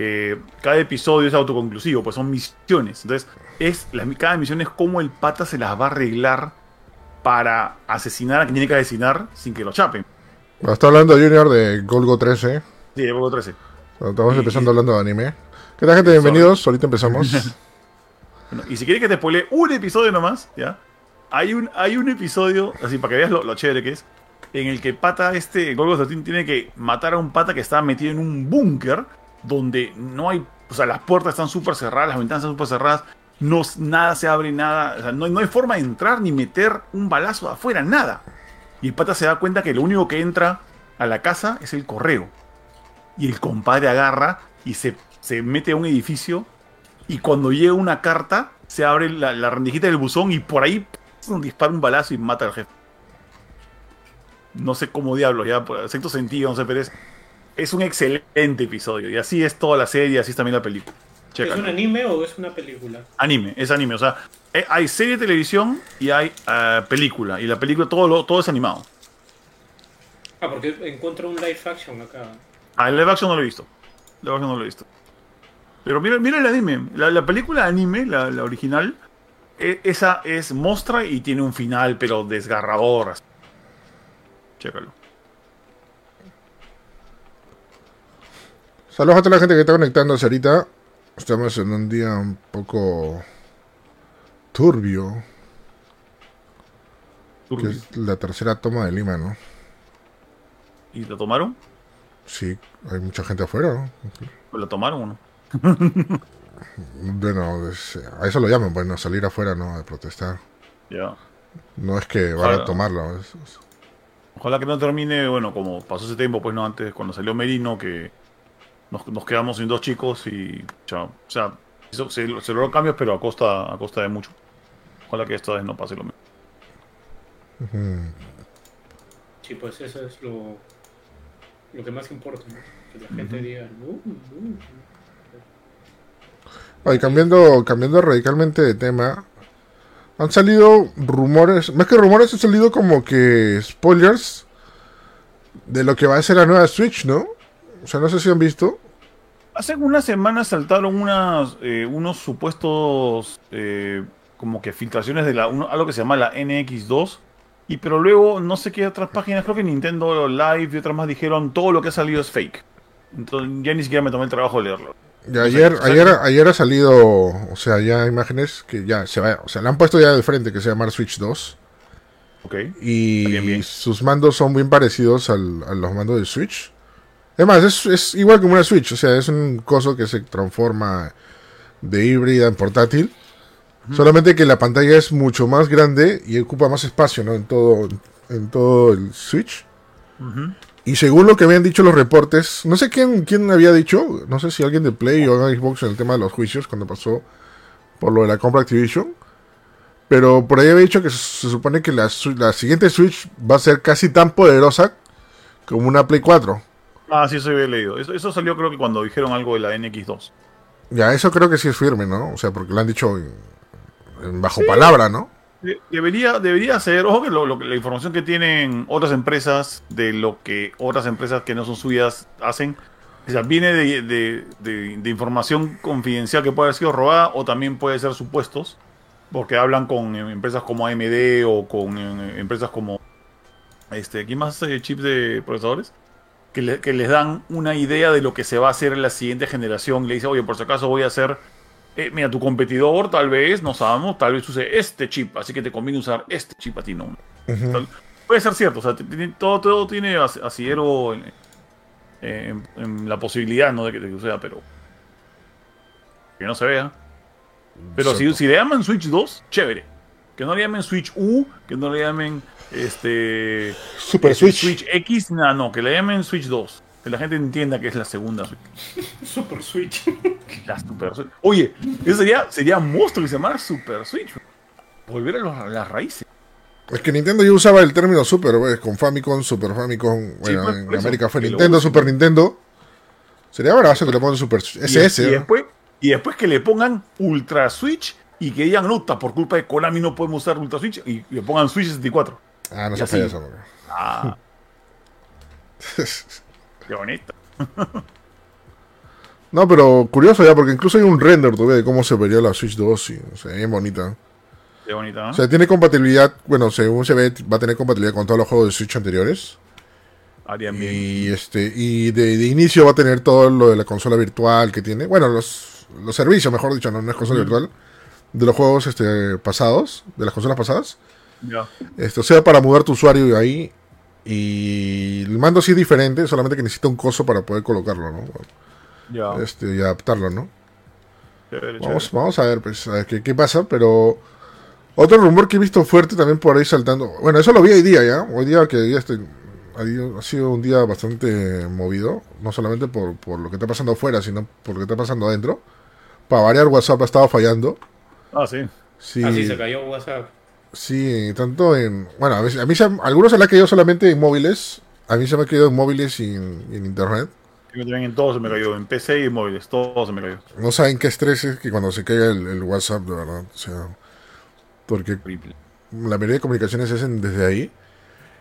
eh, cada episodio es autoconclusivo, pues son misiones. Entonces, es, cada misión es cómo el pata se las va a arreglar para asesinar a quien tiene que asesinar sin que lo chapen. Está hablando Junior de Golgo 13. Sí, de Golgo 13. Estamos empezando hablando de anime. ¿Qué tal, gente? Bienvenidos. Ahorita empezamos. y si quieres que te spoile un episodio nomás, ¿ya? Hay un, hay un episodio, así para que veas lo, chévere que es, en el que pata este, Golgo 13 tiene que matar a un pata que está metido en un búnker donde no hay, o sea, las puertas están súper cerradas, las ventanas están súper cerradas, no, nada se abre, nada, o sea, no, no hay forma de entrar ni meter un balazo de afuera, nada. Y el pata se da cuenta que lo único que entra a la casa es el correo. Y el compadre agarra y se, se mete a un edificio y cuando llega una carta se abre la, la rendijita del buzón y por ahí dispara un balazo y mata al jefe. No sé cómo diablos, ya por sexto sentido, no sé, pero es, es un excelente episodio. Y así es toda la serie, así es también la película. ¿Es un anime o es una película? Anime, es anime. O sea, eh, hay serie de televisión y hay eh, película. Y la película, todo, lo, todo es animado. Ah, porque encuentro un live action acá. Ah, el live action no lo he visto. El live action no lo he visto. Pero mira, mira el anime. La, película anime, la, original, e, esa es mostra y tiene un final, pero desgarrador. Chécalo. Saludos a toda la gente que está conectándose ahorita. Estamos en un día un poco turbio. Que es la tercera toma de Lima, ¿no? ¿Y la tomaron? Sí, hay mucha gente afuera, ¿no? ¿La tomaron o no? bueno, a eso lo llaman, bueno, salir afuera, ¿no? A protestar. Ya. No es que van a tomarlo. Ojalá que no termine, bueno, como pasó ese tiempo, pues no, antes, cuando salió Merino, que nos, quedamos sin dos chicos y chao. O sea, se, logró cambios, pero a costa, a costa de mucho. Ojalá que esta vez no pase lo mismo. Sí, pues eso es lo, lo que más importa, Que la gente diga, no, no. cambiando, cambiando radicalmente de tema, han salido rumores, más que rumores, han salido como que spoilers de lo que va a ser la nueva Switch, ¿no? O sea, no sé si han visto. Hace unas semanas saltaron unas, eh, unos supuestos eh, como que filtraciones de la, algo que se llama la NX2. Y pero luego no sé qué otras páginas, creo que Nintendo Live y otras más dijeron todo lo que ha salido es fake. Entonces ya ni siquiera me tomé el trabajo de leerlo. ayer, ayer, ayer ha salido, o sea, ya imágenes que ya se va, o sea, le han puesto ya de frente que se llama Switch 2. Ok. Y sus mandos son bien parecidos al, a los mandos de Switch. Además, es, es igual como una Switch, o sea, es un coso que se transforma de híbrida en portátil. Solamente que la pantalla es mucho más grande y ocupa más espacio, ¿no? En todo, en todo el Switch. Y según lo que habían dicho los reportes, no sé quién, quién había dicho, no sé si alguien de Play o Xbox en el tema de los juicios cuando pasó por lo de la compra Activision. Pero por ahí había dicho que se supone que la, la siguiente Switch va a ser casi tan poderosa como una Play 4. Ah, sí, eso había leído. Eso, salió creo que cuando dijeron algo de la NX2. Ya, eso creo que sí es firme, ¿no? O sea, porque lo han dicho en, bajo palabra, ¿no? debería, debería ser, ojo que la información que tienen otras empresas de lo que otras empresas que no son suyas hacen, o sea, viene de, de, información confidencial que puede haber sido robada o también puede ser supuestos, porque hablan con empresas como AMD o con eh, empresas como, este, ¿quién más hace chips de procesadores? Que, les dan una idea de lo que se va a hacer en la siguiente generación. Le dice, oye, por si acaso voy a hacer, eh, mira, tu competidor tal vez, no sabemos, tal vez use este chip, así que te conviene usar este chip a ti, no. puede ser cierto, o sea, todo, todo tiene asidero en, en, la posibilidad, ¿no? De que, de sea, pero que no se vea. Pero si, si le llaman Switch 2, chévere. Que no le llamen Switch U, que no le llamen este Super Switch. Switch X, no, no, que le llamen Switch 2. Que la gente entienda que es la segunda Switch. Super Switch. La Super Switch. Oye, eso sería, sería monstruo que se llamara Super Switch. Volver a, las raíces. Es que Nintendo ya usaba el término Super, ¿ves? con Famicom, Super Famicom. Bueno, pues, en América fue Nintendo, Super Nintendo. Sería bravazo que le pongan Super SS. Y, y, después, y después que le pongan Ultra Switch y que digan, no, por culpa de Konami no podemos usar Ultra Switch y le pongan Switch 64. Ah, no se falla eso. Ah. Qué bonito. No, pero curioso ya, porque incluso hay un render todavía de cómo se vería la Switch 2 y, o sea, bien bonita. Qué bonita, ¿no? O sea, tiene compatibilidad, bueno, según se ve, va a tener compatibilidad con todos los juegos de Switch anteriores. Harían bien. Y este y de, de inicio va a tener todo lo de la consola virtual que tiene. Bueno, los, los servicios, mejor dicho, no, no es consola virtual. De los juegos este, pasados, de las consolas pasadas. Ya. Este, o sea, para mudar tu usuario ahí. Y el mando sí es diferente, solamente que necesita un coso para poder colocarlo, ¿no? Ya. Este, y adaptarlo, ¿no? Chévere, Vamos, chévere. vamos a ver, pues, a ver qué, qué pasa, pero... Otro rumor que he visto fuerte también por ahí saltando... Bueno, eso lo vi hoy día ya. Hoy día que estoy- ha ha sido un día bastante movido. No solamente por, por lo que está pasando afuera, sino por lo que está pasando adentro. Para variar, WhatsApp ha estado fallando. Ah, sí. Sí, Así se cayó WhatsApp. Sí, tanto en... Bueno, a, veces, a mí se, han- algunos se le ha caído solamente en móviles. A mí se me ha caído en móviles y en, internet. También en todo se me cayó, en PC y en móviles, todo se me cayó. No saben qué estrés es que cuando se caiga el, el WhatsApp, de verdad. O sea, porque la mayoría de comunicaciones se hacen desde ahí.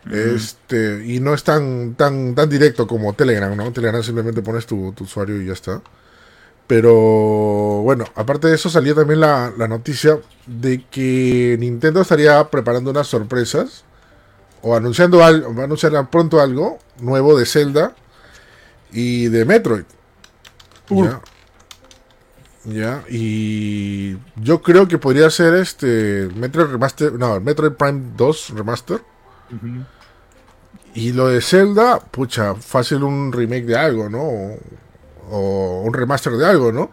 Este, y no es tan, tan, tan directo como Telegram, ¿no? Telegram simplemente pones tu, tu usuario y ya está. Pero bueno, aparte de eso salió también la, la noticia de que Nintendo estaría preparando unas sorpresas o anunciando algo, va a anunciar pronto algo nuevo de Zelda y de Metroid. Ya. Ya, y yo creo que podría ser este Metroid Remaster, no, Metroid Prime 2 Remaster. Y lo de Zelda, pucha, fácil un remake de algo, ¿no? O, un remaster de algo, ¿no?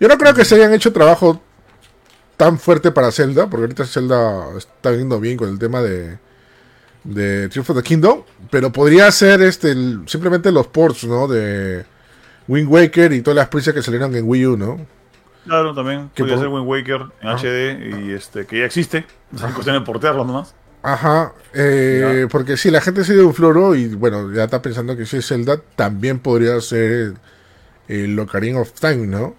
Yo no creo que se hayan hecho trabajo tan fuerte para Zelda, porque ahorita Zelda está viniendo bien con el tema de, de Tears of the Kingdom, pero podría ser este el- simplemente los ports, ¿no? De Wind Waker y todas las prisas que salieron en Wii U, ¿no? Claro, también. Podría por- ser Wind Waker en Ah. HD y este que ya existe. Es cuestión de portearlo nomás. Ajá, eh, porque si la gente se dio un floro y bueno, ya está pensando que si es Zelda, también podría ser el, Ocarina of Time, ¿no?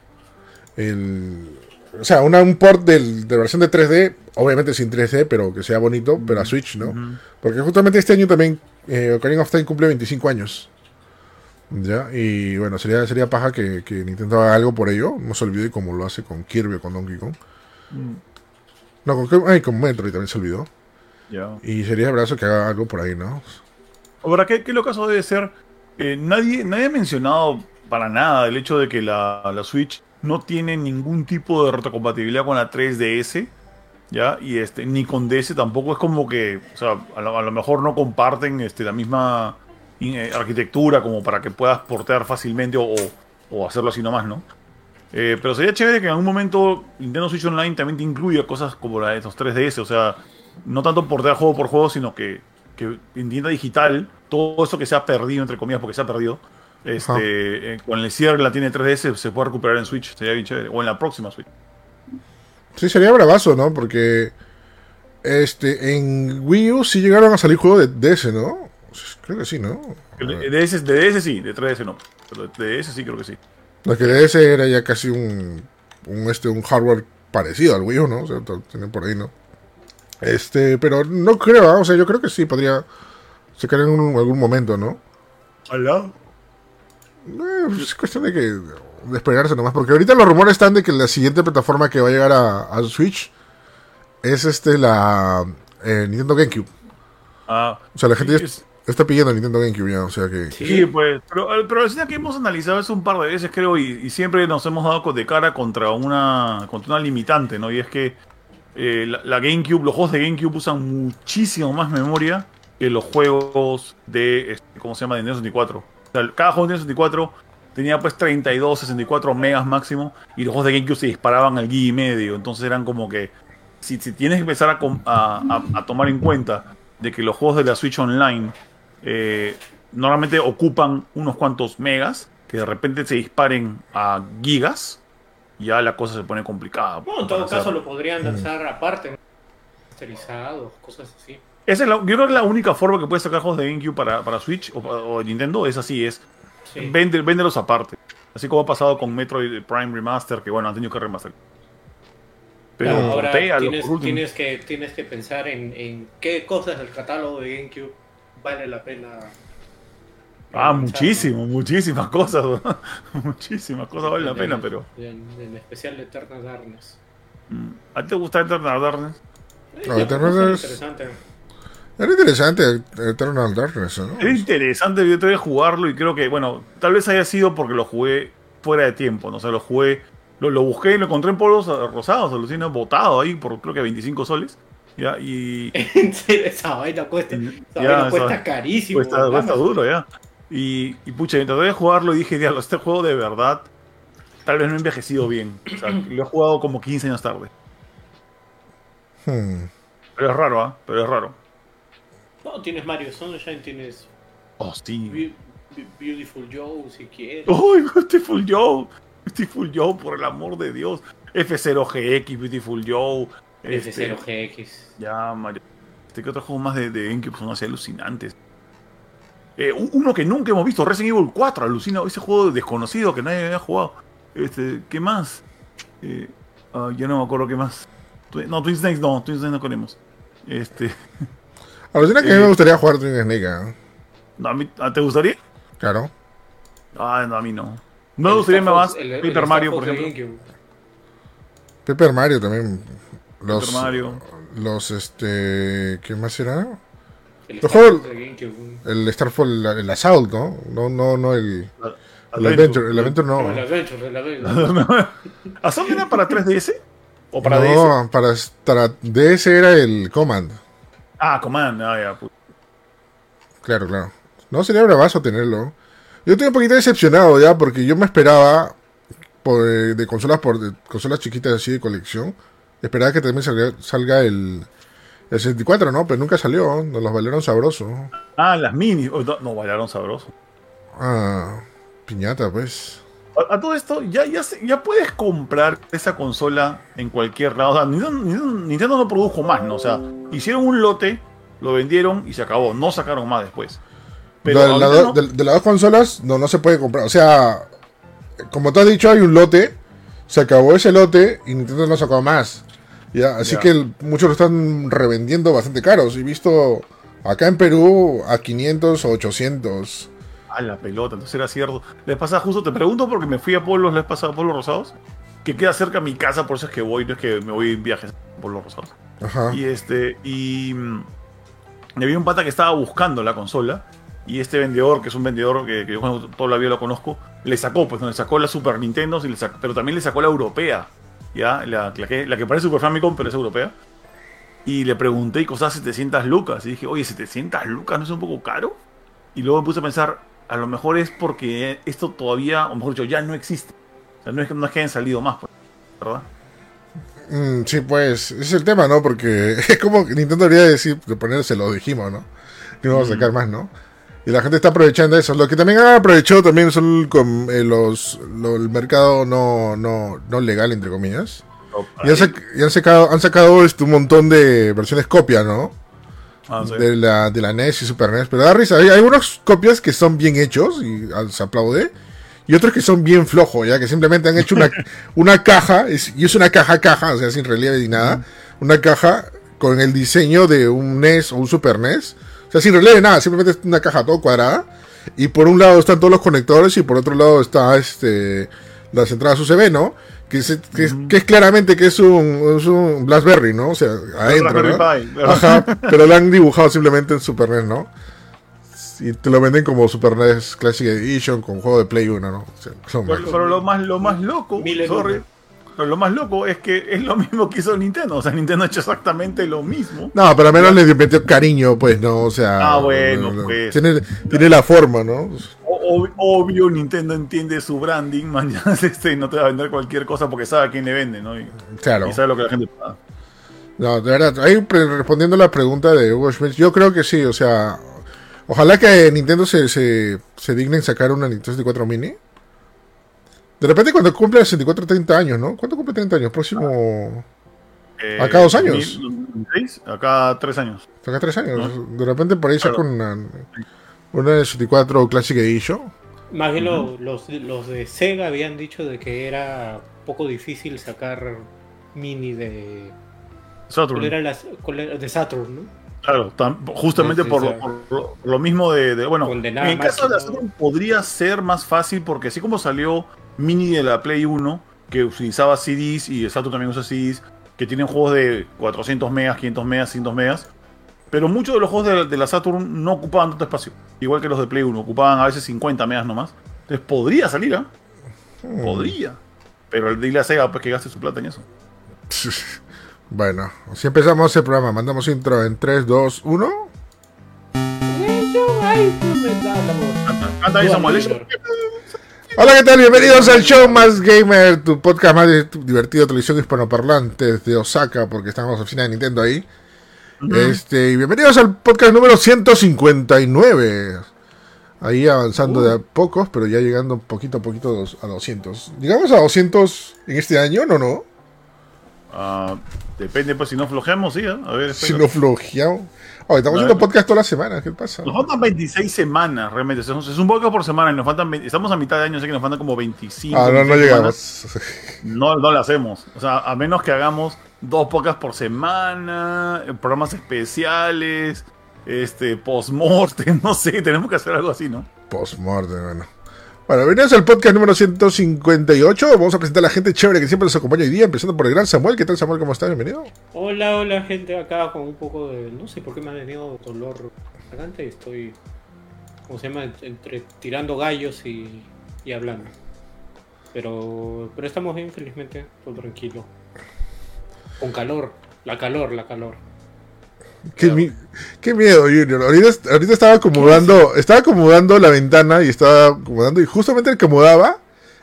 El, o sea, una, un port del, de versión de 3D, obviamente sin 3D, pero que sea bonito, pero a Switch, ¿no? Porque justamente este año también eh, Ocarina of Time cumple 25 años. ¿Ya? Y bueno, sería, sería paja que, que Nintendo haga algo por ello. No se olvide como lo hace con Kirby o con Donkey Kong. No, con, ay, con Metroid también se olvidó. Ya. Y sería abrazo que haga algo por ahí, ¿no? Ahora, ¿qué, qué lo caso debe ser? Eh, nadie, nadie ha mencionado para nada el hecho de que la, la Switch no tiene ningún tipo de retrocompatibilidad con la 3DS, ¿ya? Y este, ni con DS tampoco es como que, o sea, a lo, mejor no comparten este, la misma eh, arquitectura como para que puedas portear fácilmente o, o- o hacerlo así nomás, ¿no? Eh, pero sería chévere que en algún momento Nintendo Switch Online también te incluya cosas como la de estos 3DS, o sea, no tanto portear juego por juego, sino que, que en tienda digital, todo eso que se ha perdido, entre comillas, porque se ha perdido, este, eh, con el cierre la tiene 3DS se puede recuperar en Switch, sería bien chévere, o en la próxima Switch. Sí, sería bravazo, ¿no? Porque este en Wii U sí llegaron a salir juegos de DS, ¿no? Creo que sí, ¿no? De DS, de DS sí, de 3DS no, pero de DS sí creo que sí. Lo que DS era ya casi un, un, este, un hardware parecido al Wii U, ¿no? O sea, por ahí, ¿no? Este, pero no creo, ¿ah? o sea, yo creo que sí podría sacar en un- algún momento, ¿no? ¿Al lado? Eh, pues es cuestión de que de esperarse nomás, porque ahorita los rumores están de que la siguiente plataforma que va a llegar a, a Switch es este la eh, Nintendo GameCube. Ah, O sea, la gente sí, ya es- está pidiendo Nintendo GameCube ya, o sea que Sí. Pues, pero, pero la escena que hemos analizado eso un par de veces, creo, y, y siempre nos hemos dado de cara contra una, contra una limitante, ¿no? Y es que eh, la, la GameCube, los juegos de GameCube usan muchísimo más memoria que los juegos de, este, ¿cómo se llama?, de Nintendo 64. O sea, cada juego de Nintendo 64 tenía pues 32, 64 megas máximo, y los juegos de GameCube se disparaban al gig y medio, entonces eran como que, si, si tienes que empezar a, com- a- a- a tomar en cuenta de que los juegos de la Switch Online eh, normalmente ocupan unos cuantos megas, que de repente se disparen a gigas, ya la cosa se pone complicada. Bueno, en todo caso lo podrían lanzar aparte, ¿no? masterizados, cosas así. Esa es la- yo creo que la única forma que puedes sacar juegos de GameCube para, para Switch o, o Nintendo es así, es Sí. vende- véndelos aparte. Así como ha pasado con Metroid Prime Remaster, que bueno, han tenido que remaster. Pero Claro, ahora tienes, que, tienes que pensar en, en qué cosas del catálogo de GameCube vale la pena Ah, muchísimo, muchísimas cosas. muchísimas cosas valen la pena, pero. En, en especial Eternal Darkness. Mm, ¿A ti te gusta Eternal Darkness? No, Eh, Eternal Darkness- interesante. Era interesante Eternal Darkness, ¿no? Es interesante, yo tengo que jugarlo y creo que, bueno, tal vez haya sido porque lo jugué fuera de tiempo, no o sea, lo jugué, lo, lo busqué y lo encontré en polvos rosados, alucina, botado ahí por creo que 25 soles. Ya, y En serio, esa vaina cuesta, esa Ya, vaina esa- cuesta carísimo. cuesta, cuesta duro ya. Y, y pucha, traté de jugarlo y dije, diablo, este juego de verdad tal vez no ha envejecido bien. O sea, lo he jugado como 15 años tarde. Hmm. Pero es raro, ¿ah? Pero es raro. No, tienes Mario Sunshine, tienes Oh, sí. Beau- Beau- Beautiful Joe, si quieres. ¡Uy, Beautiful Joe! Beautiful Joe, por el amor de Dios. F0GX, Beautiful Joe. este, F0GX. Ya, Mario. Este, ¿Qué otros juegos más de, de GameCube son así alucinantes? Eh, uno que nunca hemos visto, Resident Evil 4, alucina. Ese juego desconocido que nadie había jugado. Este, ¿Qué más? Eh, ah, ya no me acuerdo qué más. No, Twin Snakes no, Twin Snakes no queremos. Este, Alucina que a mí Eh. me gustaría jugar Twin Snake, ¿eh? no, a mí- ¿a- ¿Te gustaría? Claro. Ah, no, a mí no. No me gustaría Star más Paper Mario, Fox por ejemplo. Paper Mario también. Los, Paper Mario. Los, este... ¿Qué más era? El GameCube. El Starfall, el, Assault, ¿no? No, no, no el... El Adventure. El Adventure no. No, el Adventure, el Adventure. ¿Assault era para 3DS? ¿O para DS? no, para, para DS era el Command. Ah, Command, ah, ya. pu- Claro, claro. No sería bravazo tenerlo. Yo estoy un poquito decepcionado ya porque yo me esperaba por, eh, de consolas por de consolas chiquitas así de colección. Esperaba que también salga, salga el, el 64, ¿no? Pero nunca salió. Nos los valieron sabroso. Ah, las mini. Oh, no, no, bailaron sabroso. Ah, piñata, pues. A, a todo esto, ya, ya, puedes comprar esa consola en cualquier lado. O sea, Nintendo, no produjo más, ¿no? O sea, hicieron un lote, lo vendieron y se acabó. No sacaron más después. Pero de, la- ahorita no. de- de las dos consolas, no, no se puede comprar. O sea, como te has dicho, hay un lote. Se acabó ese lote y Nintendo no sacó más. Ya, así que muchos lo están revendiendo bastante caros. He visto acá en Perú a 500 o 800. A la pelota, entonces era cierto. Les pasa justo, te pregunto porque me fui a Pueblos, les pasado a Pueblos Rosados, que queda cerca de mi casa, por eso es que voy, no es que me voy en viajes a Pueblos Rosados. Ajá. Y este, y mm, y había un pata que estaba buscando la consola. Y este vendedor, que es un vendedor que, que yo toda la vida lo conozco, le sacó, pues, no, le sacó la Super Nintendo, y le sacó- pero también le sacó la europea. ¿Ya? La, la que, la que parece Super Famicom, pero es europea. Y le pregunté y costaba 700 lucas. Y dije, oye, 700 lucas no es un poco caro. Y luego me puse a pensar, a lo mejor es porque esto todavía, o mejor dicho, ya no existe. O sea, no es, que- no es que hayan salido más, pues, ¿verdad? Mm, sí, pues, ese es el tema, ¿no? Porque es como que Nintendo debería decir, de ponerse lo dijimos, ¿no? Que no vamos a sacar más, ¿no? Y la gente está aprovechando eso. Lo que también han aprovechado también son con, eh, los, lo- el mercado no, no, no legal, entre comillas. Y han, y han sacado, han sacado este, un montón de versiones copia, ¿no? Ah, sí. De la, de la NES y Super NES. Pero da risa. Hay, hay algunas copias que son bien hechos y se aplaude. Y otros que son bien flojos, ya que simplemente han hecho una, una caja, es- y es una caja caja, o sea, sin relieve ni nada. Una caja con el diseño de un NES o un Super NES. O sea, sin relieve nada, simplemente es una caja todo cuadrada. Y por un lado están todos los conectores y por otro lado está este las entradas USB, ¿no? Que, se- que es, que es claramente que es un, es un Blackberry, ¿no? O sea, adentro. ¿no? Pi, ¿verdad? Ajá, pero lo han dibujado simplemente en Super NES, ¿no? Y te lo venden como Super NES Classic Edition con juego de Play 1, ¿no? O sea, son Pero, lo más, lo más loco, sorry, pero lo más loco es que es lo mismo que hizo Nintendo. O sea, Nintendo ha hecho exactamente lo mismo. No, pero al menos le metió cariño, pues, ¿no? O sea. Ah, bueno, no, no, pues. Tiene, tiene la forma, ¿no? Ob- obvio, Nintendo entiende su branding, mañana este, no te va a vender cualquier cosa porque sabe a quién le vende, ¿no? Y, Claro. y sabe lo que la gente paga. No, de verdad, ahí respondiendo a la pregunta de Hugo Schmidt, yo creo que sí, o sea, ojalá que Nintendo se, se, se digne en sacar una Nintendo 64 Mini. De repente cuando cumple 64 30 años, ¿no? ¿Cuánto cumple 30 años? Próximo... Eh, ¿Acá dos años? 2006, Acá tres años. Saca 3 años. De repente por ahí saca Claro. una, una 64 Classic Edition. Más bien lo- los, los de Sega habían dicho de que era poco difícil sacar mini de. Saturn. ¿Cuál era la, cuál era? De Saturn, ¿no? Claro, tam- justamente Sí, sí, por, sí. lo, por lo- por lo mismo de, de- bueno, en el caso de la. Saturn podría ser más fácil porque así como salió Mini de la Play 1 que utilizaba CDs y el Saturn también usa CDs que tienen juegos de 400 megas, 500 megas, 100 megas, pero muchos de los juegos de, de la Saturn no ocupaban tanto espacio, igual que los de Play 1, ocupaban a veces 50 megas nomás. Entonces podría salir, ¿ah? Hmm. Podría. Pero el dile a Sega pues que gaste su plata en eso. Bueno, si empezamos el programa, mandamos intro en 3, 2, 1. Canta, canta ahí, Samuel. Hola, ¿qué tal? Bienvenidos al show más gamer, tu podcast más di- divertido, televisión hispanoparlante de Osaka, porque estamos en la oficina de Nintendo ahí. Este, y bienvenidos al podcast número 159. Ahí avanzando de a pocos, pero ya llegando poquito a poquito a dos- a 200. ¿Llegamos a 200 en este año? No, no. Ah, depende, pues si no flojeamos, sí, ¿ah? A ver, Si no flojeamos. Oh, estamos haciendo podcast toda la semana. ¿Qué pasa? Nos faltan 26 semanas, realmente. Es un- es un podcast por semana y nos faltan 20 estamos a mitad de año, así que nos faltan como 25. Ah, no, no 26 llegamos. semanas. No, no lo hacemos. O sea, a menos que hagamos dos podcasts por semana, programas especiales, este, post-mortem, no sé, tenemos que hacer algo así, ¿no? Postmortem, bueno. Bueno, bienvenidos al podcast número 158. Vamos a presentar a la gente chévere que siempre nos acompaña hoy día, empezando por el gran Samuel. ¿Qué tal, Samuel? ¿Cómo estás? Bienvenido. Hola, hola gente, acá con un poco de... No sé por qué me ha venido dolor y estoy... ¿Cómo se llama? Entre tirando gallos y, y hablando. Pero, pero estamos bien, felizmente, todo tranquilo. Con calor, la calor, la calor. Qué, mi- qué miedo, Junior. Ahorita, ahorita estaba acomodando, estaba acomodando la ventana y estaba acomodando, y justamente acomodaba,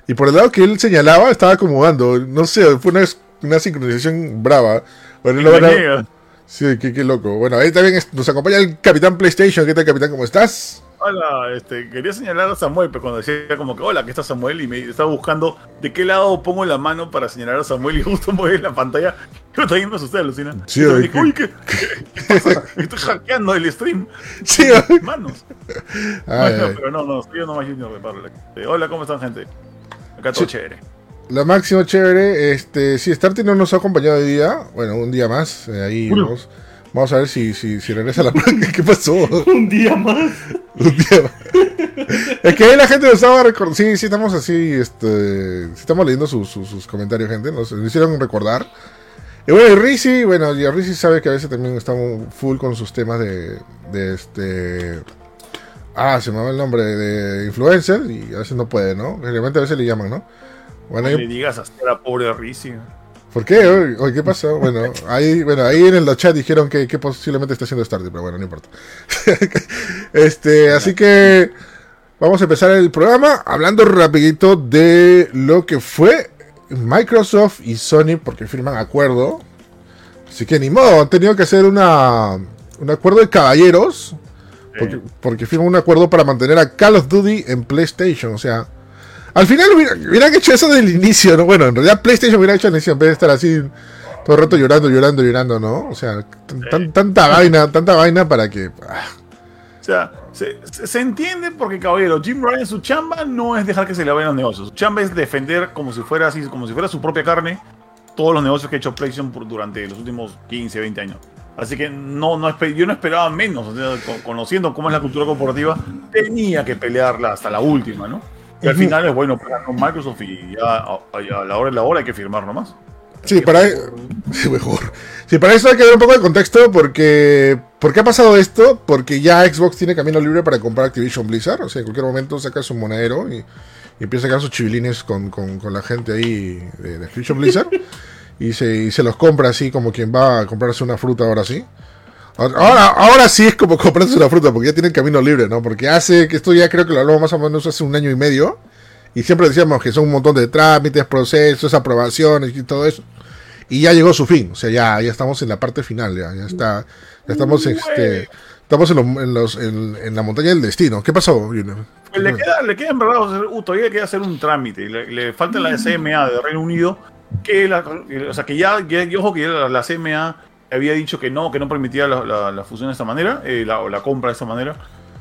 y por el lado que él señalaba, estaba acomodando. No sé, fue una, una sincronización brava. Bueno, lo van sí, qué, qué loco. Bueno, ahí también nos acompaña el Capitán PlayStation. ¿Qué tal, Capitán? ¿Cómo estás? Hola, este, quería señalar a Samuel, pero cuando decía como que hola, aquí está Samuel, y me estaba buscando de qué lado pongo la mano para señalar a Samuel y justo mueve la pantalla. Yo también me asusté, alucina. Sí, Yo oye, dije, uy, ¿qué, qué pasa? Estoy hackeando el stream. Sí, manos. Ay, Bueno, ay. pero no, no, yo nomás Junior de Parla. Eh, hola, ¿cómo están, gente? Acá todo Sí. chévere. Lo máximo chévere, este, si Starty no nos ha acompañado hoy día, bueno, un día más, eh, ahí Uno. vamos, vamos a ver si, si, si regresa la ¿Qué pasó? Un día más. Un día más. Es que ahí la gente nos estaba recordando, sí, sí estamos así, este, sí estamos leyendo sus, sus, sus comentarios, gente, nos, nos hicieron recordar. Y bueno, y Rizzi, bueno, y Rizzi sabe que a veces también estamos full con sus temas de, de este... Ah, se me va el nombre de influencer y a veces no puede, ¿no? Realmente a veces le llaman, ¿no? Bueno, No le digas así a la pobre Rizzi. ¿Por qué? Oye, ¿qué pasó? Bueno, ahí, bueno, ahí en el chat dijeron que, que posiblemente está haciendo Stardew, pero bueno, no importa. este, así que vamos a empezar el programa hablando rapidito de lo que fue Microsoft y Sony porque firman acuerdo. Así que ni modo, han tenido que hacer una, un acuerdo de caballeros porque, porque firman un acuerdo para mantener a Call of Duty en PlayStation. O sea, al final hubiera- hubieran hecho eso del inicio, ¿no? Bueno, en realidad PlayStation hubiera hecho el inicio en vez de estar así todo el rato llorando, llorando, llorando, ¿no? O sea, tan- tan- tanta vaina, tanta vaina para que... ah, sea, se, se- entiende porque, caballero, Jim Ryan, su chamba no es dejar que se le vayan los negocios. Su chamba es defender como si fuera así, como si fuera su propia carne, todos los negocios que ha hecho PlayStation por- durante los últimos 15, 20 años. Así que no, no yo no esperaba menos. O sea, con- conociendo cómo es la cultura corporativa, tenía que pelearla hasta la última, ¿no? Y al final es bueno para Microsoft y ya a, a la hora de la hora hay que firmar nomás. Sí, para... Sí, mejor. Sí, para eso hay que dar un poco de contexto porque... ¿Por qué ha pasado esto? Porque ya Xbox tiene camino libre para comprar Activision Blizzard. O sea, en cualquier momento saca su monedero y, y empieza a sacar sus chivilines con, con- con la gente ahí de, de Activision Blizzard. y, se, y se los compra así como quien va a comprarse una fruta ahora sí. Ahora, ahora sí es como comprarse una fruta porque ya tienen camino libre, ¿no? Porque hace que esto ya creo que lo hablamos más o menos hace un año y medio. Y siempre decíamos que son un montón de trámites, procesos, aprobaciones y todo eso. Y ya llegó su fin. O sea, ya, ya estamos en la parte final. Ya, ya está. Ya estamos, este, estamos en, lo- en los, en, en la montaña del destino. ¿Qué pasó, Junior? Pues le queda, le queda en verdad, uh, todavía queda hacer un trámite. Le, le falta la CMA de Reino Unido, que la, o sea, que ya, ya- ojo que la, la CMA había dicho que no, que no permitía la, la- la fusión de esta manera, eh, la, o la compra de esta manera.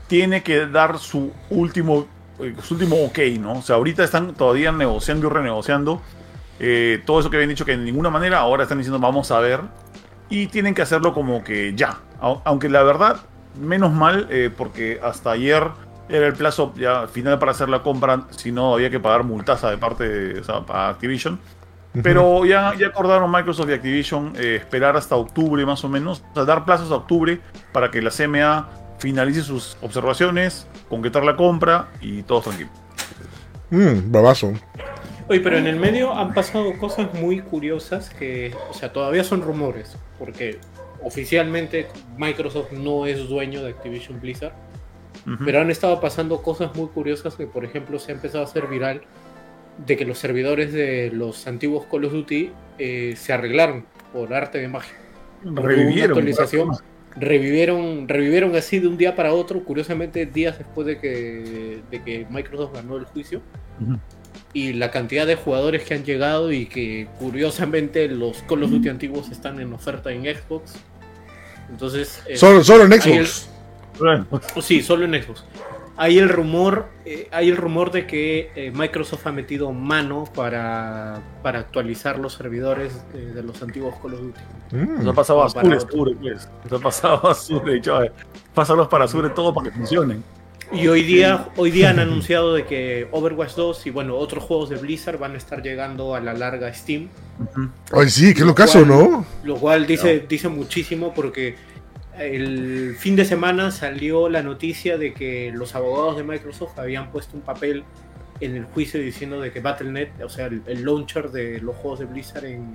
Tiene que dar su último, eh, su último ok, ¿no? O sea, ahorita están todavía negociando y renegociando. Eh, todo eso que habían dicho que de ninguna manera, ahora están diciendo vamos a ver. y tienen que hacerlo como que ya. Aunque la verdad, menos mal, eh, porque hasta ayer era el plazo ya final para hacer la compra, si no había que pagar multaza de parte de Activision. Pero ya, ya acordaron Microsoft y Activision eh, esperar hasta octubre más o menos, o sea, dar plazos a octubre para que la CMA finalice sus observaciones, concretar la compra y todo tranquilo. Mmm, babazo. Oye, pero en el medio han pasado cosas muy curiosas que, o sea, todavía son rumores, porque oficialmente Microsoft no es dueño de Activision Blizzard, pero han estado pasando cosas muy curiosas que, por ejemplo, se ha empezado a hacer viral de que los servidores de los antiguos Call of Duty eh, se arreglaron por arte de magia. Revivieron. Actualización, revivieron, revivieron así de un día para otro, curiosamente días después de que, de que Microsoft ganó el juicio. Y la cantidad de jugadores que han llegado y que curiosamente los Call of Duty antiguos están en oferta en Xbox. Entonces... Eh, solo, solo en Xbox. sí, solo en Xbox hay el rumor, eh, hay el rumor de que eh, Microsoft ha metido mano para, para actualizar los servidores eh, de los antiguos Call of Duty. Mm. ha pasado a Azure, Azure pues. ha pasado a Azure, pásalos para Azure todo para que funcionen. Y hoy día, hoy día han anunciado de que Overwatch 2 y bueno, otros juegos de Blizzard van a estar llegando a la larga Steam. Ay, sí, qué lo caso, ¿no? Lo cual dice, dice muchísimo porque el fin de semana salió la noticia de que los abogados de Microsoft habían puesto un papel en el juicio diciendo de que Battle.net, o sea, el, launcher de los juegos de Blizzard en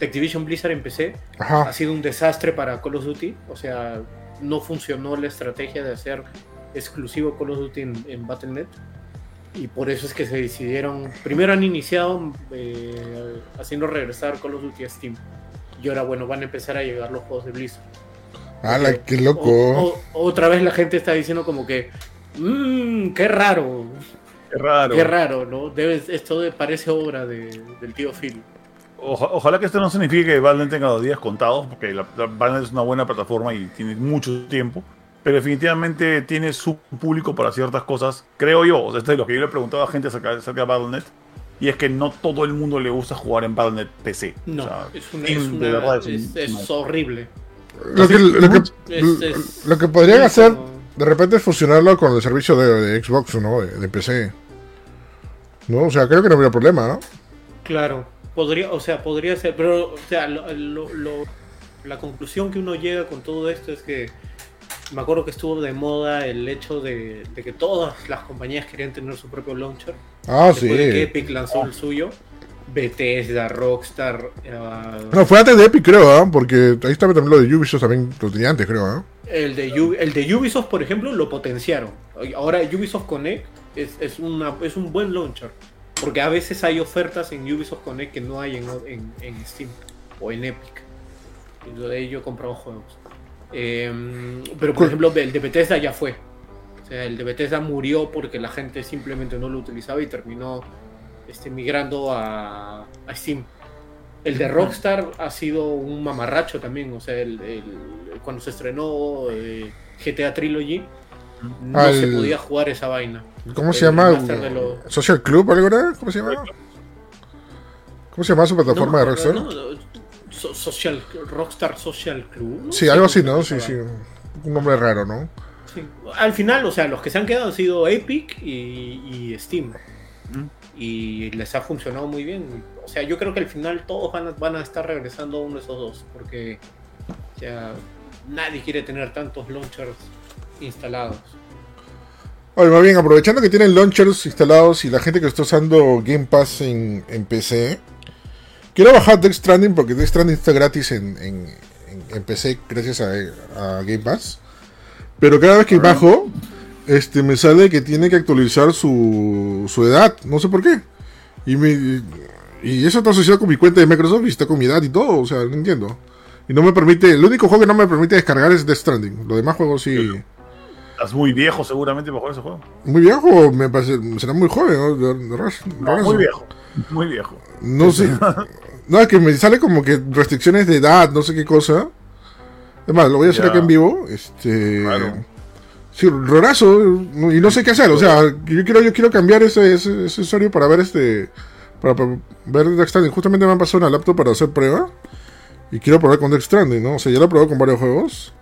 Activision Blizzard en PC, ha sido un desastre para Call of Duty, o sea, no funcionó la estrategia de hacer exclusivo Call of Duty en, Battle.net y por eso es que se decidieron, primero han iniciado eh, haciendo regresar Call of Duty a Steam y ahora bueno, van a empezar a llegar los juegos de Blizzard. ¡Hala, qué loco! otra vez la gente está diciendo como que, mmm, qué raro. Qué raro. Qué raro, ¿no? Debe, esto parece obra de, del tío Phil. ojalá que esto no signifique que Valve tenga los días contados, porque la, Valve es una buena plataforma y tiene mucho tiempo. Pero definitivamente tiene su público para ciertas cosas, creo yo. O sea, esto es lo que yo le he preguntado a gente acerca, acerca de Battle.net. Y es que no todo el mundo le gusta jugar en Battle.net PC. No, es, es horrible. Lo que, lo, que, podrían hacer de repente es fusionarlo con el servicio de, Xbox, ¿no? De, PC. ¿No? O sea, creo que no habría problema, ¿no? Claro, podría, o sea, podría ser, pero, o sea, la conclusión que uno llega con todo esto es que me acuerdo que estuvo de moda el hecho de, que todas las compañías querían tener su propio launcher. Ah, sí. De que Epic lanzó el suyo. Bethesda, Rockstar. Uh... No, fue antes de Epic, creo, ¿eh? porque ahí estaba también lo de Ubisoft, también lo tenía antes, creo. ¿eh? El, de el de Ubisoft, por ejemplo, lo potenciaron. Ahora Ubisoft Connect es, es, una, es un buen launcher. Porque a veces hay ofertas en Ubisoft Connect que no hay en, en, en Steam o en Epic. Y de ahí yo he comprado juegos. Em, pero por ejemplo, el de Bethesda ya fue. O sea, el de Bethesda murió porque la gente simplemente no lo utilizaba y terminó este, migrando a, Steam. El de Rockstar ha sido un mamarracho también, o sea, el, cuando se estrenó eh, GTA Trilogy, no se podía jugar esa vaina. ¿Cómo se llama? ¿Social Club algo ¿Cómo se llama? ¿Cómo se llama su plataforma de Rockstar? Social, Rockstar Social Club. Sí, algo así, ¿no? Sí, sí. Un nombre raro, ¿no? Sí. Al final, o sea, los que se han quedado han sido Epic y, Steam y les ha funcionado muy bien. O sea, yo creo que al final todos van a, van a estar regresando a uno de esos dos, porque nadie quiere tener tantos launchers instalados. Bueno, más bien, aprovechando que tienen launchers instalados y la gente que está usando Game Pass en, PC, quiero bajar Death Stranding porque Death Stranding está gratis en, en, PC gracias a, a, Game Pass. Pero cada vez que bajo, este, me sale que tiene que actualizar su, su edad, no sé por qué. Y, me, y eso está asociado con mi cuenta de Microsoft y está con mi edad y todo, o sea, no entiendo. Y no me permite, el único juego que no me permite descargar es Death Stranding. Los demás juegos sí. Estás muy viejo seguramente para jugar ese juego. Muy viejo, me parece, será muy joven, ¿no? muy viejo, muy viejo. No sé. no, es que me sale como que restricciones de edad, no sé qué cosa. Además, lo voy a hacer aquí en vivo. Este. Claro. Sí, rorazo, y no sé qué hacer, o sea, yo quiero, yo quiero cambiar ese, ese, usuario para ver este, para, ver Justamente me han pasado una laptop para hacer prueba, Y quiero probar con Death Stranding, ¿no? O sea, ya lo he probado con varios juegos.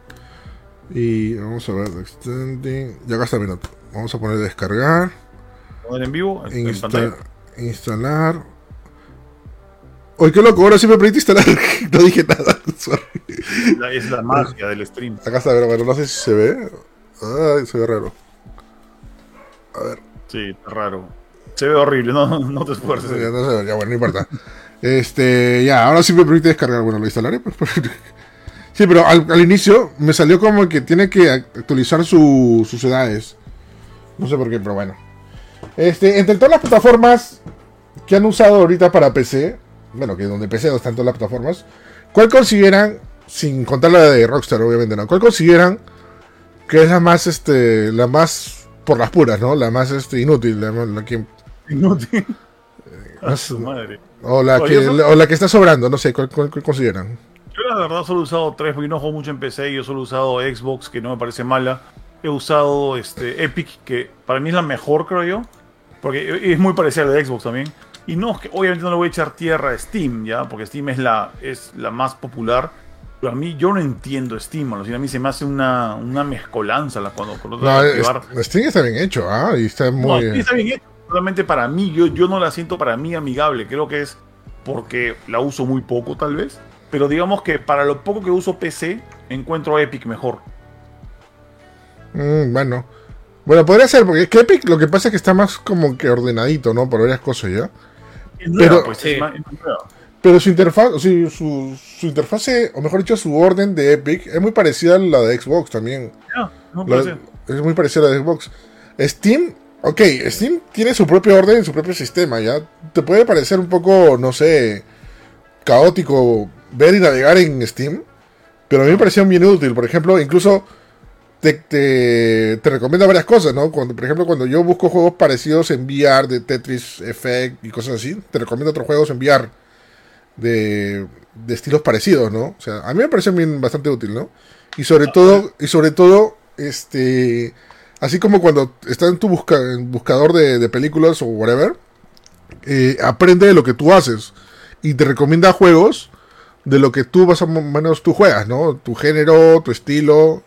Y vamos a ver, Death Stranding. Ya gasta minuto. Vamos a poner descargar. ¿Poner en vivo? En, pantalla. Instalar. Oye, qué loco, ahora sí me permite instalar. no dije nada. La- Es la magia del stream. Acá está, pero bueno, no sé si se ve. Ay, se ve raro. A ver. Sí, está raro. Se ve horrible, no, no te esfuerces. Ya, no sé, ya, bueno, no importa. Este, ya, ahora sí me permite descargar. Bueno, lo instalaré. pues, sí, pero al, al inicio me salió como que tiene que actualizar su- sus edades. No sé por qué, pero bueno. Este, entre todas las plataformas que han usado ahorita para PC, bueno, que donde PC no están todas las plataformas, ¿cuál consideran, sin contar la de Rockstar, obviamente, ¿no? ¿Cuál consideran que es la más, este, la más por las puras, ¿no? La más, este, inútil, la, la que Inútil. A no su madre. O la, que, o la que está sobrando, no sé, ¿cuál, cuál- cuál consideran? Yo la verdad solo he usado tres, porque no juego mucho en PC, yo solo he usado Xbox, que no me parece mala. He usado este Epic, que para mí es la mejor, creo yo. Porque es muy parecida a la de Xbox también. Y no, es que obviamente no le voy a echar tierra a Steam, ¿ya? Porque Steam es la, es la más popular. Pero a mí, yo no entiendo Steam, a mí se me hace una, una mezcolanza la, cuando, cuando No, es-. Steam está bien hecho, ¿ah? Y está No, muy... sí está bien hecho. Solamente para mí, yo, yo no la siento para mí amigable. Creo que es porque la uso muy poco, tal vez. Pero digamos que para lo poco que uso PC, encuentro Epic mejor. Mm, bueno. Bueno, podría ser, porque es que Epic lo que pasa es que está más como que ordenadito, ¿no? Por varias cosas ya. Es Pero- pues, Sí. es más- es nueva. Pero su interfaz, o sea, su, su interfase, o mejor dicho, su orden de Epic es muy parecida a la de Xbox también. Ya, no La- parece. es muy parecida a la de Xbox. Steam, ok, Steam tiene su propio orden, su propio sistema, ¿ya? Te puede parecer un poco, no sé, caótico ver y navegar en Steam, pero a mí me pareció bien útil. Por ejemplo, incluso te, te, te recomienda varias cosas, ¿no? Cuando, por ejemplo, cuando yo busco juegos parecidos en VR de Tetris Effect y cosas así, te recomiendo otros juegos en VR de, de estilos parecidos, ¿no? O sea, a mí me parece bien bastante útil, ¿no? Y sobre todo, y sobre todo, este, así como cuando estás en tu busca- en buscador de, de películas o whatever, eh, aprende de lo que tú haces y te recomienda juegos de lo que tú más o menos tú juegas, ¿no? Tu género, tu estilo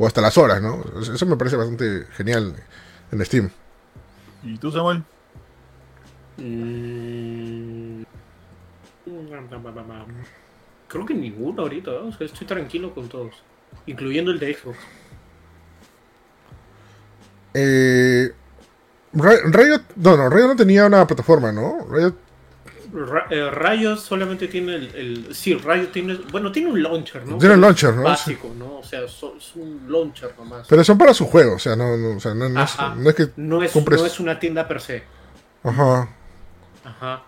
o hasta las horas, ¿no? Eso me parece bastante genial en Steam. ¿Y tú, Samuel? Mm, Creo que ninguno ahorita, ¿no? O sea, estoy tranquilo con todos. Incluyendo el de Xbox. Eh, Riot, no, no, Riot no tenía una plataforma, ¿no? Riot, Ra- eh, Riot solamente tiene el, el- Sí, Riot tiene. Bueno, tiene un launcher, ¿no? Tiene un launcher, ¿no? Básico, ¿no? O sea, so- es un launcher nomás. pero son para su juego, o sea, no, no, o sea, no, no es, Ajá. no es que no, es, compres- no es una tienda per se. Ajá. Ajá.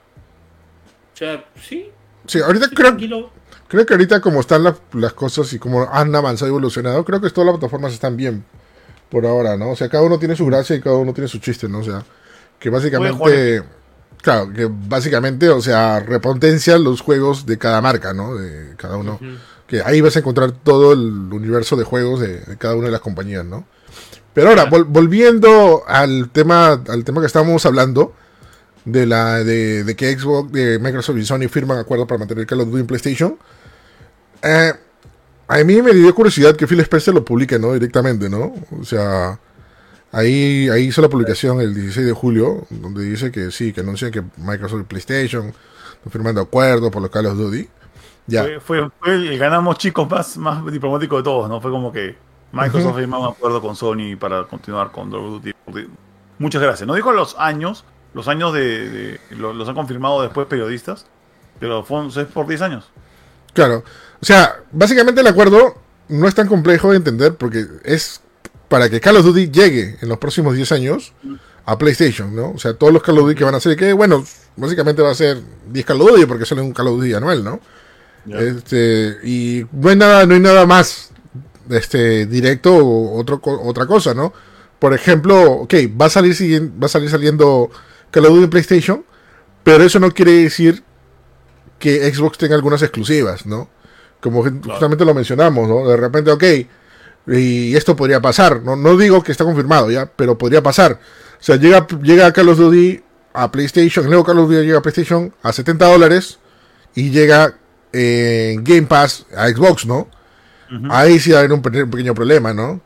O sea, sí. Sí, ahorita estoy creo, tranquilo. creo que ahorita como están la- las cosas y como han avanzado y evolucionado, creo que todas las plataformas están bien por ahora, ¿no? O sea, cada uno tiene su gracia y cada uno tiene su chiste, ¿no? O sea, que básicamente, claro, que básicamente, o sea, repotencia los juegos de cada marca, ¿no? De cada uno. Que ahí vas a encontrar todo el universo de juegos de, de cada una de las compañías, ¿no? Pero ahora, vol- volviendo al tema, al tema que estábamos hablando, de la de, de que Xbox, de Microsoft y Sony firman acuerdo para mantener Call of Duty en PlayStation. eh, a mí me dio curiosidad que Phil Spencer lo publique, ¿no? Directamente, ¿no? O sea, ahí, ahí hizo la publicación el 16 de julio, donde dice que sí, que anuncian que Microsoft y PlayStation están firmando acuerdo por los Call of Duty. Ya. Fue, fue, fue el ganamos chicos más, más diplomático de todos, ¿no? Fue como que Microsoft Ujú. firmó un acuerdo con Sony para continuar con Call of Duty. Muchas gracias. No dijo los años, los años de, de- lo- los han confirmado después periodistas, pero fue, es por 10 años. Claro. O sea, básicamente el acuerdo no es tan complejo de entender porque es para que Call of Duty llegue en los próximos 10 años a PlayStation, ¿no? O sea, todos los Call of Duty que van a hacer, que bueno, básicamente va a ser 10 Call of Duty porque sale un Call of Duty anual, ¿no? Este, y no hay nada, no hay nada más este, directo o otro, otra cosa, ¿no? Por ejemplo, ok, va a salir va a salir saliendo Call of Duty en PlayStation, pero eso no quiere decir que Xbox tenga algunas exclusivas, ¿no? Como ju- justamente lo mencionamos, ¿no? De repente, ok, y esto podría pasar, no, no digo que está confirmado ya, pero podría pasar. O sea, llega, llega Call of Duty a PlayStation, el nuevo Call of Duty llega a PlayStation a 70 dólares y llega en Game Pass a Xbox, ¿no? Ahí sí va a haber un, pequeño problema, ¿no?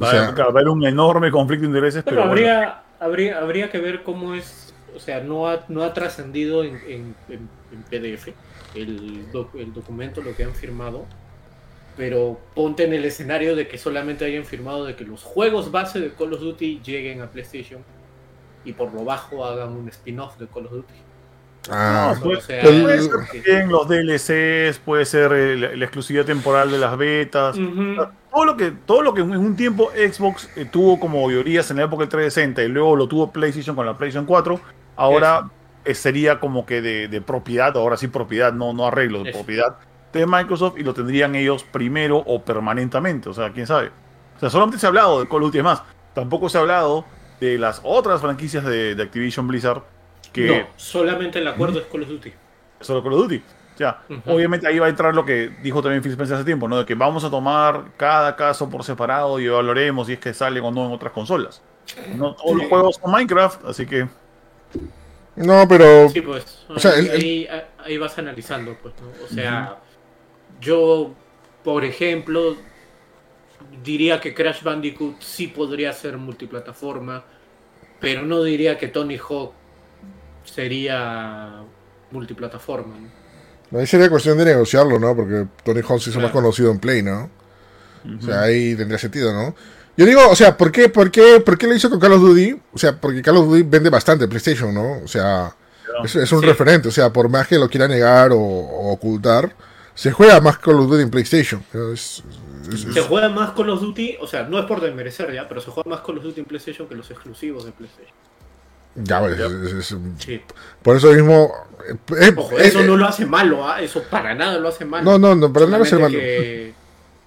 va, a haber un enorme conflicto de intereses. Pero, habría, habría, habría que ver cómo es, o sea, no ha, no ha trascendido en, PDF el, el documento, lo que han firmado pero ponte en el escenario de que solamente hayan firmado de que los juegos base de Call of Duty lleguen a PlayStation y por lo bajo hagan un spin-off de Call of Duty. Ah, puede, ser bien los DLCs, puede ser la, exclusividad temporal de las betas. todo, lo que, todo lo que en un tiempo Xbox eh, tuvo como mayorías en la época del 360 y luego lo tuvo PlayStation con la PlayStation 4, ahora eh, sería como que de, de, propiedad, ahora sí propiedad, no, no arreglo, de propiedad de Microsoft y lo tendrían ellos primero o permanentemente. O sea, quién sabe. O sea, solamente se ha hablado de Call of Duty. más, tampoco se ha hablado de las otras franquicias de, Activision Blizzard. Que no, solamente el acuerdo es Call of Duty. Solo Call of Duty. Ya, obviamente ahí va a entrar lo que dijo también Phil Spencer hace tiempo, ¿no? De que vamos a tomar cada caso por separado y evaluaremos si es que sale o no en otras consolas. No todos los juegos son Minecraft, así que. No, pero. Sí, pues. O sea, ahí, ahí, vas analizando, pues, ¿no? O sea, yo, por ejemplo, diría que Crash Bandicoot sí podría ser multiplataforma, pero no diría que Tony Hawk sería multiplataforma. Ahí sería cuestión de negociarlo, ¿no? Porque Tony Hawk sí es más conocido en Play, ¿no? O sea, ahí tendría sentido, ¿no? Yo digo, o sea, ¿por qué, por qué, por qué lo hizo con Call of Duty? O sea, porque Call of Duty vende bastante PlayStation, ¿no? O sea, es, un referente, o sea, por más que lo quiera negar o ocultar, se juega más Call of Duty en PlayStation. se juega más Call of Duty, o sea, no es por desmerecer ya, pero se juega más Call of Duty en PlayStation que los exclusivos de PlayStation. Ya, pues, por eso mismo. Eh, Ojo, eso eh, no lo hace malo, ¿ah? eso para nada lo hace malo. No, no, no, para nada lo hace malo.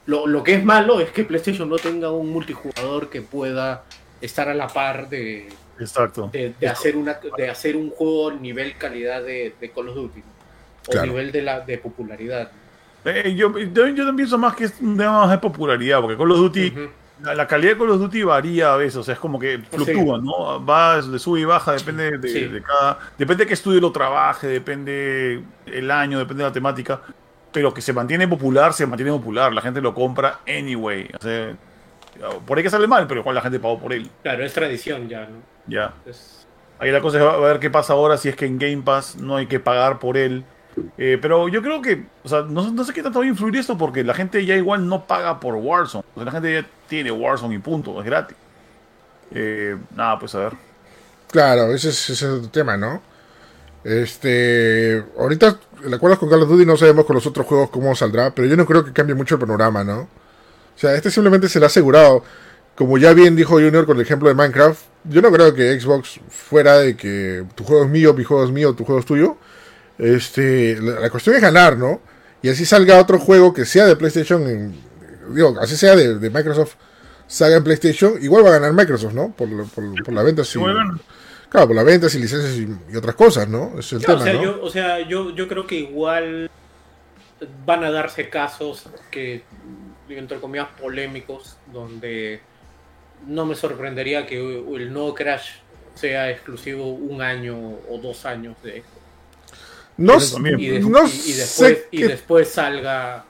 lo, lo, que es malo es que PlayStation no tenga un multijugador que pueda estar a la par de, Exacto. de, hacer, una, de hacer un juego nivel calidad de, de Call of Duty o nivel de, la, de popularidad. Eh, yo, yo, también pienso más que es un tema más de popularidad, porque Call of Duty, la, calidad de Call of Duty varía a veces, o sea, es como que fluctúa, ¿no? Va, de sube y baja, depende de, cada. Depende de qué estudio lo trabaje, depende el año, depende de la temática. Pero que se mantiene popular, se mantiene popular, la gente lo compra anyway. O sea, por ahí que sale mal, pero igual la gente pagó por él. Claro, es tradición ya, ¿no? Ya. Ahí la cosa es a ver qué pasa ahora si es que en Game Pass no hay que pagar por él eh, pero yo creo que, o sea, no, sé qué tanto va a influir esto porque la gente ya igual no paga por Warzone. O sea, la gente ya tiene Warzone y punto, es gratis. Eh, nada, pues a ver. Claro, ese es, el tema, ¿no? Este, ahorita el acuerdo con Call of Duty no sabemos con los otros juegos cómo saldrá, pero yo no creo que cambie mucho el panorama, ¿no? O sea, este simplemente se le ha asegurado. Como ya bien dijo Junior con el ejemplo de Minecraft, yo no creo que Xbox fuera de que tu juego es mío, mi juego es mío, tu juego es tuyo este, la, cuestión es ganar, ¿no? Y así salga otro juego que sea de PlayStation, digo, así sea de, Microsoft, salga en PlayStation, igual va a ganar Microsoft, ¿no? Por, por, la venta. claro, por la venta y licencias y, otras cosas, ¿no? Es el tema, o sea, ¿no? yo, o sea yo, yo creo que igual van a darse casos que, entre comillas, polémicos, donde no me sorprendería que el nuevo Crash sea exclusivo un año o dos años de no, y, después, y después salga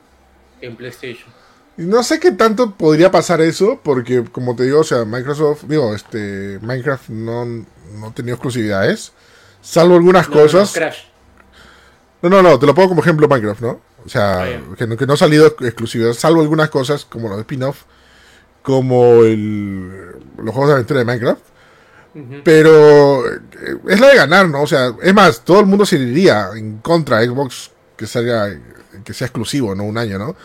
en PlayStation. No sé qué tanto podría pasar eso, porque como te digo, o sea, Microsoft, digo, este, Minecraft no, no ha tenido exclusividades, salvo algunas cosas. No, no, no, te lo pongo como ejemplo Minecraft, ¿no? O sea, ah, que, no, que no ha salido exclusividad, salvo algunas cosas, como los spin-off, como el, los juegos de aventura de Minecraft. Pero eh, es la de ganar, ¿no? O sea, es más, todo el mundo se iría en contra de Xbox que salga, que sea exclusivo, ¿no? Un año, ¿no? O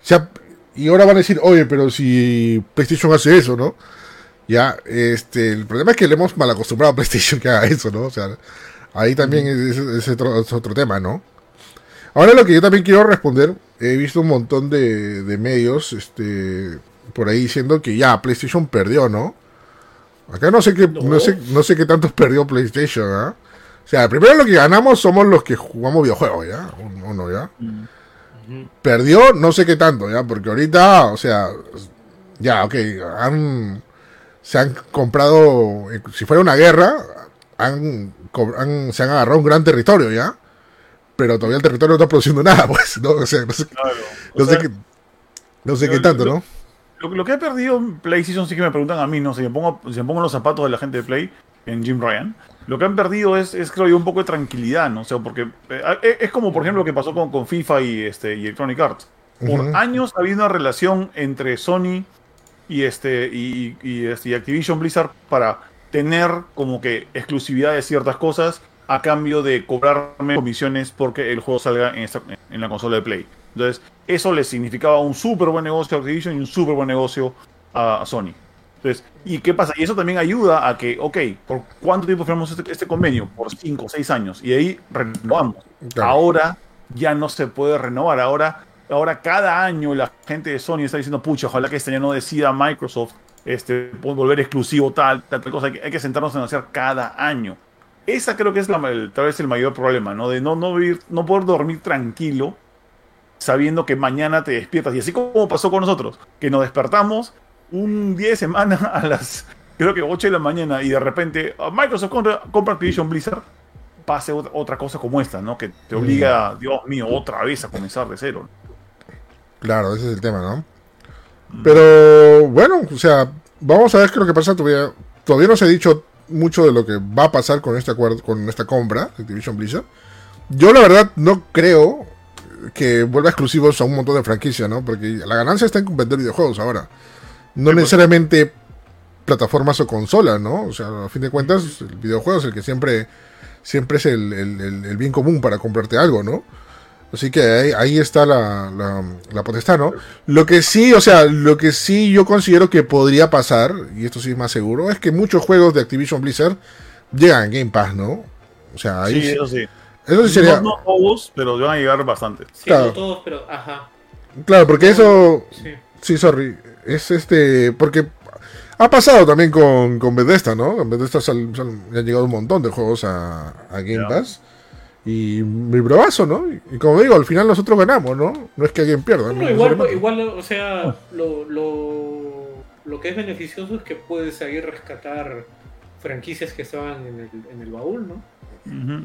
sea, y ahora van a decir, oye, pero si PlayStation hace eso, ¿no? Ya, este, el problema es que le hemos mal acostumbrado a PlayStation que haga eso, ¿no? O sea, ahí también es, otro, tema, ¿no? Ahora lo que yo también quiero responder, he visto un montón de, de medios, este, por ahí diciendo que ya PlayStation perdió, ¿no? Acá no sé qué, no. sé, no sé qué tantos perdió PlayStation, ¿ah? O sea, primero lo que ganamos somos los que jugamos videojuegos, ¿ya? Uno, ¿ya? Perdió no sé qué tanto, ¿ya? Porque ahorita, o sea, ya, ok, han, se han comprado, si fuera una guerra, han, se han agarrado un gran territorio, ¿ya? pero todavía el territorio no está produciendo nada, pues, ¿no? O sea, no sé, Claro. no sé qué, no sé lo- qué tanto, ¿no? Lo, lo que he perdido en PlayStation sí que me preguntan a mí, ¿no? Si me pongo, si me pongo los zapatos de la gente de Play, en Jim Ryan, lo que han perdido es, es creo yo, un poco de tranquilidad, ¿no? O sea, porque eh, eh, es como, por ejemplo, lo que pasó con, con FIFA y, este, y Electronic Arts. Por años ha habido una relación entre Sony y, este, y, y, este, y Activision Blizzard para tener como que exclusividad de ciertas cosas a cambio de cobrarme comisiones porque el juego salga en, esta- en la consola de Play. Entonces, eso le significaba un súper buen negocio a Activision y un súper buen negocio a, Sony. Entonces, ¿y qué pasa? Y eso también ayuda a que, ok, ¿por cuánto tiempo firmamos este, este convenio? Por 5 o 6 años. Y ahí renovamos. Claro. Ahora ya no se puede renovar. Ahora, ahora cada año la gente de Sony está diciendo, pucha, ojalá que este año no decida Microsoft este, volver exclusivo tal, tal, tal cosa. Hay que, hay que sentarnos a negociar cada año. Esa creo que es la, el- tal vez el mayor problema, ¿no? De no, no, vivir, no poder dormir tranquilo sabiendo que mañana te despiertas. Y así como pasó con nosotros, que nos despertamos un día de semana a las, creo que 8 de la mañana y de repente ah, Microsoft compra, compra Activision Blizzard, pase otra, otra cosa como esta, ¿no? Que te obliga, Dios mío, otra vez a comenzar de cero. Claro, ese es el tema, ¿no? Pero bueno, o sea, vamos a ver qué es lo que pasa. Todavía, todavía no se ha dicho mucho de lo que va a pasar con este acuerdo, con esta compra de Activision Blizzard. Yo la verdad no creo que vuelva exclusivos a un montón de franquicias, ¿no? Porque la ganancia está en vender videojuegos ahora. No pues. necesariamente plataformas o consolas, ¿no? O sea, a fin de cuentas, el videojuego es el que siempre, siempre es el, el- el- el bien común para comprarte algo, ¿no? Así que ahí, ahí está la, la, la potestad, ¿no? Lo que sí, o sea, lo que sí yo considero que podría pasar, y esto sí es más seguro, es que muchos juegos de Activision Blizzard llegan a Game Pass, ¿no? O sea, ahí Sí, sí- eso sí. Eso sí sería... No, no todos, pero van a llegar bastantes. Sí, Claro. no todos, pero ajá. Claro, porque eso... Sí. Sí, sorry. Es este. Porque ha pasado también con, con Bethesda, ¿no? Con Bethesda sal- sal- han llegado un montón de juegos a, a Game. Pass. Y mi bravazo, ¿no? Y, y como digo, al final nosotros ganamos, ¿no? No es que alguien pierda. No, igual, Solamente- igual, o sea, lo, lo, lo que es beneficioso es que puedes ahí rescatar franquicias que estaban en el, en el baúl, ¿no?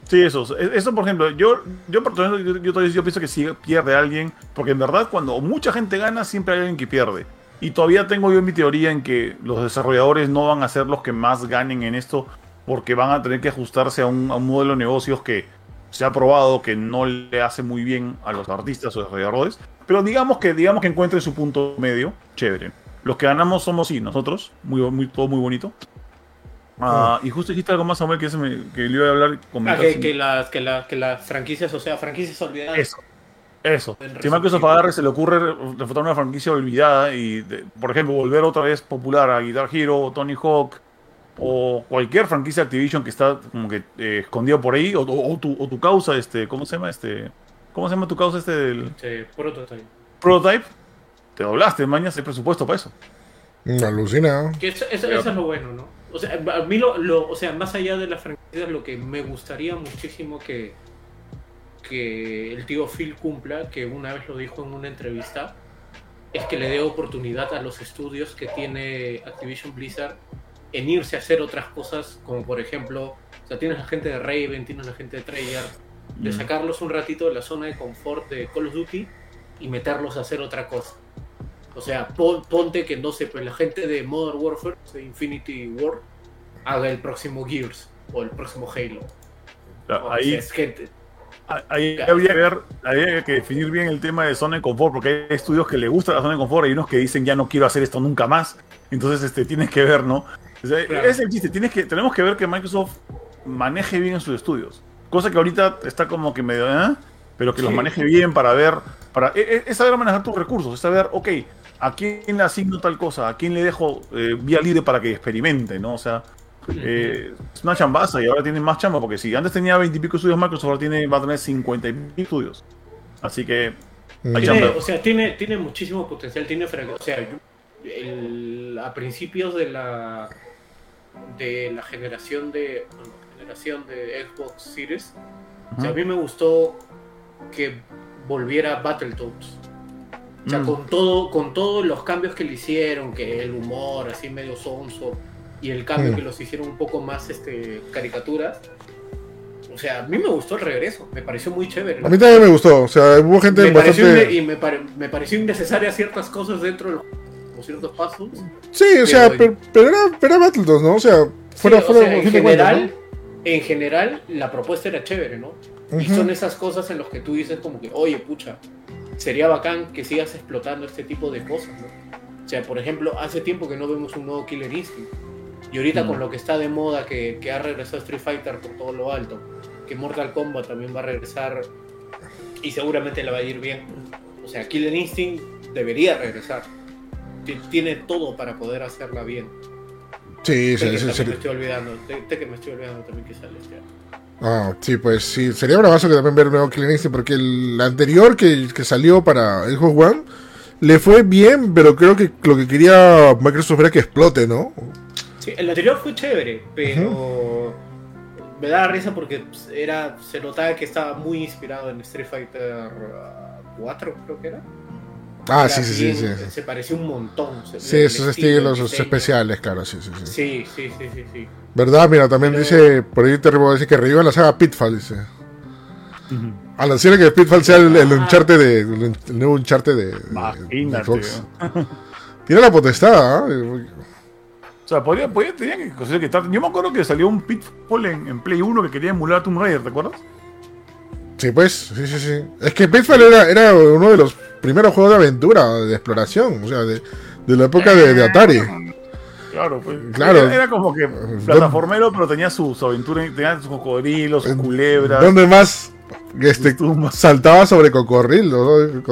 Sí, eso. Eso, por ejemplo, yo, yo, yo, yo, yo pienso que si pierde alguien, porque en verdad cuando mucha gente gana, siempre hay alguien que pierde. Y todavía tengo yo mi teoría en que los desarrolladores no van a ser los que más ganen en esto, porque van a tener que ajustarse a un, a un modelo de negocios que se ha probado que no le hace muy bien a los artistas o desarrolladores. Pero digamos que, digamos que encuentren su punto medio, chévere. Los que ganamos somos sí, nosotros, muy, muy, todo muy bonito. Ah, y justo dijiste algo más, Samuel, que, me- que le iba a hablar. Ah, comentar que, las, que, la- que las franquicias, o sea, franquicias olvidadas. Eso. Eso. Si Microsoft y se le ocurre refutar una franquicia olvidada y, de- por ejemplo, volver otra vez popular a Guitar Hero, Tony Hawk o cualquier franquicia de Activision que está como que eh, escondida por ahí o, o- o tu, o tu causa, este, ¿cómo se llama este? ¿Cómo se llama tu causa este del prototype. prototype? Te doblaste, mañana hay presupuesto para eso. Alucina. Que eso, eso- eso es lo bueno, ¿no? O sea, a mí lo, lo- o sea, más allá de las franquicias, lo que me gustaría muchísimo que, que el tío Phil cumpla, que una vez lo dijo en una entrevista, es que le dé oportunidad a los estudios que tiene Activision Blizzard en irse a hacer otras cosas, como por ejemplo, o sea, tienes la gente de Raven, tienes la gente de Treyarch, de Mm. sacarlos un ratito de la zona de confort de Call of Duty y meterlos a hacer otra cosa. O sea, pon- ponte que no sé, pues la gente de Modern Warfare, de Infinity War, haga el próximo Gears o el próximo Halo. O sea, O sea, ahí es gente. Ahí habría que ver, que definir bien el tema de zona de confort, porque hay estudios que le gusta la zona de confort y hay unos que dicen ya no quiero hacer esto nunca más. Entonces, este, tienes que ver, ¿no? O sea, Claro. Es el chiste, tienes que, tenemos que ver que Microsoft maneje bien sus estudios. Cosa que ahorita está como que medio, ¿eh? Pero que los maneje bien para ver, para, e- e- es saber manejar tus recursos, es saber, ok, a quién le asigno tal cosa, a quién le dejo eh, vía libre para que experimente, ¿no? O sea, eh, es una chambaza y ahora tiene más chamba, porque si antes tenía 20 y pico estudios Microsoft, ahora tiene, va a tener 50 y pico estudios. Así que. Hay Tiene, o sea, tiene, tiene muchísimo potencial, tiene o sea, el- a principios de la de la generación de bueno, generación de Xbox Series, o sea, a mí me gustó que volviera Battletoads. O sea, Mm. con todo, con todos los cambios que le hicieron, que el humor así medio sonso y el cambio Mm. que los hicieron un poco más este caricaturas. o sea, a mí me gustó el regreso, me pareció muy chévere. A mí también me gustó, o sea, hubo gente me pareció, bastante... inne- y me, pare- me pareció innecesaria ciertas cosas dentro de los como ciertos pasos. Sí, o sea, Pero- pero, era, pero era Battletoads, ¿no? O sea, fuera, Sí, o fuera, sea, en fin de cuentas, general, en general, la propuesta era chévere, ¿no? Y Ujú. son esas cosas en las que tú dices como que, oye, pucha, sería bacán que sigas explotando este tipo de cosas, ¿no? O sea, por ejemplo, hace tiempo que no vemos un nuevo Killer Instinct. Y ahorita Mm. con lo que está de moda, que, que ha regresado Street Fighter por todo lo alto, que Mortal Kombat también va a regresar y seguramente le va a ir bien. O sea, Killer Instinct debería regresar. Ti- Tiene todo para poder hacerla bien. Sí, sí, sí, también sí. me estoy olvidando. Te- Tekken me estoy olvidando también que sale este año. Ah, sí, pues sí, sería bravazo que también ver nuevo Instinct, porque el anterior que, que salió para Xbox One le fue bien, pero creo que lo que quería Microsoft era que explote, ¿no? Sí, el anterior fue chévere, pero me da risa porque pues, era se notaba que estaba muy inspirado en Street Fighter ah, 4, creo que era. Ah, sí, sí, sí, bien- sí. Se pareció un montón. se- Sí, el esos estilo, estilos diseño. especiales, claro, sí, sí, sí. Sí, sí, sí, sí, sí. ¿Verdad? Mira, también Pero- dice, por ahí te dice que revivan la saga Pitfall, dice. A la serie que Pitfall sea el, el Ah. Uncharted de, el, el nuevo Uncharted de, de- de Imagínate. Xbox. Tiene la potestad, ¿ah? O sea, podría, podría, tenían que conseguir que estar- Yo me acuerdo que salió un Pitfall en, en Play 1 que quería emular a Tomb Raider, ¿te acuerdas? Sí, pues, sí, sí, sí. Es que Pitfall era, era uno de los primeros juegos de aventura, de exploración, o sea, de, de la época de, de Atari. Claro, pues. Claro. Era, era como que plataformero, pero tenía su, su aventura, tenía sus cocodrilos, sus culebras. Donde más este, sus saltaba sobre cocodrilo, ¿no?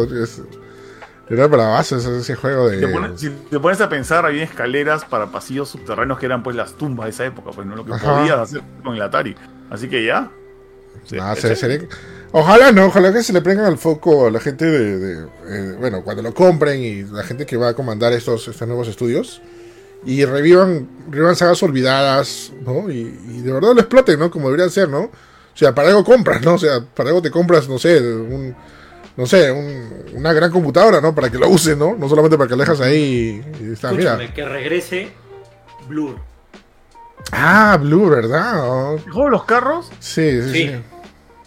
Era bravazo ese, ese juego de... Te pones- si te pones a pensar, había escaleras para pasillos subterráneos que eran pues las tumbas de esa época, pues no lo que Ajá. podías hacer con el Atari. Así que ya. Es se- sería- Ojalá no, ojalá que se le prengan al foco a la gente de, de, eh, bueno, cuando lo compren y la gente que va a comandar estos, estos nuevos estudios y revivan, revivan sagas olvidadas, ¿no? Y, y de verdad lo exploten, ¿no? Como deberían ser, ¿no? O sea, para algo compras, ¿no? O sea, para algo te compras, no sé, un, no sé, un- una gran computadora, ¿no? Para que lo uses, ¿no? No solamente para que la dejas ahí y, y está, Escúchame, mira. que regrese Blur. Ah, Blue, ¿verdad? Oh, ¿El juego de los carros? sí, sí, sí, Sí.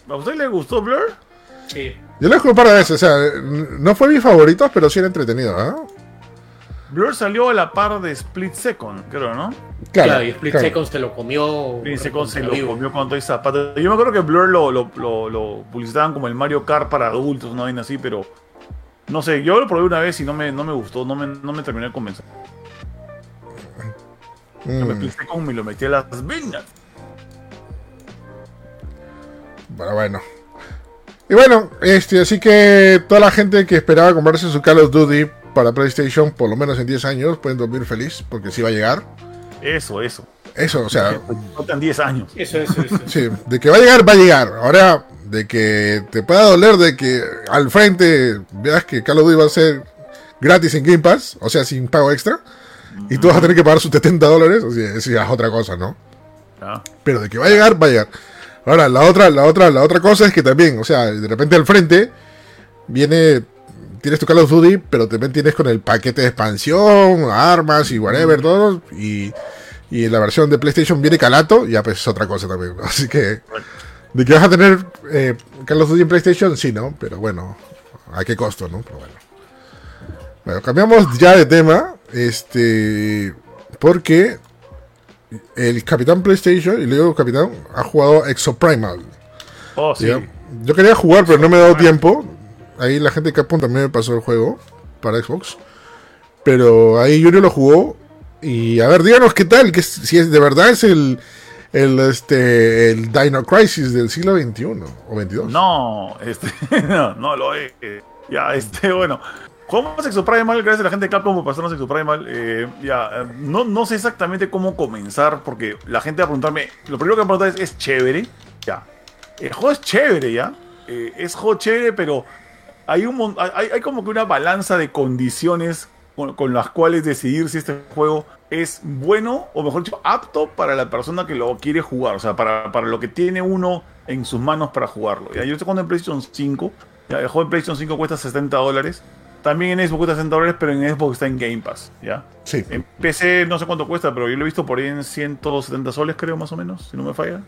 ¿A usted le gustó Blur? Sí. Yo lo jugué un par de veces, o sea, no fue mi favorito, pero sí era entretenido, ¿ah? Blur salió a la par de Split Second, creo, ¿no? Claro, y Split claro. Second se lo comió. Split Second se lo vivo. comió con todo y zapatos. Yo me acuerdo que Blur lo, lo, lo, lo publicitaban como el Mario Kart para adultos, una vaina así, pero. No sé, yo lo probé una vez y no me, no me gustó, no me, no me terminé de convencer. Mm, Split Second me lo metí a las venas. Pero bueno. Y bueno, este, así que toda la gente que esperaba comprarse su Call of Duty para PlayStation, por lo menos en 10 años, pueden dormir feliz, porque sí va a llegar. Eso, eso. Eso, o sea, Faltan 10 años. Eso, eso, eso. sí, de que va a llegar, va a llegar. Ahora, de que te pueda doler de que al frente veas que Call of Duty va a ser gratis en Game Pass, o sea, sin pago extra, y tú vas a tener que pagar sus 70 dólares, o sea, eso ya es otra cosa, ¿no? ¿ya? Pero de que va a llegar, va a llegar. Ahora, la otra, la otra, la otra cosa es que también, o sea, de repente al frente viene, tienes tu Call of Duty, pero también tienes con el paquete de expansión, armas y whatever, todo, y, y en la versión de PlayStation viene calato, ya pues es otra cosa también, ¿no? Así que, de que vas a tener eh, Call of Duty en PlayStation, sí, ¿no? Pero bueno, ¿a qué costo, no? Pero bueno. Bueno, cambiamos ya de tema, este, porque el Capitán PlayStation, y luego Capitán, ha jugado Exoprimal. Oh, sí. ¿ya? Yo quería jugar, pero no me he dado tiempo. Ahí la gente de Capcom también me pasó el juego para Xbox. Pero ahí Junior lo jugó. Y a ver, díganos qué tal, que si es de verdad es el, el, este, el Dino Crisis del siglo XXI o XXII. No, este, no, no lo es. Ya, este, bueno. Jugamos Exoprimal, gracias a la gente de Capcom por pasarnos Exoprimal. Eh, ya, eh, no, no sé exactamente cómo comenzar, porque la gente va a preguntarme. Lo primero que va a preguntar es: ¿es chévere? Ya. El juego es chévere, ya. Eh, es juego chévere, pero hay, un, hay, hay como que una balanza de condiciones con, las cuales decidir si este juego es bueno o mejor dicho, apto para la persona que lo quiere jugar. O sea, para, para lo que tiene uno en sus manos para jugarlo. ¿ya? Yo estoy jugando en PlayStation 5. ¿ya? El juego en PlayStation 5 cuesta 60 dólares. También en Xbox cuesta 60 dólares, pero en Xbox está en Game Pass. ¿ya? Sí. En PC no sé cuánto cuesta, pero yo lo he visto por ahí en 170 soles, creo, más o menos, si no me falla.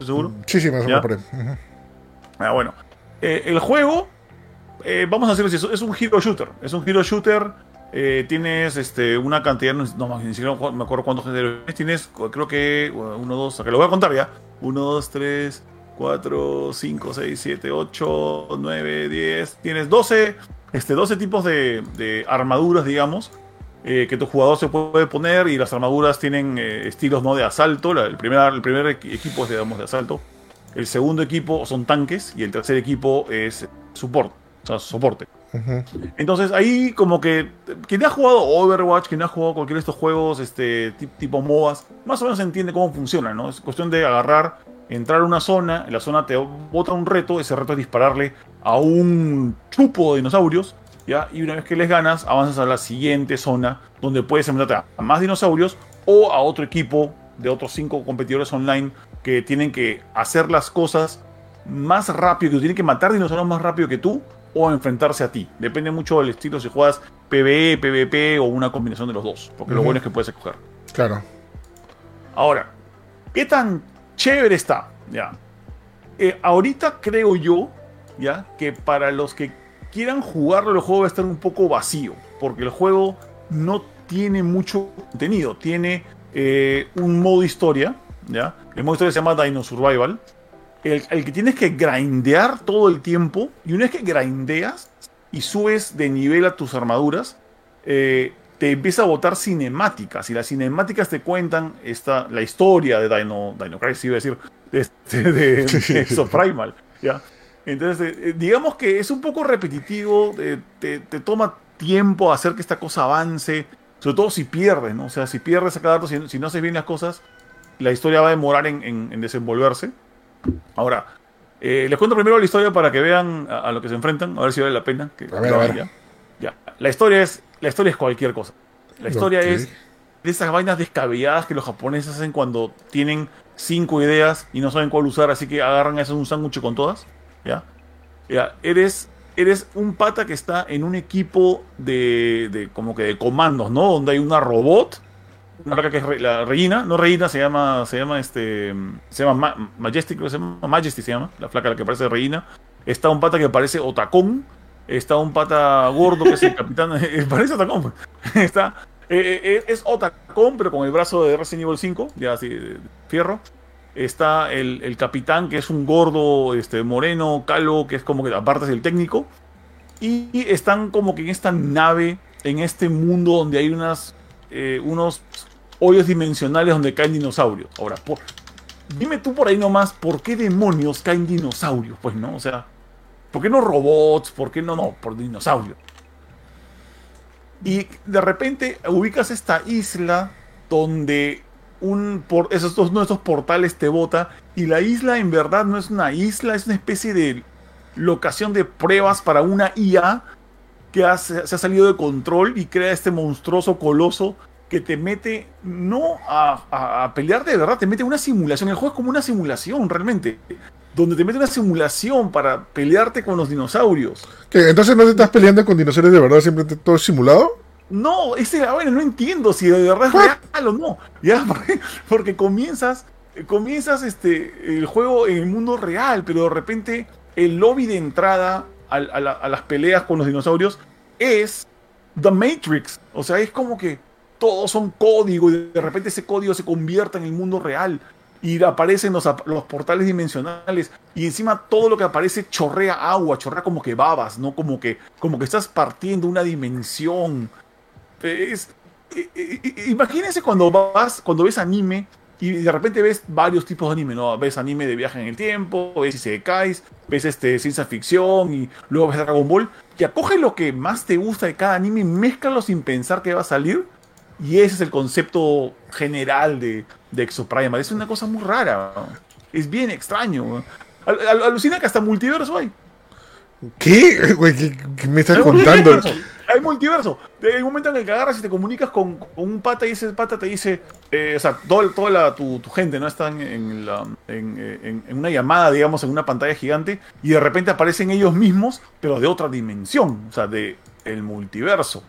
seguro. Sí, sí, más o menos por ahí. Ah, bueno. Eh, el juego, eh, vamos a decirlo así, es- un hero shooter. Es un hero shooter. eh, tienes este, una cantidad, no, no, ni siquiera me acuerdo cuántos héroes tienes. Creo que uno, dos, que lo voy a contar ya. 1, 2, 3, 4, 5, 6, 7, 8, 9, 10. Tienes 12, este, 12 tipos de, de armaduras, digamos, eh, que tu jugador se puede poner. Y las armaduras tienen eh, estilos ¿no? de asalto. La- el, primer, el primer equi- equipo es, digamos, de asalto. El segundo equipo son tanques y el tercer equipo es support, o sea, soporte. Entonces ahí como que quien ha jugado Overwatch, quien ha jugado cualquiera de estos juegos este, ti- tipo MOBAs, más o menos entiende cómo funciona, ¿no? Es cuestión de agarrar, entrar a una zona, en la zona te bota un reto, ese reto es dispararle a un chupo de dinosaurios, ¿ya? Y una vez que les ganas, avanzas a la siguiente zona, donde puedes enfrentarte a más dinosaurios o a otro equipo de otros cinco competidores online que tienen que hacer las cosas más rápido, que tienen que matar dinosaurios más rápido que tú o enfrentarse a ti. Depende mucho del estilo si juegas PvE, PvP o una combinación de los dos, porque lo bueno es que puedes escoger. Claro. Ahora, ¿qué tan chévere está? Ya. Eh, ahorita creo yo, ya, que para los que quieran jugarlo, el juego va a estar un poco vacío, porque el juego no tiene mucho contenido. Tiene eh, un modo historia, ya. El modo historia se llama Dino Survival. El, que tienes que grindear todo el tiempo, y una vez que grindeas y subes de nivel a tus armaduras, eh, te empieza a botar cinemáticas y las cinemáticas te cuentan esta, la historia de Dino, Dino Crisis, iba a decir, de, este- de, de Exoprimal, ¿ya? Entonces, eh, eh, digamos que es un poco repetitivo, eh, te, te toma tiempo hacer que esta cosa avance, sobre todo si pierdes, ¿no? O sea, si pierdes a cada rato, si, si no haces bien las cosas, la historia va a demorar en, en- en desenvolverse. Ahora, eh, les cuento primero la historia para que vean a, a lo que se enfrentan, a ver si vale la pena. Que A ver, lo a ver. hagan ya. Ya. La historia es la historia es cualquier cosa. La historia es de esas vainas descabelladas que los japoneses hacen cuando tienen cinco ideas y no saben cuál usar, así que agarran eso un sándwich con todas. ¿Ya? Ya, eres, eres un pata que está en un equipo de, de como que de comandos, ¿no? Donde hay una robot, una flaca que es re- la Reina, no Reina, se llama, se llama este, se llama Ma- Majestic, creo que se llama Majesty se llama, la flaca la que parece Reina. Está un pata que parece Otacón, está un pata gordo que es el capitán, eh, parece Otacón, está, eh, eh, es Otacón, pero con el brazo de Resident Evil 5, ya así, fierro. Está el, el capitán, que es un gordo, este, moreno, calvo, que es como que aparte es el técnico. Y están como que en esta nave, en este mundo donde hay unas, eh, unos hoyos dimensionales donde caen dinosaurios. Ahora, por, dime tú por ahí nomás, ¿por qué demonios caen dinosaurios? Pues no, o sea, ¿por qué no robots? ¿Por qué no, no, por dinosaurios? Y de repente ubicas esta isla donde un por esos dos uno de esos portales te bota y la isla en verdad no es una isla, es una especie de locación de pruebas para una IA que se ha salido de control y crea este monstruoso coloso que te mete no a, a- a pelear de verdad, te mete una simulación. El juego es como una simulación realmente, donde te mete una simulación para pelearte con los dinosaurios. ¿Qué? Entonces no te estás peleando con dinosaurios de verdad, simplemente todo es simulado. No, ese, bueno, no entiendo si de verdad es real o no. Ya, porque, porque comienzas, comienzas este, el juego en el mundo real, pero de repente el lobby de entrada a, la- a las peleas con los dinosaurios es The Matrix. O sea, es como que todos son código y de repente ese código se convierte en el mundo real. Y aparecen los, los portales dimensionales. Y encima todo lo que aparece chorrea agua, chorrea como que babas, ¿no? Como que, como que estás partiendo una dimensión. Imagínense cuando vas, cuando ves anime y de repente ves varios tipos de anime, ¿no? Ves anime de viaje en el tiempo, ves Isekais, ves este, ciencia ficción y luego ves Dragon Ball. Y acoge lo que más te gusta de cada anime y mézclalo sin pensar que va a salir. Y ese es el concepto general de, de Exoprimal. Es una cosa muy rara. ¿no? Es bien extraño. Al- al- alucina que hasta multiverso hay. ¿Qué? Güey, ¿qué, qué me estás contando? multiverso. Hay multiverso. Hay un momento en el que agarras y te comunicas con, con un pata y ese pata te dice, eh, o sea, todo- toda la- tu, tu gente no están en, la- en, en- en una llamada, digamos, en una pantalla gigante y de repente aparecen ellos mismos, pero de otra dimensión, o sea, de el multiverso.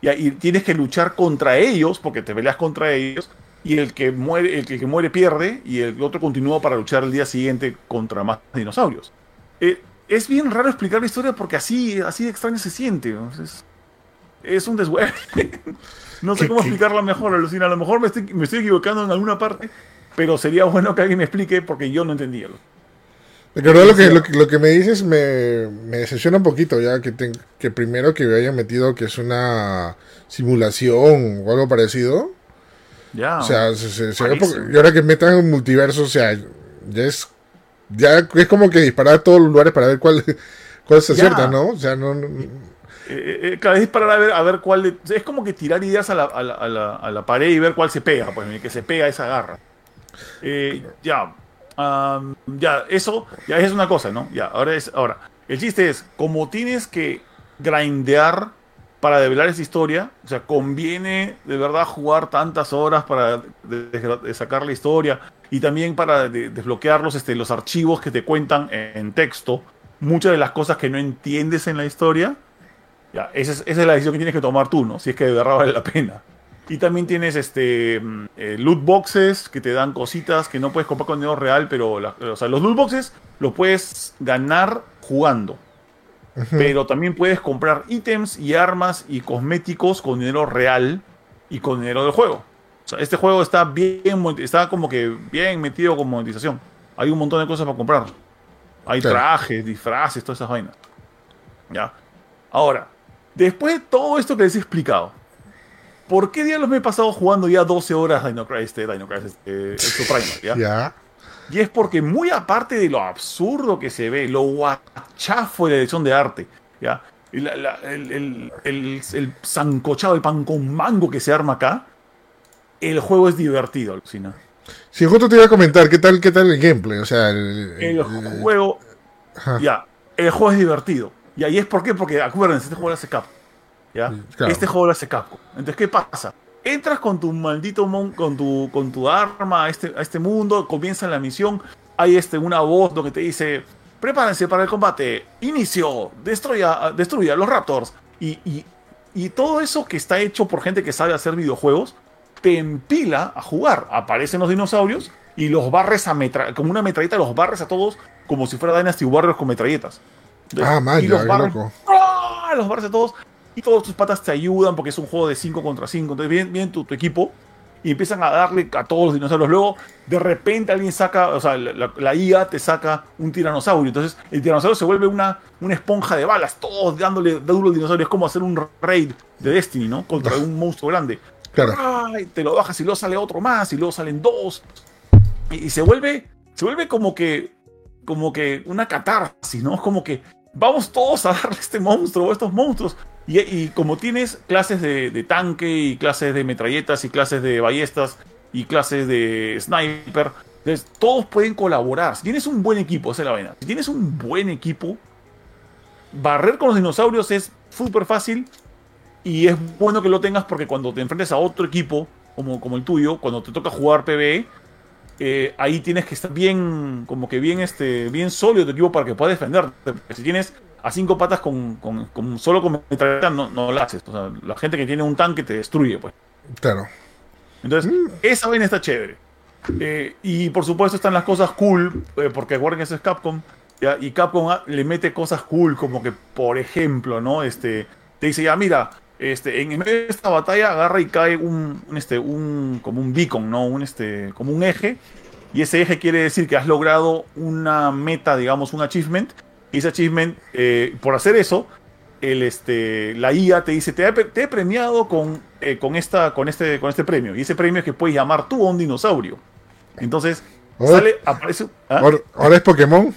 Y ahí tienes que luchar contra ellos, porque te peleas contra ellos, y el que muere, el que, muere pierde y el otro continúa para luchar el día siguiente contra más dinosaurios. Eh, es bien raro explicar la historia porque así, así de extraño se siente. Es, es un deshuevo. no sé cómo explicarla mejor, Alucina. A lo mejor me estoy, me estoy equivocando en alguna parte, pero sería bueno que alguien me explique porque yo no entendía. De verdad lo que, lo, que me dices me, me decepciona un poquito ya que, que primero que me hayan metido que es una simulación o algo parecido. Ya. O sea, se, y ahora que metan un multiverso, o sea, ya es ya es como que disparar a todos los lugares para ver cuál, cuál se acierta, ¿no? O sea, no, eh, eh, claro, es disparar a ver, a ver cuál. es como que tirar ideas a la, a, la, a, la, pared y ver cuál se pega, pues, que se pega esa garra. Eh, ya. ya, eso ya es una cosa, ¿no? Ya, ahora es. Ahora, el chiste es, como tienes que grindear para develar esa historia, o sea, conviene de verdad jugar tantas horas para sacar la historia y también para desbloquear los, este, los archivos que te cuentan en, texto muchas de las cosas que no entiendes en la historia. Ya, esa es, la decisión que tienes que tomar tú, ¿no? Si es que de verdad vale la pena. Y también tienes este mm, eh, loot boxes que te dan cositas que no puedes comprar con dinero real, pero sea, los loot boxes los puedes ganar jugando. Pero también puedes comprar ítems y armas y cosméticos con dinero real y con dinero del juego este juego está bien, está como que bien metido con monetización. Hay un montón de cosas para comprar. Hay trajes, disfraces, todas esas vainas. Ya. Ahora, después de todo esto que les he explicado, ¿por qué diablos me he pasado jugando ya 12 horas Dino Crisis, este, Dino Crisis, este, Primal, ¿ya? Y es porque muy aparte de lo absurdo que se ve, lo guachafo de la edición de arte, ¿ya? el, el, el, el, sancochado, el pan con mango que se arma acá, el juego es divertido, Lucina. Sí, justo te iba a comentar, ¿qué tal, qué tal el gameplay? O sea, el, juego. Ya, el juego es divertido. Y ahí es por qué, porque acuérdense, este juego lo hace Capcom. ¿ya? Este juego lo hace Capcom. Entonces, ¿qué pasa? Entras con tu maldito mon, con tu con tu arma a este, a este mundo, comienza la misión, hay este, una voz que te dice, prepárense para el combate, inicio, destruya, destruya los Raptors. Y, y, y todo eso que está hecho por gente que sabe hacer videojuegos, te empila a jugar. Aparecen los dinosaurios y los barres a como una metralleta, los barres a todos como si fuera Dynasty Warriors con metralletas. ah, man, y los, barres, ¡ah! los barres a todos y todos tus patas te ayudan porque es un juego de 5 contra 5. Entonces viene, bien tu, equipo y empiezan a darle a todos los dinosaurios. Luego, de repente alguien saca, o sea, la, IA te saca un tiranosaurio. Entonces, el tiranosaurio se vuelve una, una esponja de balas, todos dándole duro al dinosaurio. Es como hacer un raid de Destiny, ¿no? Contra un monstruo grande te lo bajas y luego sale otro más y luego salen dos. Y, se vuelve, se vuelve como que, como que una catarsis, ¿no? Es como que vamos todos a darle a este monstruo, a estos monstruos. Y, como tienes clases de, tanque y clases de metralletas y clases de ballestas y clases de sniper, todos pueden colaborar. Si tienes un buen equipo, esa es la vaina. Si tienes un buen equipo, barrer con los dinosaurios es súper fácil y es bueno que lo tengas porque cuando te enfrentes a otro equipo, como, como el tuyo, cuando te toca jugar PvE, eh, ahí tienes que estar bien, como que bien, este, bien sólido tu equipo para que puedas defenderte. Porque si tienes a cinco patas con, con, solo con metralleta, no, no lo haces. O sea, la gente que tiene un tanque te destruye, pues. Claro. Entonces, mm. esa vaina está chévere. Eh, y por supuesto están las cosas cool, eh, porque recuerden eso es Capcom. Y Capcom le mete cosas cool, como que, por ejemplo, ¿no? Este, te dice, ya, mira, este, en medio de esta batalla agarra y cae un, este, un, como un beacon, ¿no? Un, este, como un eje. Y ese eje quiere decir que has logrado una meta, digamos, un achievement. Y ese achievement, eh, por hacer eso, el, este, la IA te dice, te he, premiado con, eh, con, esta, con, este, con este premio. Y ese premio es que puedes llamar tú a un dinosaurio. Entonces, sale, aparece... ¿ah? Ahora, es Pokémon.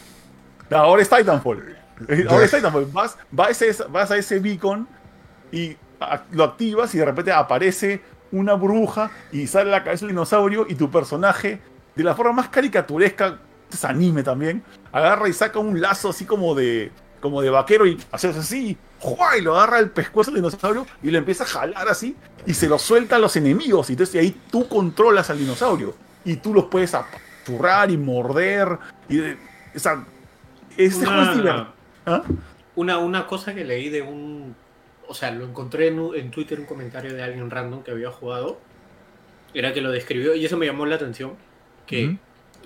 Ahora es Titanfall. Ahora es Titanfall. Vas, vas, vas a ese beacon y lo activas y de repente aparece una bruja y sale la cabeza del dinosaurio y tu personaje, de la forma más caricaturesca, es anime también, agarra y saca un lazo así como de como de vaquero y haces así, y lo agarra el pescuezo del dinosaurio y lo empieza a jalar así y se lo suelta a los enemigos. Y entonces ahí tú controlas al dinosaurio y tú los puedes apurrar y morder. Y, esa este una, ¿Ah? una, una cosa que leí de un o sea, lo encontré en, Twitter un comentario de alguien random que había jugado. era que lo describió y eso me llamó la atención, que.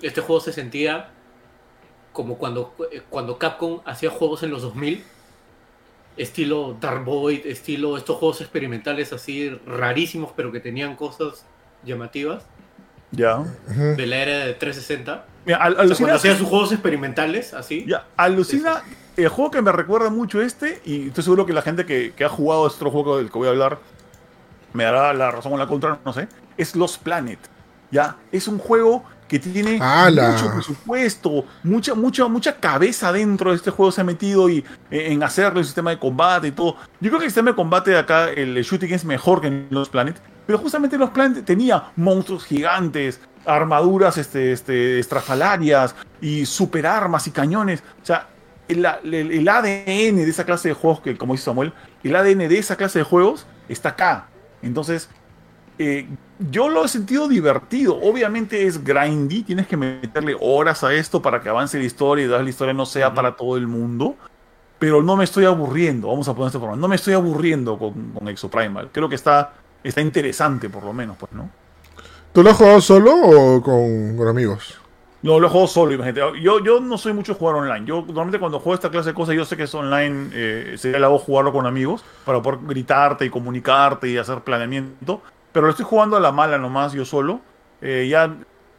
Este juego se sentía como cuando, cuando Capcom hacía juegos en los 2000, estilo Dark Void, estilo estos juegos experimentales así rarísimos, pero que tenían cosas llamativas, Ya. Ujú. de la era de 360. Mira, al- O sea, alucina, cuando hacía sus juegos experimentales, así. ya, alucina el juego que me recuerda mucho este, y estoy seguro que la gente que, que ha jugado este otro juego del que voy a hablar me dará la razón o la contra, no sé, es Lost Planet. Ya, es un juego que tiene mucho presupuesto, mucha, mucha, mucha cabeza dentro de este juego se ha metido y eh, en hacerle un sistema de combate y todo. Yo creo que el sistema de combate de acá, el shooting es mejor que en Lost Planet, pero justamente Lost Planet tenía monstruos gigantes, armaduras este, este, estrafalarias y superarmas y cañones. O sea, el, el- el ADN de esa clase de juegos, que como dice Samuel, el ADN de esa clase de juegos está acá. Entonces, eh, yo lo he sentido divertido. Obviamente es grindy, tienes que meterle horas a esto para que avance la historia y la historia no sea para todo el mundo. Pero no me estoy aburriendo, vamos a poner esta forma. No me estoy aburriendo con, con Exoprimal. Creo que está, está interesante, por lo menos, pues, ¿no? ¿Tú lo has jugado solo o con, con amigos? No, lo juego solo, imagínate. Yo, yo no soy mucho de jugar online. Yo normalmente cuando juego esta clase de cosas, yo sé que es online, eh, sería la voz jugarlo con amigos, para poder gritarte y comunicarte y hacer planeamiento. Pero lo estoy jugando a la mala nomás, yo solo. Eh, ya,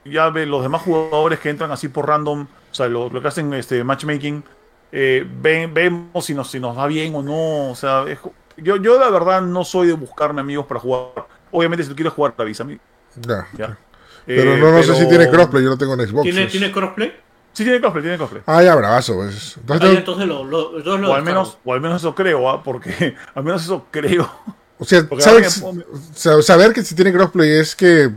ya ve los demás jugadores que entran así por random, o sea, lo, lo que hacen este matchmaking, eh, ven- vemos si nos, si nos va bien o no. O sea, es- yo, yo la verdad no soy de buscarme amigos para jugar. Obviamente, si tú quieres jugar, avísame. Ya. Ya. Pero Eh, no, no sé si pero- tiene crossplay, yo lo tengo en Xbox. ¿Tiene. ¿Tiene crossplay? Sí, tiene cosplay, tiene cosplay. Ah, ya, bravazo, pues. Ah, Entonces, ya, tengo- entonces lo, lo, lo O al, menos, o al menos eso creo, ¿ah? Porque al menos eso creo. O sea, saber que si tiene crossplay es que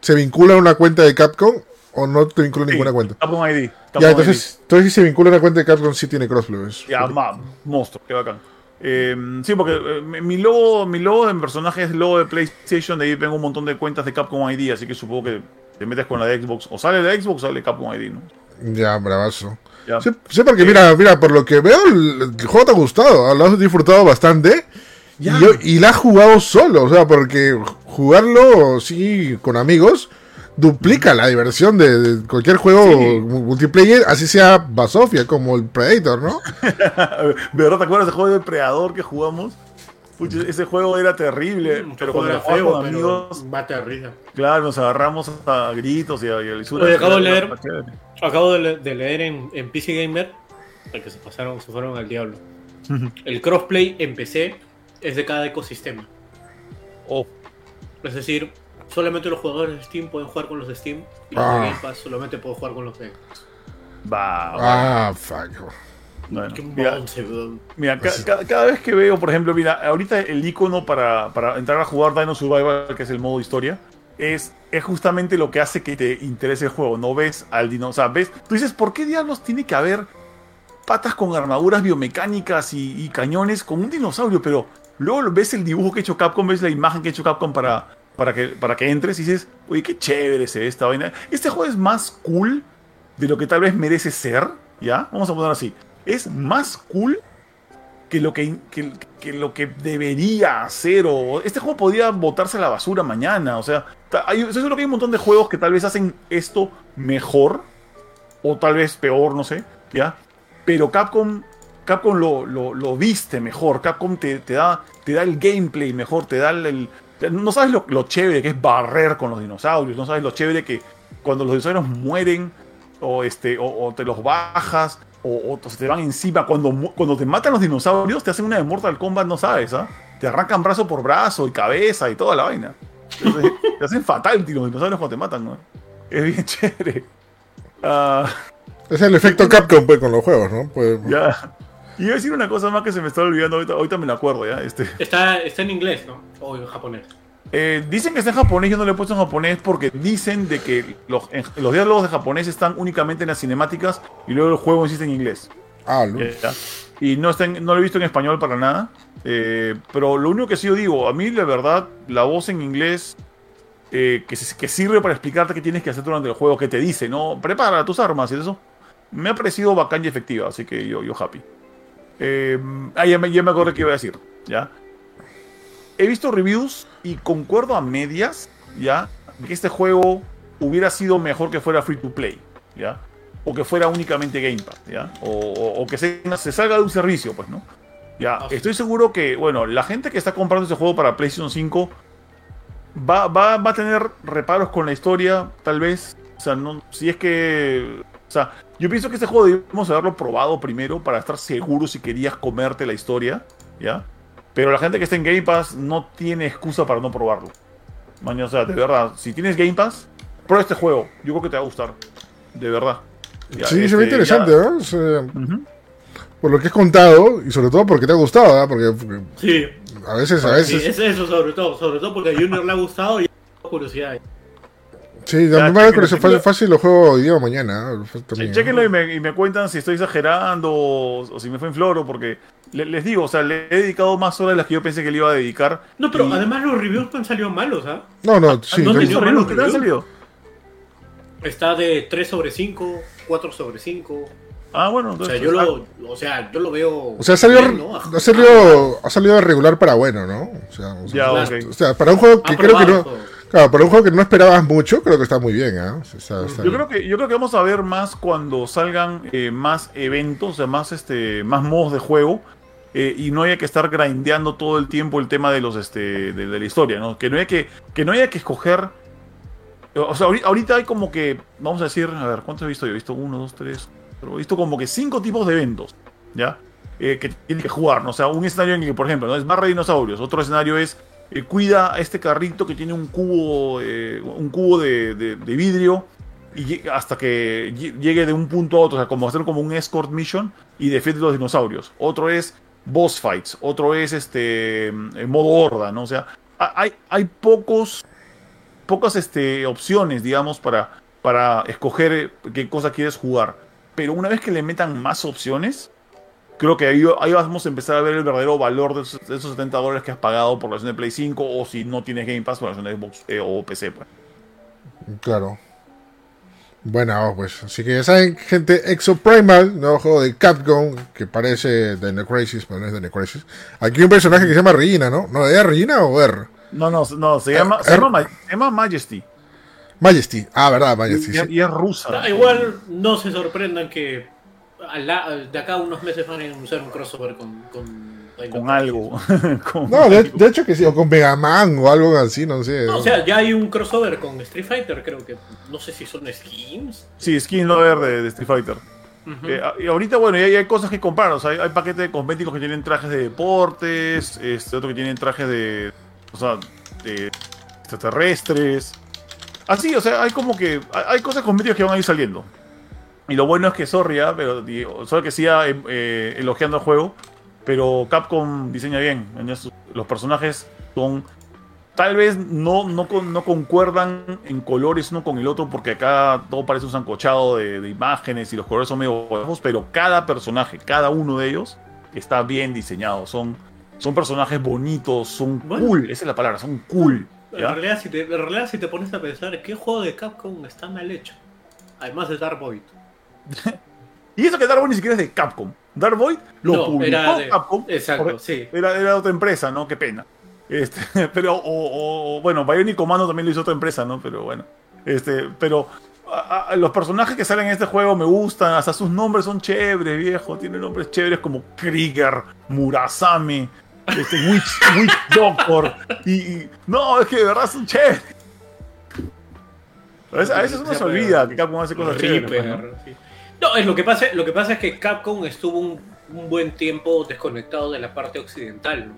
se vincula a una cuenta de Capcom o no te vincula a ninguna Sí, cuenta. Capcom ID. Capcom Ya, entonces, entonces si se vincula a una cuenta de Capcom sí tiene crossplay. Ya, ma, monstruo, qué bacán. Eh, sí, porque eh, mi logo, mi logo de mi personaje es logo de PlayStation, de ahí tengo un montón de cuentas de Capcom ID, así que supongo que te metes con la de Xbox, o sale de Xbox o sale Capcom ID, ¿no? Ya, bravazo. Ya. Sí, sí, porque mira, mira, por lo que veo, el, el juego te ha gustado, lo has disfrutado bastante. Ya. Y, yo, y la has jugado solo, o sea, porque jugarlo, sí, con amigos, duplica la diversión de, de cualquier juego Sí. multiplayer, así sea Basofia, como el Predator, ¿no? ¿Verdad? ¿Te acuerdas del juego de Depredador que jugamos? Pucha, ese juego era terrible, Mm, pero cuando feo, con amigos, bate a risa. claro, nos agarramos a gritos y a, y a lisuras. Oye, acabo de leer-. Acabo de, le- de leer en, en PC Gamer, que se pasaron, se fueron al diablo. El crossplay en PC es de cada ecosistema. Oh, Es decir, solamente los jugadores de Steam pueden jugar con los de Steam y los Ah. de Game Pass solamente pueden jugar con los de va, va. Ah, fuck. Bueno, Qué mira. Mira, ca- ca- cada vez que veo, por ejemplo, mira, ahorita el icono para, para entrar a jugar Dino Survival, que es el modo historia, es, es justamente lo que hace que te interese el juego. No ves al dinosaurio. O sea, ves. Tú dices, ¿por qué diablos tiene que haber patas con armaduras biomecánicas y, y cañones con un dinosaurio? Pero luego ves el dibujo que ha hecho Capcom, ves la imagen que ha hecho Capcom para, para, que, para que entres y dices, oye, qué chévere se esta vaina. Este juego es más cool de lo que tal vez merece ser, ¿ya? Vamos a poner así. Es más cool que lo que, que, que lo que debería hacer. O, este juego podría botarse a la basura mañana. O sea, hay, seguro que hay un montón de juegos que tal vez hacen esto mejor. O tal vez peor, no sé. ¿Ya? Pero Capcom. Capcom lo, lo, lo viste mejor. Capcom te, te, da, te da el gameplay mejor. Te da el. el- no sabes lo, lo chévere que es barrer con los dinosaurios. No sabes lo chévere que cuando los dinosaurios mueren. O, este, o, o te los bajas. O, o se te van encima. Cuando, cuando te matan los dinosaurios, te hacen una de Mortal Kombat, no sabes, ¿ah? Te arrancan brazo por brazo y cabeza y toda la vaina. Entonces, te hacen fatal los dinosaurios cuando te matan, ¿no? Es bien chévere. Ah, Es el efecto Capcom pues, con los juegos, ¿no? Pues, ya. Y iba a decir una cosa más que se me está olvidando ahorita, ahorita me la acuerdo, ¿ya? Este, Está, está en inglés, ¿no? O en japonés. eh, dicen que está en japonés, yo no le he puesto en japonés porque dicen de que los, en- los diálogos de japonés están únicamente en las cinemáticas y luego el juego existe en inglés. ah, lo- Ya. Y no, está en- no lo he visto en español para nada. Eh, pero lo único que sí yo digo, a mí la verdad, la voz en inglés eh, que, que sirve para explicarte qué tienes que hacer durante el juego, que te dice, ¿no? Prepara tus armas y eso. Me ha parecido bacán y efectiva, así que yo, yo happy. Eh, ah, ya me, ya me acordé qué iba a decir, ¿ya? He visto reviews y concuerdo a medias, ¿ya? que este juego hubiera sido mejor que fuera free to play, ¿ya? O que fuera únicamente Game Pass, ¿ya? O, o- o que se, se salga de un servicio, pues, ¿no? Ya, Ah, estoy seguro que, bueno, la gente que está comprando este juego para PlayStation 5 va, va, va a tener reparos con la historia, tal vez. O sea, no, si es que. O sea, yo pienso que este juego debemos haberlo probado primero para estar seguro si querías comerte la historia, ¿ya? Pero la gente que está en Game Pass no tiene excusa para no probarlo. Mañana, o sea, de verdad, si tienes Game Pass, prueba este juego. Yo creo que te va a gustar. De verdad. Ya, sí, se ve este, interesante, ya- ¿no? O sea, Ujú. por lo que has contado y sobre todo porque te ha gustado, ¿verdad? Porque, porque Sí, a veces, a sí, veces. es eso sobre todo, sobre todo porque a Junior le ha gustado y curiosidad. Sí, Ya, a mí me parece chequenlo. fácil, fácil lo juego hoy día o mañana. Sí, ¿no? y me, y me cuentan si estoy exagerando o, o si me fue en floro, porque le- les digo, o sea, le he dedicado más horas de las que yo pensé que le iba a dedicar. No, pero Y- además los reviews han salido malos, ¿ah? No, no, sí. ¿dónde no- yo- ¿Qué menos tal ha review? salido? Está de 3 sobre 5, 4 sobre 5. Ah, bueno, O entonces. sea, yo ah, lo, o sea, yo lo veo. O sea, ha salido, bien, ¿no? ha salido, ha salido de regular para bueno, ¿no? O sea, o sea, Ya, o para un juego que creo que no. Claro, para un juego que no esperabas mucho, creo que está muy bien, está Yo bien. creo que yo creo que vamos a ver más cuando salgan eh, más eventos, o sea, más este más modos de juego eh, y no haya que estar grindeando todo el tiempo el tema de los este de, de la historia, ¿no? Que no haya que que no haya que escoger o sea, ahori- ahorita hay como que vamos a decir, a ver, ¿cuántos he visto? Yo he visto uno, dos, tres, pero he visto como que cinco tipos de eventos, ¿ya? Eh, que tienes que jugar, ¿no? O sea, un escenario en el que, por ejemplo, ¿no? es de dinosaurios, otro escenario es eh, cuida a este carrito que tiene un cubo, eh, un cubo de, de- de vidrio y hasta que lle- llegue de un punto a otro, o sea, como hacer como un escort mission y defiende los dinosaurios. Otro es boss fights, otro es este en modo horda, ¿no? O sea, ha- hay, hay pocos pocas este, opciones, digamos, para, para escoger eh, qué cosa quieres jugar. Pero una vez que le metan más opciones, creo que ahí, ahí vamos a empezar a ver el verdadero valor de esos, de esos 70 dólares que has pagado por la versión de Play 5 o si no tienes Game Pass por la versión de Xbox eh, o PC. Pues. Claro. Bueno, pues así que ya saben, gente, Exo Primal, nuevo juego de Capcom, que parece Dino Crisis, pero no es Dino Crisis. Aquí hay un personaje que se llama Regina, ¿no? ¿No es Regina o R? No, no, no, se llama, Eh, se llama, Ma- se llama Majesty. Majesty. Ah, verdad, Majesty. Y, es rusa. Ah, igual no se sorprendan que la- de acá a unos meses van a anunciar un crossover con. con, Con algo. Con No, de, hecho que sí, o con Mega Man o algo así, no sé. No, o sea, ya hay un crossover con Street Fighter, creo que. No sé si son skins. Sí, skin lover de, de Street Fighter. Eh, y ahorita, bueno, ya hay, hay cosas que comprar. O sea, hay, hay paquetes de cosméticos que tienen trajes de deportes, este otro que tienen trajes de. O sea, de extraterrestres. Así, o sea, hay como que. Hay, hay cosas cosméticas que van a ir saliendo. Y lo bueno es que, sorry, ah, pero solo que siga eh, eh, elogiando el juego. Pero Capcom diseña bien. Los personajes son. Tal vez no, no, no concuerdan en colores uno con el otro, porque acá todo parece un zancochado de, de imágenes y los colores son medio bajos, pero cada personaje, cada uno de ellos, está bien diseñado. Son, son personajes bonitos, son Bueno. cool, esa es la palabra, son cool. En realidad, si te, en realidad, si te pones a pensar, ¿qué juego de Capcom está mal hecho? Además de Dark Void. Y eso que Dark Void ni siquiera es de Capcom. Dark Void lo No, publicó era de- Capcom. Exacto, sí. Era, era otra empresa, ¿no? Qué pena. Este, pero, o, o- bueno, Bionic Commando también lo hizo otra empresa, ¿no? Pero bueno. Este, pero a- a- los personajes que salen en este juego me gustan, hasta sus nombres son chéveres, viejo. Tienen nombres chéveres como Krieger, Murasame, este, Witch, Witch Doctor. Y, y- no, es que de verdad son chéveres. A veces, a veces uno se olvida que Capcom hace cosas chéveres. pues, ¿no? Reaper, sí. No, es lo que pasa, lo que pasa es que Capcom estuvo un, un buen tiempo desconectado de la parte occidental. ¿no?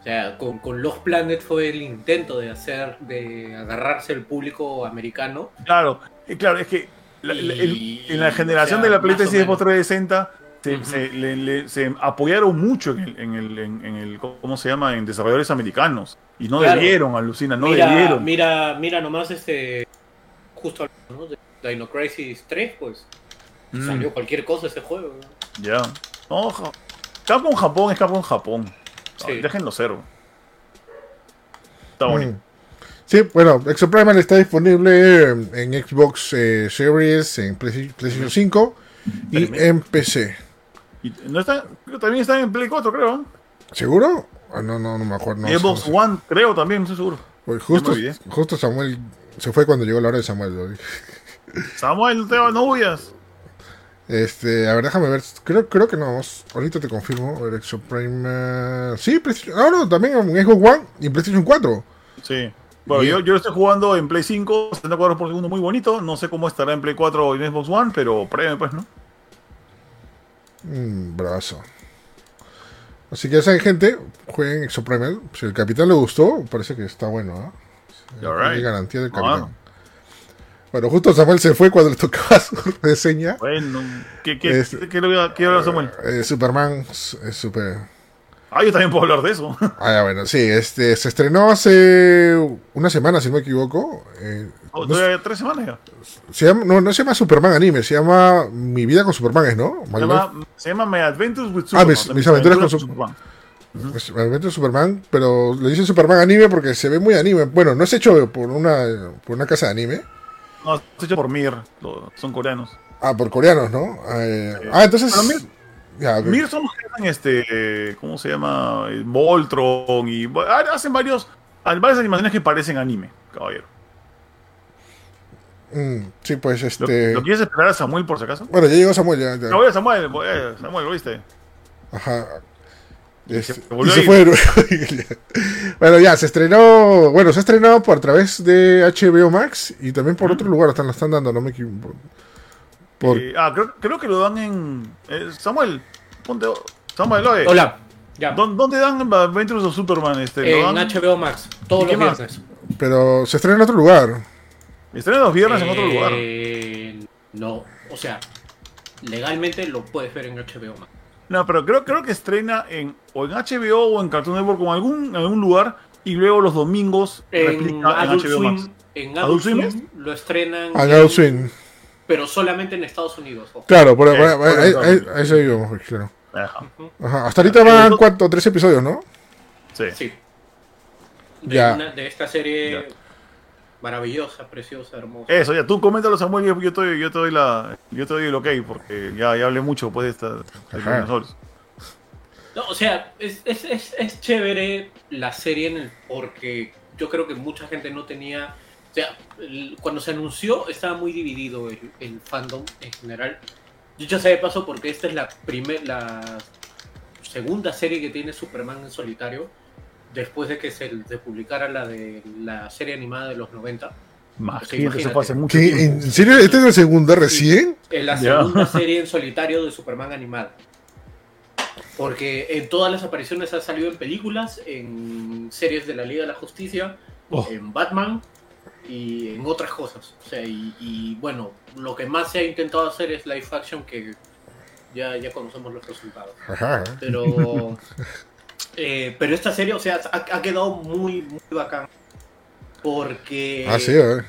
O sea, con, con Los Planet fue el intento de hacer, de agarrarse el público americano. Claro, claro, es que la- la- el- Y- en la generación o sea, de la PlayStation. Xbox 360 se, Ujú. se- le- le- se apoyaron mucho en el, en el, en, en el- ¿cómo se llama? En desarrolladores americanos. Y no Claro. debieron, alucina, no mira, debieron. mira, mira nomás este, justo ¿no? de Dino Crisis 3, pues Mm, salió cualquier cosa ese juego. ya. No, ja- Capcom Japón es Capcom Japón. Sí. Déjenlo cero. Está bonito. Mm. Sí, bueno, Exo Primal está disponible en Xbox eh, Series, en Play- PlayStation 5 y Espérame. en PC. Y no está, también está en Play 4, creo. ¿Seguro? Ah, no, no, no me acuerdo. No, y Xbox sé, no sé. One, creo también, no estoy seguro. Pues justo, justo Samuel se fue cuando llegó la hora de Samuel. Samuel, no te no huyas. Este, a ver, déjame ver. Creo, creo que no. Ahorita te confirmo. A ver, Exo Prime. eh, Sí, PlayStation. Ah, no, también en Xbox One y PlayStation 4. Sí. Bueno, yo, yo estoy jugando en Play 5, 70 cuadros por segundo, muy bonito. No sé cómo estará en Play 4 o en Xbox One, pero prueben, pues, ¿no? Mm, bravazo. Así que ya saben, gente, jueguen Exoprimal. Si el capitán le gustó, parece que está bueno. Alright. Hay garantía del capitán. Bueno, justo Samuel se fue cuando le tocaba su reseña. Bueno, ¿qué, qué, Es- qué, qué le voy a- qué habla Samuel? Eh, Superman es super. Ah, yo también puedo hablar de eso. Ah, ya, bueno, sí, este se estrenó hace una semana, si no me equivoco. Eh, Oh, no, tres semanas ya. se llama, no, no se llama Superman anime, se llama Mi vida con Superman, ¿es, ¿no? Se llama, se llama My Adventures with Ah, Superman. mis- o sea, mis aventuras con Superman. Pues, es Superman, pero le dicen Superman anime porque se ve muy anime. Bueno, no es hecho por una, por una casa de anime. No, es hecho por Mir, son coreanos. Ah, por coreanos, ¿no? Eh, ah, entonces. Mir- ya, ok. Mir son los que hacen este, ¿cómo se llama? Eh, Voltron y ah, hacen varios, varias animaciones que parecen anime, caballero. Mm, sí, pues ¿Lo, este. lo quieres esperar a Samuel por si acaso? Bueno, ya llegó Samuel, ya. ya. No, Samuel, Samuel, ¿lo viste? Ajá. Y Este, se y volvió se a fue. de nuevo. bueno, ya, se estrenó. Bueno, se ha estrenado por a través de HBO Max y también por otro lugar. Están, la están dando, no me equivoco. Por, Eh, ah, creo, creo que lo dan en. eh, Samuel, ponte. Samuel, oye. Hola. Ya. ¿dó- ¿Dónde dan Adventures of Superman? Este, ¿lo En? HBO Max. Todos ¿Y qué los más? viernes. pero se estrena en otro lugar. Estrenan los viernes en otro lugar. Eh, No, o sea, legalmente lo puedes ver en HBO Max. No, pero creo, creo que estrena en, o en HBO o en Cartoon Network o en algún, en algún lugar y luego los domingos En replica en Adult HBO Max. Swim, en ¿Adult Adult Swim Swim lo estrenan, Adult Swim. pero solamente en Estados Unidos. ojo. Claro, por, Eh, por- por ahí, eso. se vio, claro. Ajá. Ajá, hasta ahorita van cuatro, tres episodios, ¿no? Sí. Sí. De, Ya. una- de esta serie Ya. Maravillosa, preciosa, hermosa. Eso, ya tú coméntalo, Samuel, yo, yo te, doy- yo te doy la, yo te doy el ok, porque ya, ya hablé mucho pues de esta. No, o sea, es, es, es, es chévere la serie en el, porque yo creo que mucha gente no tenía. O sea, el- cuando se anunció estaba muy dividido el, el fandom en general. Dicho sea de paso, porque esta es la, primer, la segunda serie que tiene Superman en solitario, después de que se, se publicara la de la serie animada de los 90. Más Sí, que eso imagínate. fue hace mucho. ¿En serio? ¿Esta es la segunda recién? Es la Ya. segunda serie en solitario de Superman animada. Porque en todas las apariciones ha salido en películas, en series de la Liga de la Justicia, Oh. en Batman y en otras cosas. O sea, y, y, bueno, lo que más se ha intentado hacer es live action que ya, ya conocemos los resultados. Ajá. Pero, eh, pero esta serie, o sea, ha, ha quedado muy, muy bacán. Porque Ah, ver.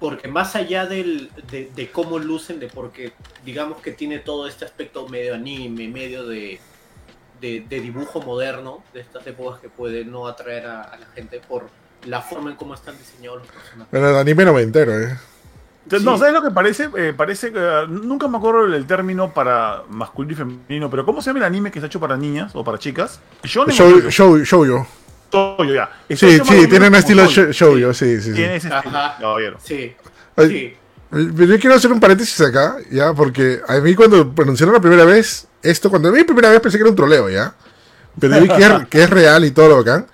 porque más allá del, de, de cómo lucen, de porque digamos que tiene todo este aspecto medio anime, medio de, de, de dibujo moderno de estas épocas que puede no atraer a, a la gente por la forma en cómo están diseñados los personajes. Bueno, el anime noventero, ¿eh? No, Sí. ¿sabes lo que parece? Eh, parece que eh, nunca me acuerdo el término para masculino y femenino, pero ¿cómo se llama el anime que está hecho para niñas o para chicas? Shonen o Show, shoujo? show, shoujo. Shoujo, ya. Está Sí, sí, tiene un estilo shoujo. sh- shoujo, sí, sí, sí. Tiene ese estilo, Ajá. caballero. Sí, Ay, sí. Pero Yo quiero hacer un paréntesis acá, ya, porque a mí cuando pronunciaron la primera vez esto, cuando vi la primera vez pensé que era un troleo, ya. Pero vi que es, que es real y todo lo bacán.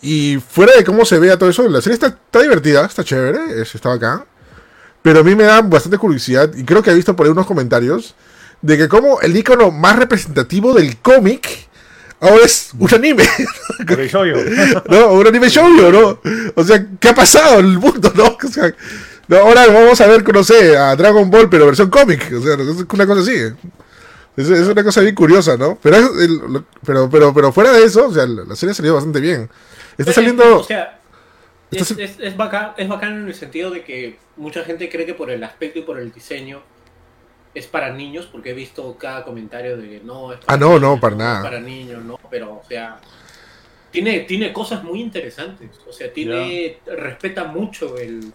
Y fuera de cómo se vea todo eso, la serie está, está divertida, está chévere, es- está bacán. Pero a mí me da bastante curiosidad, y creo que he visto por ahí unos comentarios, de que como el icono más representativo del cómic ahora es un anime. ¿no? Un anime shoujo, ¿no? O sea, ¿qué ha pasado en el mundo, no? O sea, no, ahora vamos a ver, no sé, a Dragon Ball, pero versión cómic. O sea, es una cosa así. Es, es una cosa bien curiosa, ¿no? Pero, es el- pero, pero, pero fuera de eso, o sea, la, serie ha salido bastante bien. Está Eh, saliendo... O sea, está es, es, es bacán, es bacán en el sentido de que mucha gente cree que por el aspecto y por el diseño es para niños, porque he visto cada comentario de que no es Ah, no, no, niños, para es nada. para niños, no, pero o sea, tiene, tiene cosas muy interesantes. O sea, tiene, respeta mucho el,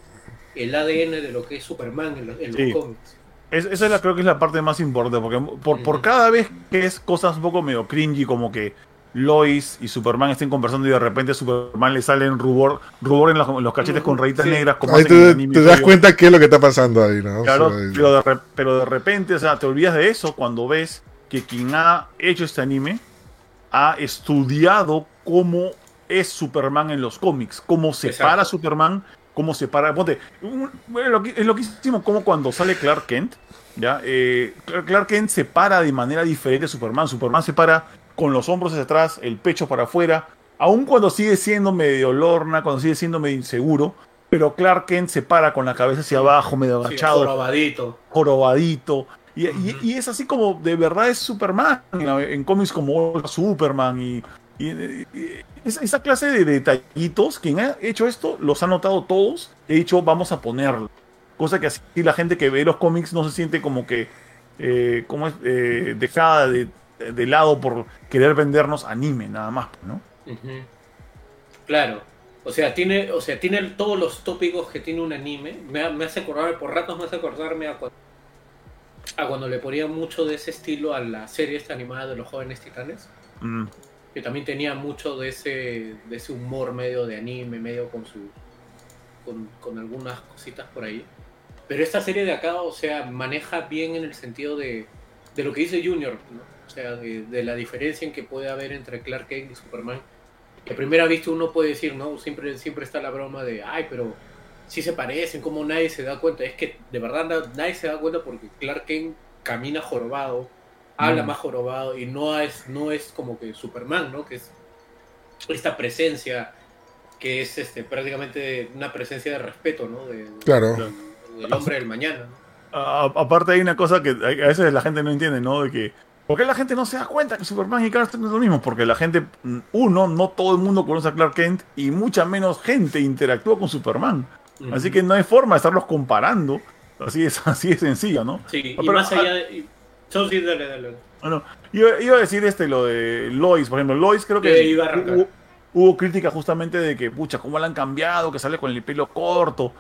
el ADN de lo que es Superman en, los- en los cómics. Es- esa es la, creo que es la parte más importante, porque por, por cada vez que es cosas un poco medio cringy, como que Lois y Superman estén conversando y de repente a Superman le salen rubor, rubor en los, en los cachetes con rayitas Sí. negras. Como Ahí te, anime te das cuenta qué es lo que está pasando ahí, ¿no? Claro, pero de, re- pero de repente, o sea, te olvidas de eso cuando ves que quien ha hecho este anime ha estudiado cómo es Superman en los cómics, cómo se Exacto. para Superman, cómo se para. Ponte, un- bueno, lo que- es loquísimo como cuando sale Clark Kent, ¿ya? Eh, Clark Clark Kent se para de manera diferente a Superman. Superman se para con los hombros hacia atrás, el pecho para afuera, aun cuando sigue siendo medio lorna, cuando sigue siendo medio inseguro. Pero Clark Kent se para con la cabeza hacia abajo, medio Sí, agachado jorobadito. jorobadito. Y, y- y es así como de verdad es Superman en, en cómics como Superman y, esa clase de detallitos, quien ha hecho esto los ha notado todos, he dicho vamos a ponerlo. Cosa que así la gente que ve los cómics no se siente como que eh, como es, eh, dejada de, de lado por querer vendernos anime nada más, ¿no? Claro. O sea, tiene, o sea, tiene todos los tópicos que tiene un anime. Me, me hace acordar, por ratos me hace acordarme a cuando, a cuando le ponía mucho de ese estilo a la serie esta animada de los jóvenes titanes. Mm, Que también tenía mucho de ese, de ese humor medio de anime, medio con su. Con, con algunas cositas por ahí. Pero esta serie de acá, o sea, maneja bien en el sentido de, de lo que dice Junior, ¿no? O sea, de, de la diferencia en que puede haber entre Clark Kent y Superman. Que a primera vista uno puede decir, ¿no? Siempre, siempre está la broma de, ay, pero sí se parecen, como nadie se da cuenta. Es que de verdad na- nadie se da cuenta porque Clark Kent camina jorobado, habla Mm. más jorobado y no es, no es como que Superman, ¿no? Que es esta presencia que es este prácticamente una presencia de respeto, ¿no? De, Claro. del hombre del mañana, ¿no? A- aparte hay una cosa que a veces la gente no entiende, ¿no? De que ¿por qué la gente no se da cuenta que Superman y Clark Kent es lo mismo? Porque la gente, uno, no todo el mundo conoce a Clark Kent y mucha menos gente interactúa con Superman. Así que no hay forma de estarlos comparando. Así es, así es sencillo, ¿no? Sí, y Pero, más ah, allá de... y- so, sí, dale, dale. Bueno, iba, iba a decir este, lo de Lois, por ejemplo. Lois creo que iba a arrancar. hubo, hubo crítica justamente de que, pucha, cómo la han cambiado, que sale con el pelo corto.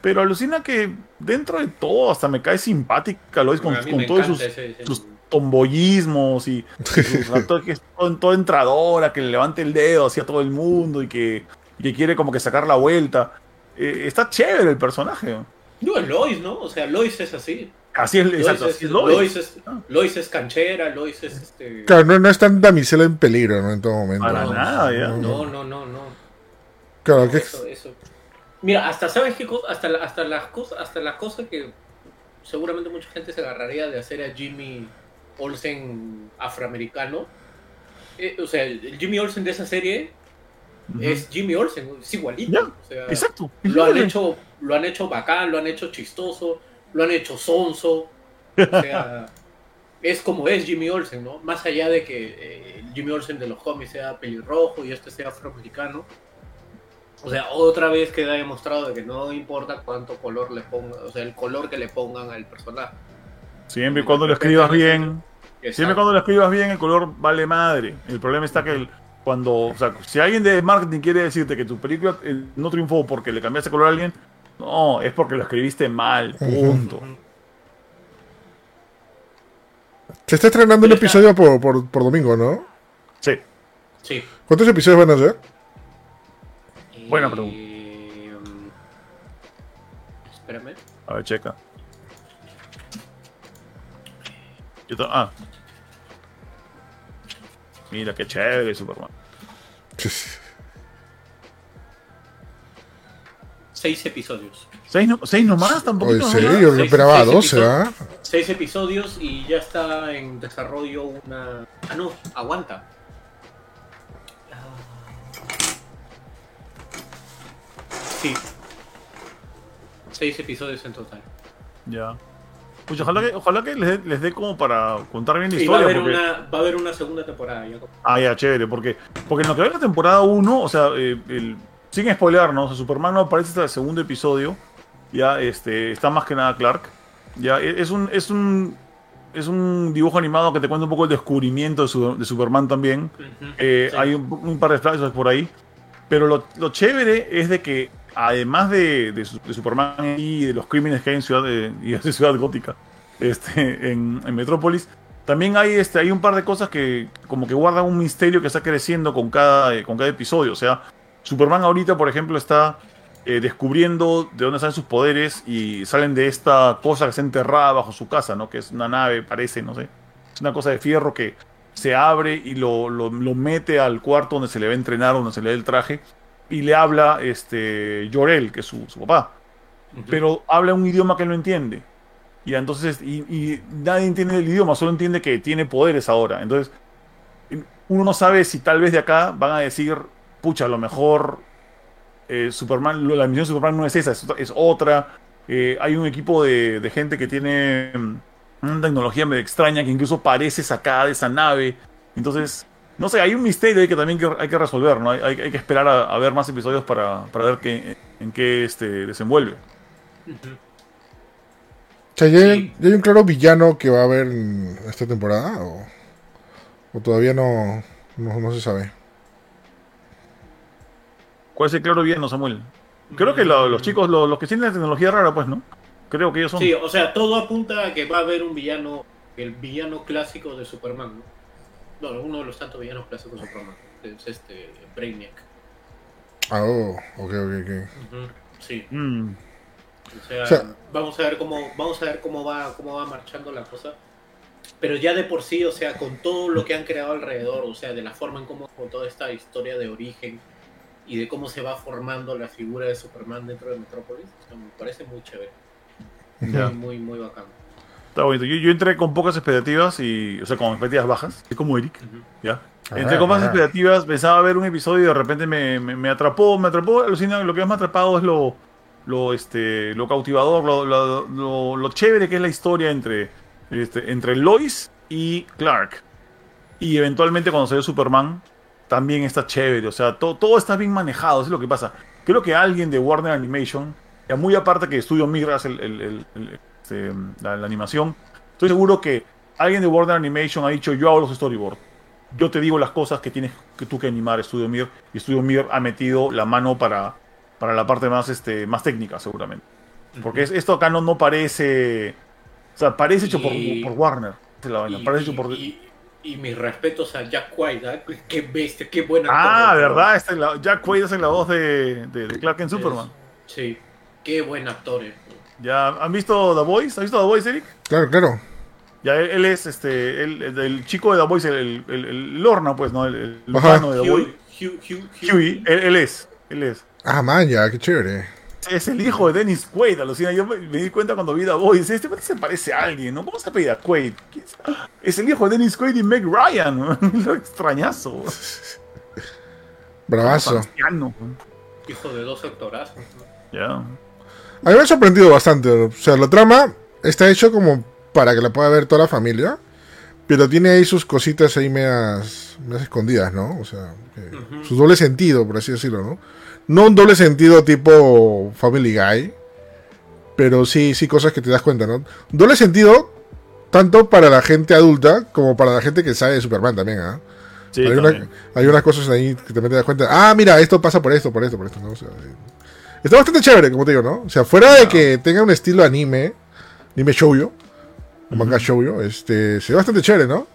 Pero alucina que dentro de todo hasta me cae simpática Lois con, todos sus tomboyismos y, actos que es todo, todo entradora, que le levante el dedo hacia todo el mundo y que, y que quiere como que sacar la vuelta. Eh, está chévere el personaje. No, es Lois, ¿no? O sea, Lois es así. Así es, Lois exacto, es, así es Lois. Lois es. Lois es canchera, Lois es este... Claro, no, no es tan damisela en peligro, ¿no? En todo momento. Para no, nada, ya. No, no, no, no. Claro, No, que eso, eso. Mira, hasta sabes qué cosa, hasta, la- hasta las cosas, hasta las cosas que seguramente mucha gente se agarraría de hacer a Jimmy Olsen afroamericano. Eh, o sea, el Jimmy Olsen de esa serie es Jimmy Olsen, es igualito. O sea, Exacto. lo han hecho, lo han hecho bacán, lo han hecho chistoso, lo han hecho sonso. O sea, es como es Jimmy Olsen, ¿no? Más allá de que eh, Jimmy Olsen de los cómics sea pelirrojo y este sea afroamericano. O sea, otra vez queda demostrado de que no importa cuánto color le pongan, o sea, el color que le pongan al personaje. Siempre y cuando lo escribas bien. Siempre Exacto. cuando lo escribas bien, el color vale madre. El problema está que el- cuando, o sea, si alguien de marketing quiere decirte que tu película eh, no triunfó porque le cambiaste color a alguien, no, es porque lo escribiste mal, punto. se está estrenando un episodio por, por, por domingo, ¿no? Sí. Sí. ¿Cuántos episodios van a ser? Buena Eh, pregunta. um, espérame. A ver, checa. Ah. Mira qué chévere Superman. Seis episodios. ¿Seis, no, seis nomás? ¿Tampoco? ¿En serio? Yo seis- esperaba seis 12, episodios. ¿ah? Seis episodios y ya está en desarrollo una. Ah, no, aguanta. Sí. Seis episodios en total. Ya. Pues ojalá que, ojalá que les, dé- les dé como para contar bien la Y va a, historia. haber porque- una, va a haber una segunda temporada. Ah, ya, chévere, porque, porque en lo que va de la temporada 1, o sea, eh, el- sin spoiler, ¿no? O sea, Superman no aparece hasta el segundo episodio. Ya, este, está más que nada Clark. Ya, e- es un, es un, es un dibujo animado que te cuenta un poco el descubrimiento de, su- de Superman también. Eh, sí. Hay un, un par de flashbacks por ahí. Pero lo, lo chévere es de que, además de, de, su- de Superman y de los crímenes que hay en Ciudad, de, y Ciudad Gótica, este, en, Metrópolis, también hay, este, hay un par de cosas que como que guardan un misterio que está creciendo con cada, eh, con cada episodio. O sea, Superman ahorita, por ejemplo, está eh, descubriendo de dónde salen sus poderes y salen de esta cosa que se enterrada bajo su casa, ¿no? Que es una nave, parece, no sé. Es una cosa de fierro que se abre y lo, lo, lo mete al cuarto donde se le va a entrenar, donde se le da el traje. Y le habla este Jorel, que es su, su papá. Pero habla un idioma que él no entiende. Y entonces, y, y nadie entiende el idioma, solo entiende que tiene poderes ahora. Entonces, uno no sabe si tal vez de acá van a decir, pucha, a lo mejor eh, Superman, la misión de Superman no es esa, es, es otra. Eh, hay un equipo de, de gente que tiene mm, una tecnología medio extraña que incluso parece sacada de esa nave. Entonces, no sé, hay un misterio ahí que también hay que resolver, ¿no? Hay, hay- hay que esperar a, a ver más episodios para, para ver qué, en qué este, desenvuelve. O sea, ¿ya, hay- Sí. ya hay un claro villano que va a haber en esta temporada? ¿O, o todavía no, no, no se sabe? ¿Cuál es el claro villano, Samuel? Creo que lo- los chicos, lo- los que tienen la tecnología rara, pues, ¿no? Creo que ellos son. Sí, o sea, todo apunta a que va a haber un villano, el villano clásico de Superman, ¿no? No, uno de los tantos villanos clásicos de Superman. Es este, Brainiac. Ah, oh, ok, ok, ok. Sí. Mm, O sea, O sea- vamos a ver cómo, vamos a ver cómo va, cómo va marchando la cosa. Pero ya de por sí, o sea, con todo lo que han creado alrededor, o sea, de la forma en cómo con toda esta historia de origen y de cómo se va formando la figura de Superman dentro de Metrópolis, o sea, me parece muy chévere. Muy, muy, muy bacán. Está bonito. Yo, yo entré con pocas expectativas y. O sea, con expectativas bajas. Es como Eric. ¿Ya? Entré con más ah. expectativas, pensaba ver un episodio y de repente me, me, me atrapó, me atrapó, alucina, lo que más me ha atrapado es lo, lo, este, lo cautivador, lo, lo, lo- lo chévere que es la historia entre, este, entre Lois y Clark. Y eventualmente cuando ve Superman, también está chévere, o sea, todo, todo está bien manejado, eso es lo que pasa. Creo que alguien de Warner Animation, ya muy aparte que Studio Migra hace el, el- el- el- este, la, la animación, estoy seguro que alguien de Warner Animation ha dicho, yo hago los storyboards yo te digo las cosas que tienes que tú que animar Studio Mir y Studio Mir ha metido la mano para, para la parte más este más técnica seguramente porque es- esto acá no, no parece o sea parece hecho por, Y- por Warner la vaina, Y, parece hecho por y- y mis respetos a Jack White, ¿ah? qué bestia, qué buena. ah verdad Esta es la- Jack Quaid es la voz de, de, de Clark en Superman Sí, qué buen actor. eh. Ya han visto The Voice ¿has visto The Voice Eric? Claro, claro. ya él, él es este el, el- el chico de The Voice el, el, el Lorna pues no el, el humano de The Voice Huey él, él es él es Ah, man, ya, qué chévere. Es el hijo de Dennis Quaid, alucina. Yo me, me di cuenta cuando vi Boy. Dice, este se parece a alguien, ¿no? ¿Cómo se apellida Quaid? ¿Quién es? Es el hijo de Dennis Quaid y Meg Ryan. ¿no? Lo extrañazo. Bravazo. Hijo de dos actorazos. ¿no? Ya. A mí me ha sorprendido bastante. O sea, la trama está hecho como para que la pueda ver toda la familia. Pero tiene ahí sus cositas ahí medias, medias escondidas, ¿no? O sea, que- su doble sentido, por así decirlo, ¿no? No un doble sentido tipo Family Guy. Pero sí, sí cosas que te das cuenta, ¿no? Doble sentido tanto para la gente adulta como para la gente que sabe de Superman también, ¿ah? Sí, hay, una- hay unas cosas ahí que también te das cuenta. Ah, mira, esto pasa por esto, por esto, por esto, ¿no? O sea, eh, está bastante chévere, como te digo, ¿no? O sea, fuera de que tenga un estilo anime, anime shoujo, manga shoujo, este, se ve bastante chévere, ¿no?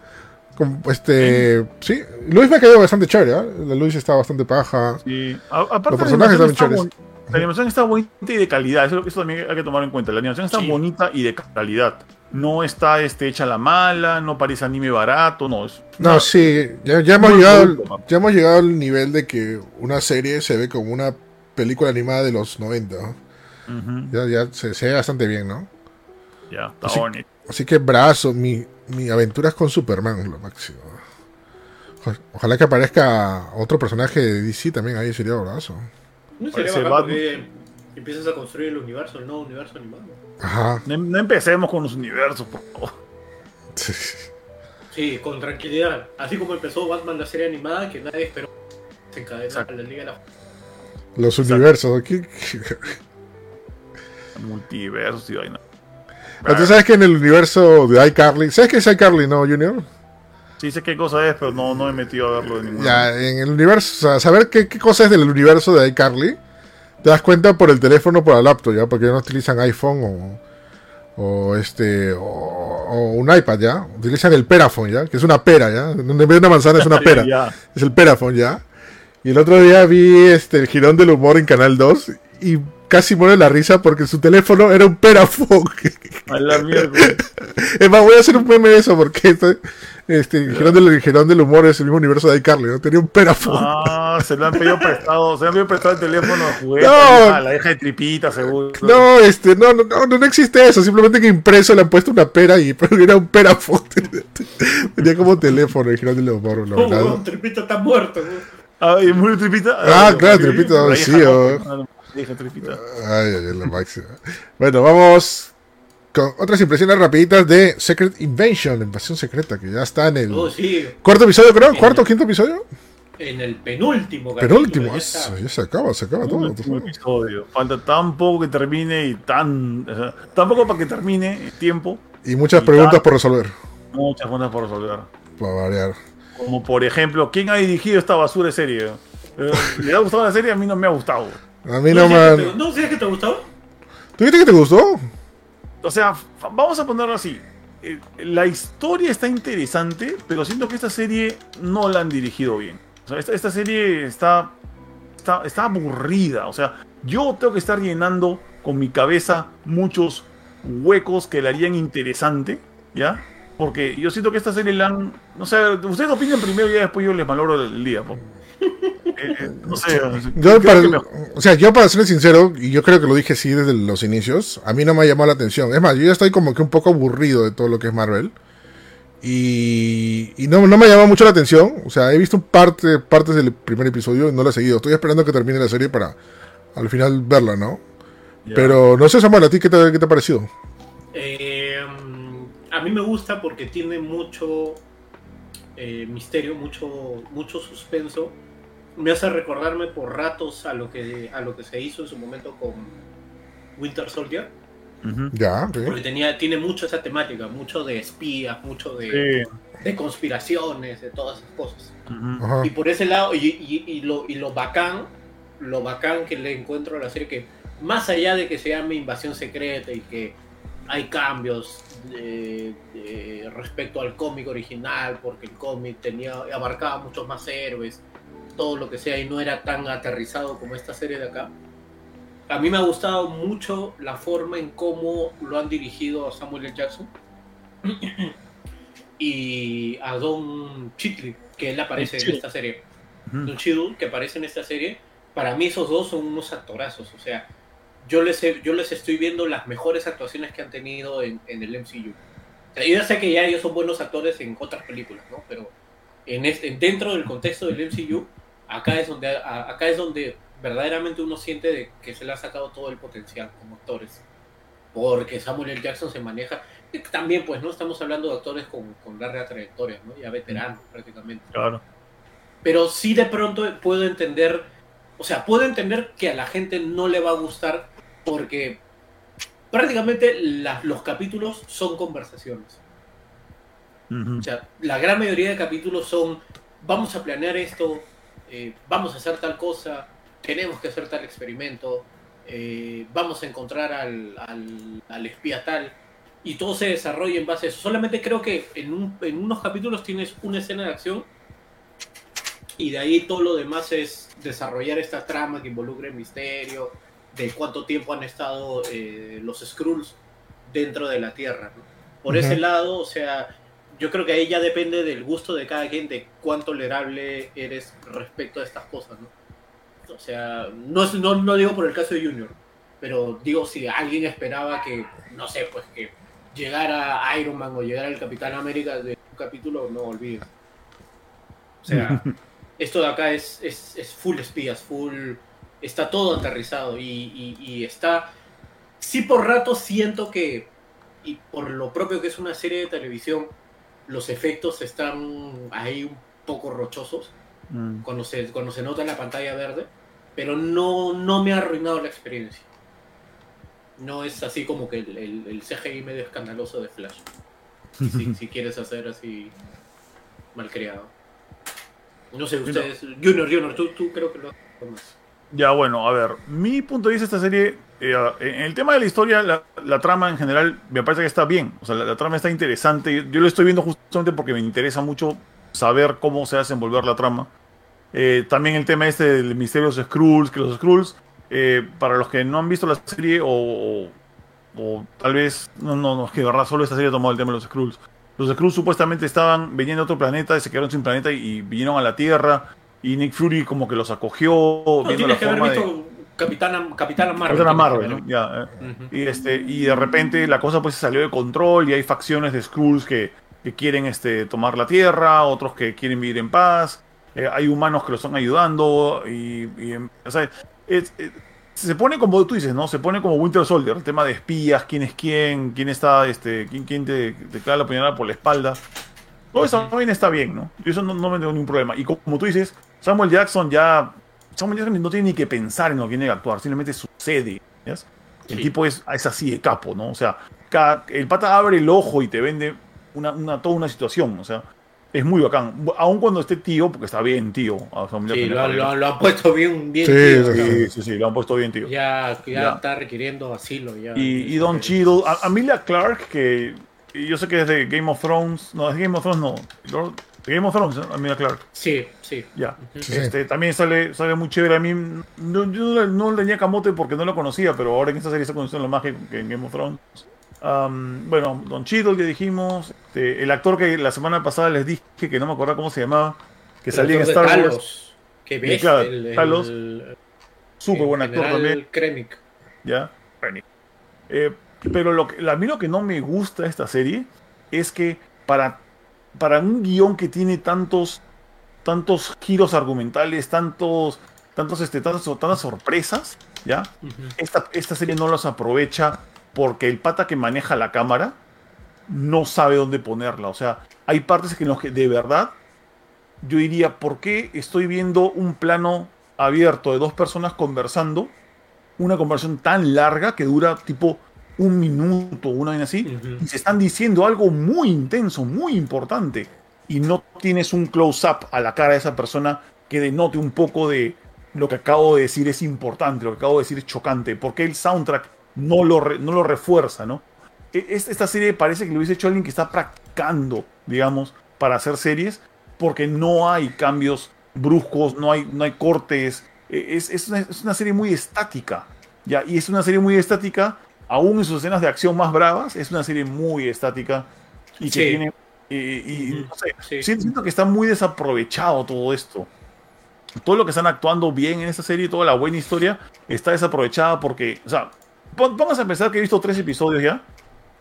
Como, este, sí, Luis me ha quedado bastante chévere, ¿ah? La Luis está bastante paja. Sí. A- aparte, Los personajes están está chéveres. La animación está bonita y de calidad. Eso, eso también hay que tomar en cuenta. La animación está Sí. bonita y de calidad. No está este, hecha la mala, no parece anime barato, no. Es, No, sí, ya, ya hemos llegado, ya hemos llegado al nivel de que una serie se ve como una película animada de los 90, ¿no? Ujú. Ya, ya se, se ve bastante bien, ¿no? Ya, está Sí. bonito. Así que brazo, mi, mi aventuras con Superman, lo máximo. Oja- Ojalá que aparezca otro personaje de DC también ahí, sería brazo. No sería Parece bacán porque empiezas a construir el universo, el nuevo universo animado. Ajá. No, no empecemos con los universos, por favor. Sí, con tranquilidad. Así como empezó Batman la serie animada que nadie esperó. Se encadena Exacto. a la Liga de la Los universos. ¿qué- Multiversos y vaina. Ah, ¿Tú sabes que en el universo de iCarly, ¿sabes qué es iCarly, no, Junior? Sí sé qué cosa es, pero no, no he metido a verlo de ninguna Ya, en el universo, o sea, saber qué, qué cosa es del universo de iCarly, te das cuenta por el teléfono o por la laptop, ¿ya? Porque no utilizan iPhone o, o este o, o un iPad ya, utilizan el Perafone ya, que es una pera ya, en vez de una manzana es una pera, es el Perafone ya. Y el otro día vi este el girón del humor en Canal 2 y casi muero de la risa porque su teléfono era un Perafone. A la mierda. Es más, voy a hacer un meme de eso porque este, este el, girón del, el girón del humor es el mismo universo de iCarly, ¿no? Tenía un Perafone. Ah, se lo han pedido prestado, se le han pedido prestado el teléfono juguete. No. a la hija de tripita, seguro. No, este, no, no, no, no existe eso. Simplemente que impreso le han puesto una pera y pero era un perafone. Tenía como teléfono el girón del humor, la Oh, Tripita está muerto. weón. Ah, ¿y murió tripita? Ah, claro. Tripita, sí, oh. hija de tripita. Ay, ay, ay, la máxima. Bueno, vamos con otras impresiones rapiditas de Secret Invention, la invasión secreta, que ya está en el Oh, sí, cuarto episodio, creo. ¿Cuarto o quinto episodio? en el penúltimo Penúltimo. ya está. ya se acaba, se acaba todo. Episodio. Falta tan poco que termine y tan. o sea, tan poco para que termine el tiempo. Y muchas Y preguntas por resolver. Muchas cosas por resolver. Para variar. Como por ejemplo, ¿quién ha dirigido esta basura de serie? Eh, ¿Le ha gustado la serie? A mí no me ha gustado. A mí no, ¿No man. te- ¿No sabes que te gustó? ¿Tú dijiste que te gustó? O sea, vamos a ponerlo así. Eh, La historia está interesante, pero siento que esta serie no la han dirigido bien. O sea, esta, esta serie está, está, está aburrida. O sea, yo tengo que estar llenando con mi cabeza muchos huecos que la harían interesante, ¿ya? Porque yo siento que esta serie la han... No sé, ustedes opinen primero y después yo les valoro el día. po. Eh, eh, no sé. Yo para, o sea, yo para ser sincero, y yo creo que lo dije sí desde los inicios, a mí no me ha llamado la atención. Es más, yo ya estoy como que un poco aburrido de todo lo que es Marvel. Y, y no, no me ha llamado mucho la atención. O sea, he visto parte, partes del primer episodio y no lo he seguido. Estoy esperando que termine la serie para al final verla, ¿no? Pero no sé, Samuel, ¿a ti qué te, qué te ha parecido? Eh, a mí me gusta porque tiene mucho eh, misterio, mucho, mucho suspenso. Me hace recordarme por ratos a lo que a lo que se hizo en su momento con Winter Soldier. Ya, porque tenía tiene mucho esa temática, mucho de espías, mucho de, Sí. de conspiraciones, de todas esas cosas. Y por ese lado, y, y- y lo, y lo bacán, lo bacán que le encuentro a la serie, que más allá de que se llame Invasión Secreta y que hay cambios respecto al cómic original, porque el cómic tenía abarcaba muchos más héroes, todo lo que sea, y no era tan aterrizado como esta serie de acá. A mí me ha gustado mucho la forma en cómo lo han dirigido a Samuel L. Jackson y a Don Chitley, que él aparece en esta serie. Don Cheadle, que aparece en esta serie, para mí esos dos son unos actorazos. O sea, yo les, he- yo les estoy viendo las mejores actuaciones que han tenido en, en el MCU. O sea, yo ya sé que ya ellos son buenos actores en otras películas, ¿no? Pero en este, en- dentro del contexto del MCU, acá es donde, a- acá es donde verdaderamente uno siente de que se le ha sacado todo el potencial como actores. Porque Samuel L. Jackson se maneja. y También, pues, ¿no? Estamos hablando de actores con, con larga trayectoria, ¿no? Ya veteranos prácticamente Claro. pero sí de pronto puedo entender, o sea, puedo entender que a la gente no le va a gustar porque prácticamente la- los capítulos son conversaciones. O sea, la gran mayoría de capítulos son, vamos a planear esto, eh, vamos a hacer tal cosa, tenemos que hacer tal experimento, eh, vamos a encontrar al, al- al espía tal, y todo se desarrolla en base a eso. Solamente creo que en, un- en unos capítulos tienes una escena de acción y de ahí todo lo demás es desarrollar esta trama que involucra el misterio, de cuánto tiempo han estado eh, los Skrulls dentro de la Tierra. ¿no? Por ese lado, o sea, yo creo que ahí ya depende del gusto de cada quien, de cuán tolerable eres respecto a estas cosas, ¿no? O sea, no, no, no digo por el caso de Junior, pero digo si alguien esperaba que, no sé, pues que llegara Iron Man o llegara el Capitán América de un capítulo, no olvides. O sea, esto de acá es, es, es full espías, full... Está todo aterrizado y, y- y está... Sí por rato siento que, y por lo propio que es una serie de televisión, los efectos están ahí un poco rochosos Mm. cuando se, cuando se nota en la pantalla verde, pero no, no me ha arruinado la experiencia. No es así como que el, el- el CGI medio escandaloso de Flash. Si, si quieres hacer así malcriado. No sé, ustedes. Junior, Junior, tú, tú creo que lo haces más. Ya, bueno, a ver, mi punto de vista de esta serie, eh, en el tema de la historia, la, trama en general me parece que está bien, o sea, la, trama está interesante, yo, lo estoy viendo justamente porque me interesa mucho saber cómo se hace envolver la trama. Eh, también el tema este del misterio de los Skrulls, que los Skrulls, eh, para los que no han visto la serie o, o, tal vez, no, no, no, es que verdad solo esta serie ha tomado el tema de los Skrulls. Los Skrulls supuestamente estaban, venían de otro planeta, y se quedaron sin planeta y vinieron a la Tierra. Y Nick Fury como que los acogió, No, viendo la que haber forma de... visto Capitana, Capitana Marvel. Capitana Marvel, ¿no? Ya, eh. Y, este, y de repente la cosa pues se salió de control y hay facciones de Skrulls que, que quieren este, tomar la Tierra, otros que quieren vivir en paz, eh, hay humanos que lo están ayudando y, y, em, o sea, es- es- se pone como tú dices, ¿no? Se pone como Winter Soldier, el tema de espías, quién es quién, quién está, este, quién, quién te, te clava la puñalada por la espalda. Todo eso también está bien, ¿no? Yo eso no, no me tengo ningún problema. Y como tú dices, Samuel Jackson ya. Samuel Jackson no tiene ni que pensar en lo que tiene que actuar, simplemente sucede. El Sí. tipo es, es así de capo, ¿no? O sea, cada- el pata abre el ojo y te vende una, una- toda una situación, o sea, es muy bacán. Aun cuando esté tío, porque está bien tío. a Samuel Sí, Jackson lo, lo, lo han puesto bien, bien Sí, tío, sí, sí, sí, sí, lo han puesto bien tío. Ya, ya, Ya. está requiriendo asilo. Ya. Y, y Don Cheadle, a- Amelia Clark, que yo sé que es de Game of Thrones, no, es de Game of Thrones, no, Lord- Game of Thrones, ¿eh? Amelia Clark. Sí, sí. Ya. Sí. Este, también sale, sale muy chévere. A mí no, yo no, le- no le tenía camote porque no lo conocía, pero ahora en esta serie se conociendo más que, que en Game of Thrones. Bueno, Don Cheadle que dijimos. este, el actor que la semana pasada les dije que no me acordaba cómo se llamaba. Que El salía en Star Wars. Talos, Que ves claro, el, el- Talos, el Súper buen actor también. Krennic. ¿Ya? Eh, pero lo que, a mí lo que no me gusta de esta serie es que para, para un guion que tiene tantos, tantos giros argumentales, tantos, tantos, este, tantas, tantas sorpresas, ¿ya? Esta, esta serie no los aprovecha porque el pata que maneja la cámara no sabe dónde ponerla. O sea, hay partes en las que de verdad yo diría, ¿por qué estoy viendo un plano abierto de dos personas conversando? Una conversación tan larga que dura tipo un minuto, una vez así, y se están diciendo algo muy intenso, muy importante, y no tienes un close-up a la cara de esa persona que denote un poco de lo que acabo de decir es importante, lo que acabo de decir es chocante, porque el soundtrack no lo, re- no lo refuerza, ¿no? E- es- Esta serie parece que lo hubiese hecho alguien que está practicando, digamos, para hacer series, porque no hay cambios bruscos, no hay, no hay cortes, e- es, es, una, es una serie muy estática, ¿ya? Y es una serie muy estática, aún en sus escenas de acción más bravas, es una serie muy estática y que Sí. tiene... y- no sé, sí. siento, que está muy desaprovechado todo esto. Todo lo que están actuando bien en esta serie, toda la buena historia, está desaprovechada porque, o sea, póngase a pensar que he visto tres episodios ya,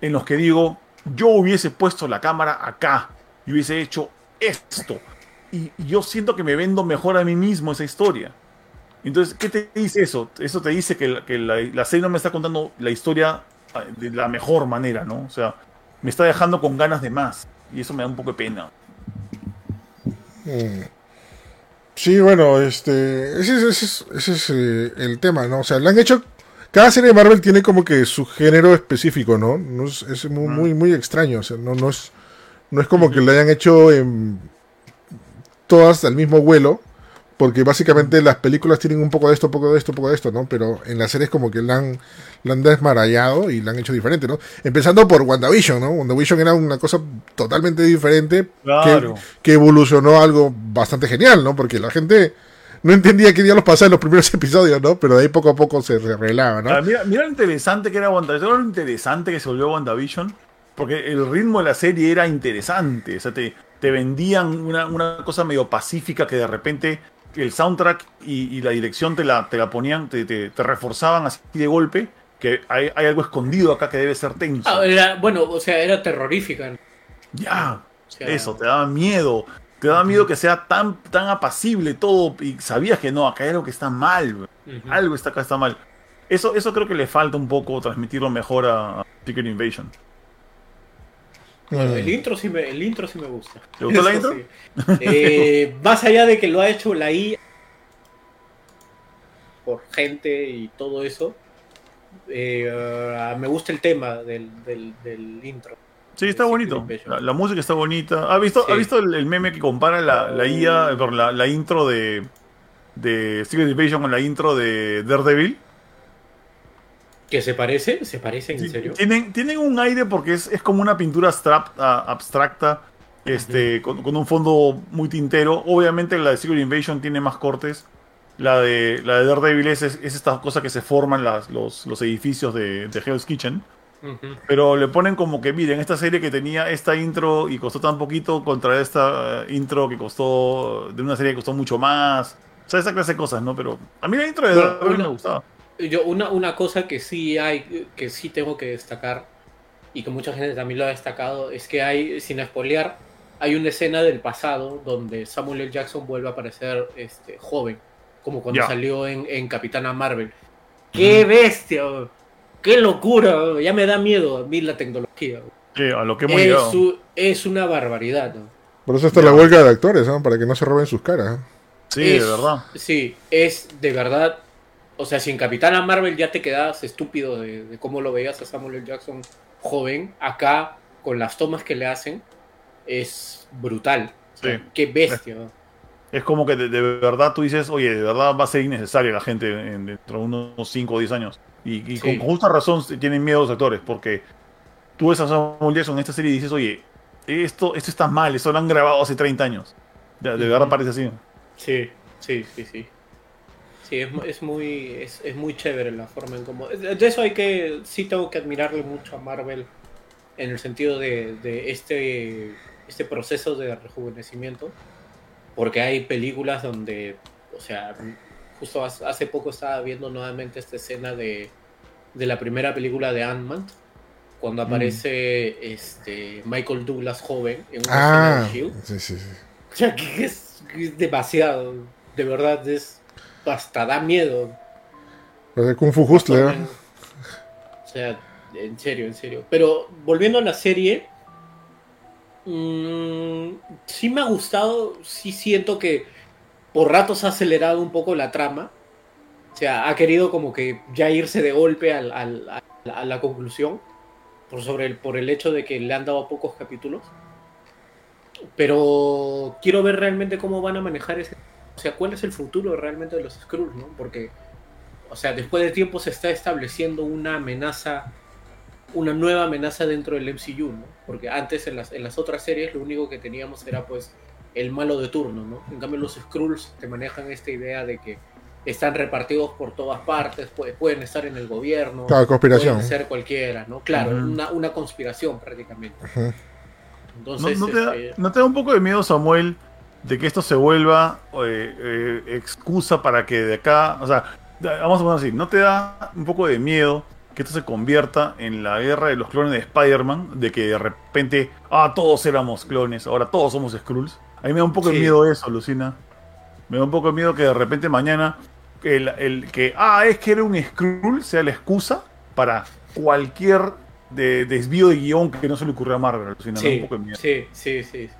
en los que digo, yo hubiese puesto la cámara acá y hubiese hecho esto. Y, y yo siento que me vendo mejor a mí mismo esa historia. Entonces, ¿qué te dice eso? Eso te dice que, la, que la, la serie no me está contando la historia ah, de la mejor manera, ¿no? O sea, me está dejando con ganas de más. Y eso me da un poco de pena. Mm. Sí, bueno, este, ese, es- ese es, ese es, eh, el tema, ¿no? O sea, le han hecho, cada serie de Marvel tiene como que su género específico, ¿no? no es, es muy, muy, muy extraño, o sea, no, no es, no es como que lo hayan hecho en todas al mismo vuelo, porque básicamente las películas tienen un poco de esto, un poco de esto, un poco de esto, ¿no? Pero en las series como que la han, la han desmarallado y la han hecho diferente, ¿no? Empezando por WandaVision, ¿no? WandaVision era una cosa totalmente diferente Claro. que, que evolucionó a algo bastante genial, ¿no? Porque la gente no entendía qué diablos pasaba en los primeros episodios, ¿no? Pero de ahí poco a poco se revelaba, ¿no? Ah, mira, mira lo interesante que era WandaVision. ¿Sabes lo interesante que se volvió WandaVision? Porque el ritmo de la serie era interesante. O sea, te, te vendían una, una cosa medio pacífica que de repente el soundtrack y, y la dirección te la, te la ponían, te, te- te reforzaban así de golpe. Que hay, hay algo escondido acá que debe ser tenso. Ah, era- bueno, o sea, era terrorífica. ya, O sea, eso, te daba miedo. Te daba miedo que sea tan, tan apacible todo. Y sabías que no, acá hay algo que está mal. Algo está acá está mal. Eso, eso creo que le falta un poco transmitirlo mejor a a Secret Invasion. Bueno, el intro sí me, el intro sí me gusta. ¿Te gustó la intro? sí. Eh, más allá de que lo ha hecho la I por gente y todo eso, eh, ah, me gusta el tema del, del, del intro. Sí, está bonito. La, la música está bonita. ¿Ha visto, Sí. ¿ha visto el, el meme que compara la, la IA, perdón, la, la intro de, de Secret Invasion con la intro de Daredevil. ¿Que se parece? ¿Se parecen en serio? Tienen, tienen un aire porque es, es como una pintura abstracta, abstracta este, con, con un fondo muy tintero. Obviamente la de Secret Invasion tiene más cortes. La de, la de Daredevil es, es, es esta cosa que se forman las, los, los edificios de, de Hell's Kitchen. Pero le ponen como que, miren, esta serie que tenía esta intro y costó tan poquito contra esta eh, intro que costó, de una serie que costó mucho más. O sea, esa clase de cosas, ¿no? Pero a mí la intro de Daredevil me gustaba. Yo, una, una cosa que sí hay, que sí tengo que destacar, y que mucha gente también lo ha destacado, es que hay, sin spoilear, hay una escena del pasado donde Samuel L. Jackson vuelve a aparecer este, joven, como cuando salió en, en Capitana Marvel. ¡Qué bestia! ¡Qué locura! Ya me da miedo a mí la tecnología. Que a lo que hemos Es, es una barbaridad. Por eso está la huelga de actores, ¿no? Para que no se roben sus caras. Sí, Es- de verdad. Sí, es de verdad. O sea, si en Capitana Marvel ya te quedabas estúpido de, de cómo lo veías a Samuel L. Jackson joven, acá, con las tomas que le hacen, es brutal. Sí. Qué bestia. ¿no? Es como que de, de verdad tú dices, oye, de verdad va a ser innecesaria la gente en, dentro de unos 5 o 10 años. Y, y Sí. con justa razón tienen miedo los actores, porque tú ves a Samuel Jackson en esta serie y dices, oye, esto, esto está mal, esto lo han grabado hace 30 años. De, de verdad parece así. Sí, sí, sí, sí. Sí, es, es muy es, es muy chévere la forma en cómo... De eso hay que... Sí tengo que admirarle mucho a Marvel en el sentido de, de este, este proceso de rejuvenecimiento. Porque hay películas donde, o sea, justo hace poco estaba viendo nuevamente esta escena de, de la primera película de Ant-Man, cuando aparece este, Michael Douglas joven en una escena Ah, de Shield. sí, sí, sí. O sea, que es, que es demasiado. De verdad, es. Hasta da miedo. Los de Kung Fu Hustler. ¿eh? O sea, en serio, en serio. Pero volviendo a la serie. mm, sí me ha gustado. Sí siento que por ratos ha acelerado un poco la trama. O sea, ha querido como que ya irse de golpe al- al- a, la- a la conclusión. Por, sobre el, por el hecho de que le han dado pocos capítulos. Pero quiero ver realmente cómo van a manejar ese. O sea, cuál es el futuro realmente de los Skrulls, ¿no? Porque, o sea, después de tiempo se está estableciendo una amenaza, una nueva amenaza dentro del MCU, ¿no? Porque antes en las, en las otras series lo único que teníamos era pues el malo de turno, ¿no? En cambio los Skrulls te manejan esta idea de que están repartidos por todas partes, pu- pueden estar en el gobierno, Claro, conspiración. pueden ser cualquiera, ¿no? Claro, una, una conspiración prácticamente. Ujú. ¿No, Entonces, no te da, este, no te da un poco de miedo, Samuel, de que esto se vuelva eh, eh, excusa para que de acá, o sea, vamos a poner así, ¿no te da un poco de miedo que esto se convierta en la guerra de los clones de Spider-Man? De que de repente, ah, todos éramos clones, ahora todos somos Skrulls. A mí me da un poco de Sí. miedo eso, Lucina. Me da un poco de miedo que de repente mañana el, el que, ah, es que era un Skrull sea la excusa para cualquier de- desvío de guion que no se le ocurrió a Marvel, Lucina. Da un sí, poco de miedo. sí, sí, sí, sí.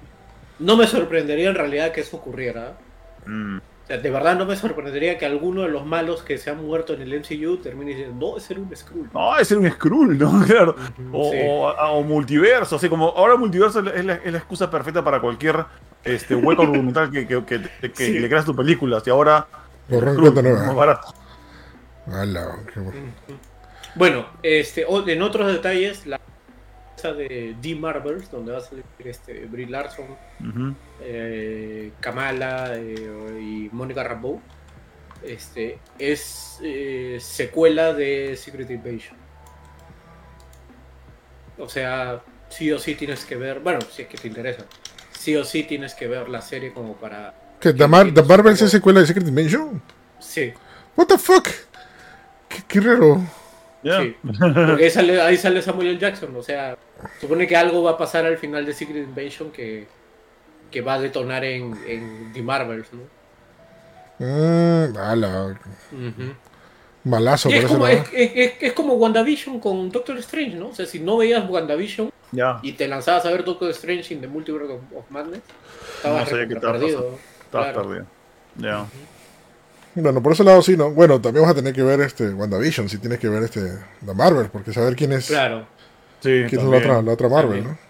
No me sorprendería en realidad que eso ocurriera. Mm. O sea, de verdad no me sorprendería que alguno de los malos que se han muerto en el MCU termine diciendo, no, ese era un Skrull. No, es ser un Skrull, ¿no? Claro. O, Sí. o- o multiverso, así como ahora multiverso es la, es es excusa perfecta para cualquier este, hueco argumental que, que, que- que Sí. le creas tus películas. Y ahora Borrón Skrull, nueva. más barato. Ala, qué bueno. Bueno, este, o- en otros detalles, la esa de D Marvels, donde va a salir este, Brie Larson, eh, Kamala eh, y Mónica Rambeau, este, es eh, secuela de Secret Invasion. O sea, sí o sí tienes que ver, bueno, si es que te interesa, sí o sí tienes que ver la serie como para... ¿Qué? ¿The, Mar The Marvel es secuela de Secret Dimension? Sí, ¿What the fuck? Qué, qué raro. Sí. Porque ahí sale, ahí sale Samuel L. Jackson, o sea, supone que algo va a pasar al final de Secret Invasion que, que va a detonar en, en The Marvels, ¿no? Mm, ala, malazo Y por es, como, es, es- es- es como WandaVision con Doctor Strange, ¿no? O sea, si no veías WandaVision y te lanzabas a ver Doctor Strange in the Multiverse of, Madness, estabas No qué perdido. Estás Claro. perdido. Ya. Bueno, por ese lado sí, ¿no? Bueno, también vas a tener que ver este WandaVision, si tienes que ver este The Marvel, porque saber quién es, Claro. Sí, quién es la otra, la otra Marvel, También. ¿no?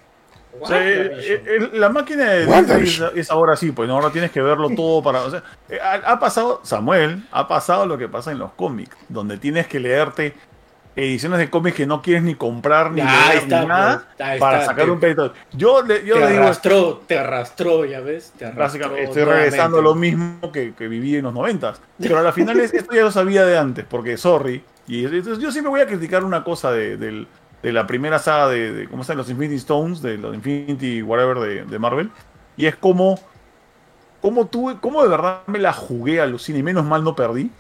O sea, eh, eh, la máquina de es, es ahora sí, pues ¿no? ahora tienes que verlo todo para. O sea, eh, ha, ha pasado, Samuel, ha pasado lo que pasa en los cómics, donde tienes que leerte ediciones de cómics que no quieres ni comprar ni leer está, ni nada pues, para sacar un pedito. Yo le, yo te le digo, arrastró, te arrastró, ya ves. Te arrastró básicamente, estoy regresando a lo mismo que, que viví en los noventas. Pero a la final es- esto ya lo sabía de antes, porque sorry. Y entonces yo siempre voy a criticar una cosa de, la primera saga de, de ¿cómo están los Infinity Stones? De los Infinity whatever de, de Marvel. Y es como, como tuve, como de verdad me la jugué a los cine y menos mal no perdí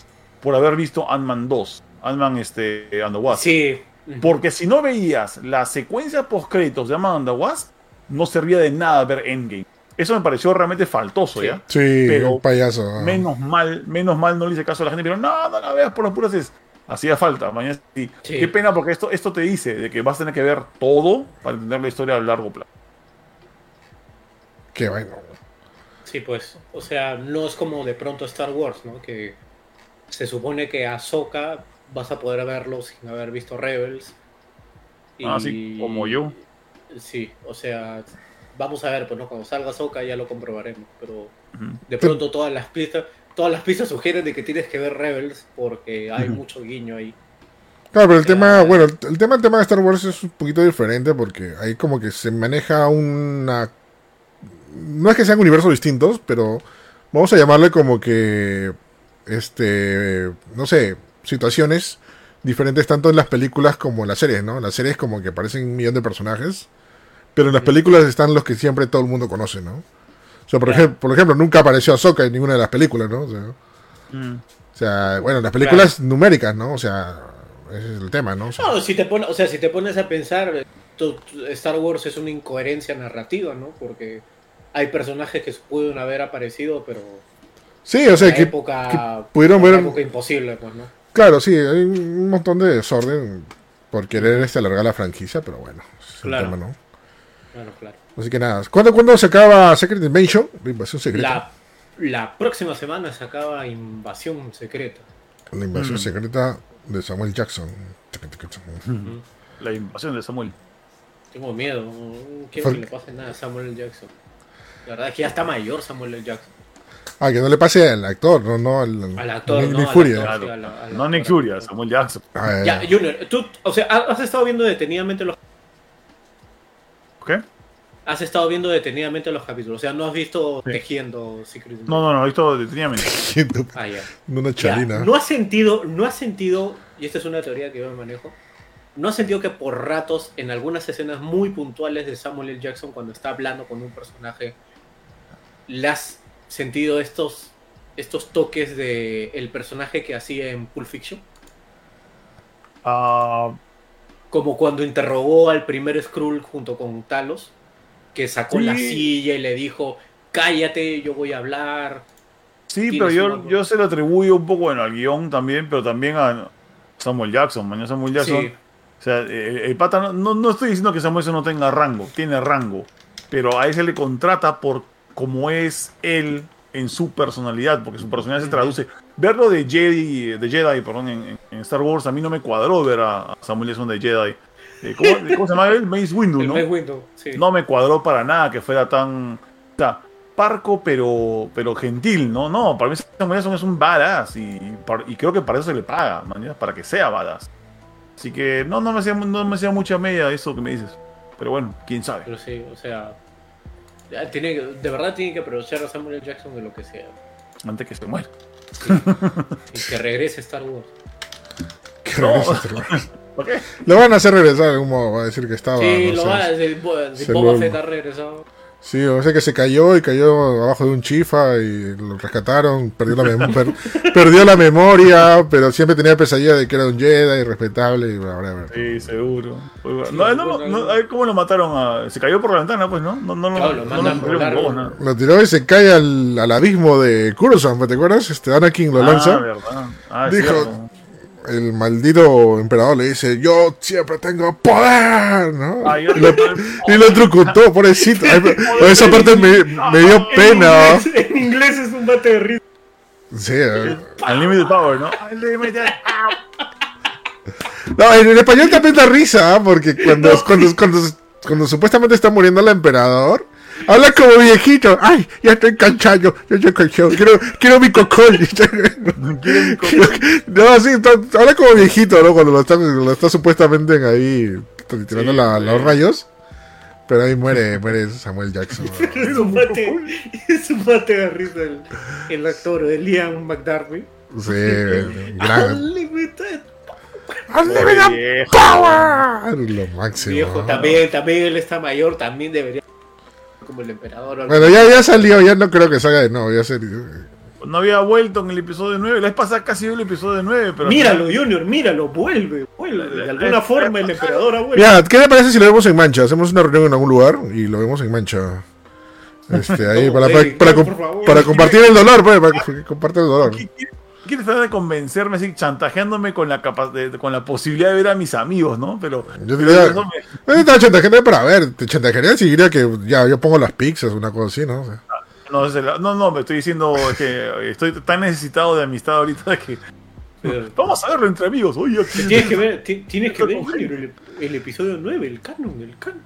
por haber visto Ant-Man 2. Ant-Man este, and the Wasp. Sí. Porque si no veías la secuencia post créditos de Ant-Man and the Wasp, no servía de nada ver Endgame. Eso me pareció realmente faltoso, Sí. ¿ya? Sí, Pero un payaso. ah. Menos mal, menos mal no le hice caso a la gente, pero no, no la veas por las puras es. Hacía falta, mañana sí. Sí. Qué pena porque esto, esto te dice de que vas a tener que ver todo para entender la historia a largo plazo. Qué bueno. Sí, pues, o sea, no es como de pronto Star Wars, ¿no? Que se supone que Ahsoka vas a poder verlo sin haber visto Rebels. Ah, sí, como yo. Sí, o sea, vamos a ver, pues no, cuando salga Ahsoka ya lo comprobaremos, pero de pronto todas las pistas, todas las pistas sugieren de que tienes que ver Rebels porque hay mucho guiño ahí. Claro, pero el tema, bueno, el tema, el tema de Star Wars es un poquito diferente porque ahí como que se maneja una... No es que sean universos distintos, pero vamos a llamarle como que, este, no sé, situaciones diferentes tanto en las películas como en las series, ¿no? En las series como que aparecen un millón de personajes, pero en las películas están los que siempre todo el mundo conoce, ¿no? O sea, por, Claro. ejemplo, por ejemplo, nunca apareció Ahsoka en ninguna de las películas, ¿no? O sea, Mm. o sea, bueno, las películas numéricas, ¿no? O sea, ese es el tema, ¿no? O sea, No, si te pones, o sea, si te pones a pensar, tu- tu- Star Wars es una incoherencia narrativa, ¿no? Porque hay personajes que pueden haber aparecido, pero sí, o sea, que, época, que pudieron ver- época imposible, pues, ¿no? Claro, sí, hay un montón de desorden por querer este, alargar la franquicia, pero bueno, es Claro. el tema, ¿no? Bueno, claro. Así que nada, ¿cuándo, ¿cuándo se acaba Secret Invasion? La invasión secreta. La, la próxima semana se acaba Invasión Secreta. La, invasión Mm. secreta de Samuel Jackson. La invasión de Samuel. Tengo miedo, no quiero que le pase nada a Samuel L. Jackson. La verdad es que ya está mayor Samuel L. Jackson. Ah, que no le pase al actor, no, no al, Al actor, Nick- ¿no? Nick Al Fury. actor. Claro. sí, a la- a la- No Nick Fury, a Samuel Jackson. Ah, Ya, Junior, tú, o sea, has estado viendo detenidamente los ¿Qué? has estado viendo detenidamente los capítulos, o sea, no has visto Sí. tejiendo Secret No, no, no, esto detenidamente. Ah, ya. Una Ya, chalina. ¿No has sentido, no has sentido, y esta es una teoría que yo me manejo, no has sentido que por ratos, en algunas escenas muy puntuales de Samuel L. Jackson, cuando está hablando con un personaje, le has sentido estos, estos toques de el personaje que hacía en Pulp Fiction? Ah, Como cuando interrogó al primer Skrull junto con Talos, que sacó Sí. la silla y le dijo, cállate, yo voy a hablar. sí, pero yo, yo se lo atribuyo un poco bueno, al guion también, pero también a Samuel Jackson. Mañana Samuel Jackson. Sí. O sea, el, el pata, no, no, no estoy diciendo que Samuel Jackson no tenga rango, tiene rango, pero a él se le contrata por cómo es él en su personalidad, porque su personalidad se traduce. Verlo de Jedi, de Jedi perdón, en, en Star Wars, a mí no me cuadró ver a, Samuel Jackson de Jedi. Eh, ¿cómo, cómo se llama él? Mace Windu, ¿no? Mace Windu, sí. no me cuadró para nada que fuera tan o sea, parco pero pero gentil no no para mí Samuel Jackson es un badass y, y creo que para eso se le paga man, para que sea badass así que no no me hacía no me hacía mucha media eso que me dices pero bueno quién sabe Pero sí, o sea, tiene, que- de verdad tiene que aprovechar a Samuel L. Jackson de lo que sea. antes que se muera Y que regrese Star Wars. Que No. regrese Star Wars. ¿por qué? Lo van a hacer regresar de algún modo, va a decir que estaba. Sí, no lo sé. va a de, de se Boba lo- Fett ha regresado. Sí, o sea que se cayó y cayó abajo de un chifa y lo rescataron, perdió la, mem- per- perdió la memoria, pero siempre tenía pesadilla de que era un Jedi respetable y bla, bla, bla. sí seguro. Sí, no, no, no, a ver, cómo lo mataron a- se cayó por la ventana pues no no no, no, Claro, no. Lo tiró y se cae al, al abismo de Coruscant, ¿te acuerdas? Este Anakin lo ah, lanza. verdad ah, es Dijo- cierto. El maldito emperador le dice, yo siempre tengo poder, ¿no? Ah, y, lo, y lo trucutó, pobrecito. Ay, esa parte me, me dio pena. En inglés, en inglés es un bate de risa. Sí, eh. Unlimited Power no Unlimited no, en, en español también da risa, ¿ah? porque cuando, cuando, cuando cuando supuestamente está muriendo el emperador, habla como viejito. Ay, ya estoy cansado, ya estoy cansado. Quiero, quiero mi cocol. no, sí, está- habla como viejito, ¿no? Cuando lo está, lo está supuestamente ahí tirando Sí, la- sí. los rayos. Pero ahí muere, muere Samuel Jackson. Es un mate, de risa el, el actor de Liam McDarby. Sí, gran. Unlimited. Unlimited. Power. Lo máximo. Viejo, ¿no? también, también él está mayor, también debería como el emperador. Bueno, ya, ya salió, ya no creo que salga de nuevo. Ya se... No había vuelto en el episodio 9. La vez pasada casi vio el episodio 9, pero. míralo, Junior, míralo, vuelve, vuelve. De alguna forma el emperador ha vuelto. Mira, ¿qué le parece si lo vemos en mancha? Hacemos una reunión en algún lugar y lo vemos en mancha. Este, ahí, No, para, para, no, para, por favor. para compartir el dolor, pues, para que comparte el dolor. ¿Qué- qué- ¿Quieres tratar de convencerme así, chantajeándome con la capa- de- con la posibilidad de ver a mis amigos, no? Pero. Yo pero diría, eso me- no estaba chantajeando para ver, te chantajearía si diría que ya yo pongo las pizzas, una cosa así, ¿no? O sea, no, es el- no, no, me estoy diciendo que estoy tan necesitado de amistad ahorita que. Pero- Vamos a verlo entre amigos. Oye, Tienes que ver, ti- tienes que ver el, el episodio 9, el canon, el canon.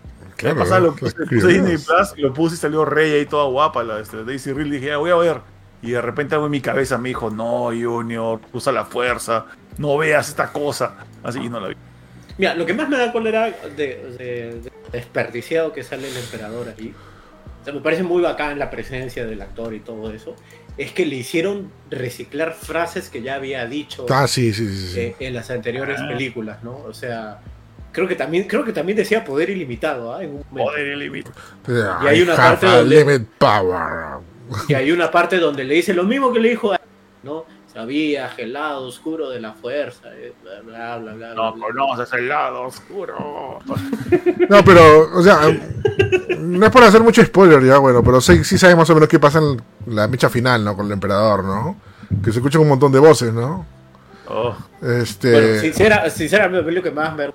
Pasada lo puse, puse criaturas. Disney Plus, lo puse y salió Rey ahí toda guapa, la este, Daisy Ridley. Dije, ya voy a ver. Y de repente algo en mi cabeza me dijo, no, Junior, usa la fuerza, no veas esta cosa. Así y no la vi. Mira, lo que más me da cólera de, de- de desperdiciado que sale el emperador ahí, o sea, me parece muy bacán la presencia del actor y todo eso, es que le hicieron reciclar frases que ya había dicho Ah, sí, sí, sí. sí. eh, en las anteriores Ah. películas, ¿no? O sea, creo que también, creo que también decía poder ilimitado, ¿ah? En un momento. Poder ilimitado. y hay una parte donde- limit power. Y hay una parte donde le dice lo mismo que le dijo a ¿no? Sabía, gelado, oscuro de la fuerza, eh, bla, bla, bla, bla. No bla. conoces el lado oscuro. No, pero, o sea, no es por hacer mucho spoiler ya, bueno, pero sí, sí sabes más o menos qué pasa en la mecha final, ¿no? Con el emperador, ¿no? Que se escuchan un montón de voces, ¿no? Oh, Este... Bueno, sincera, sinceramente, lo que más me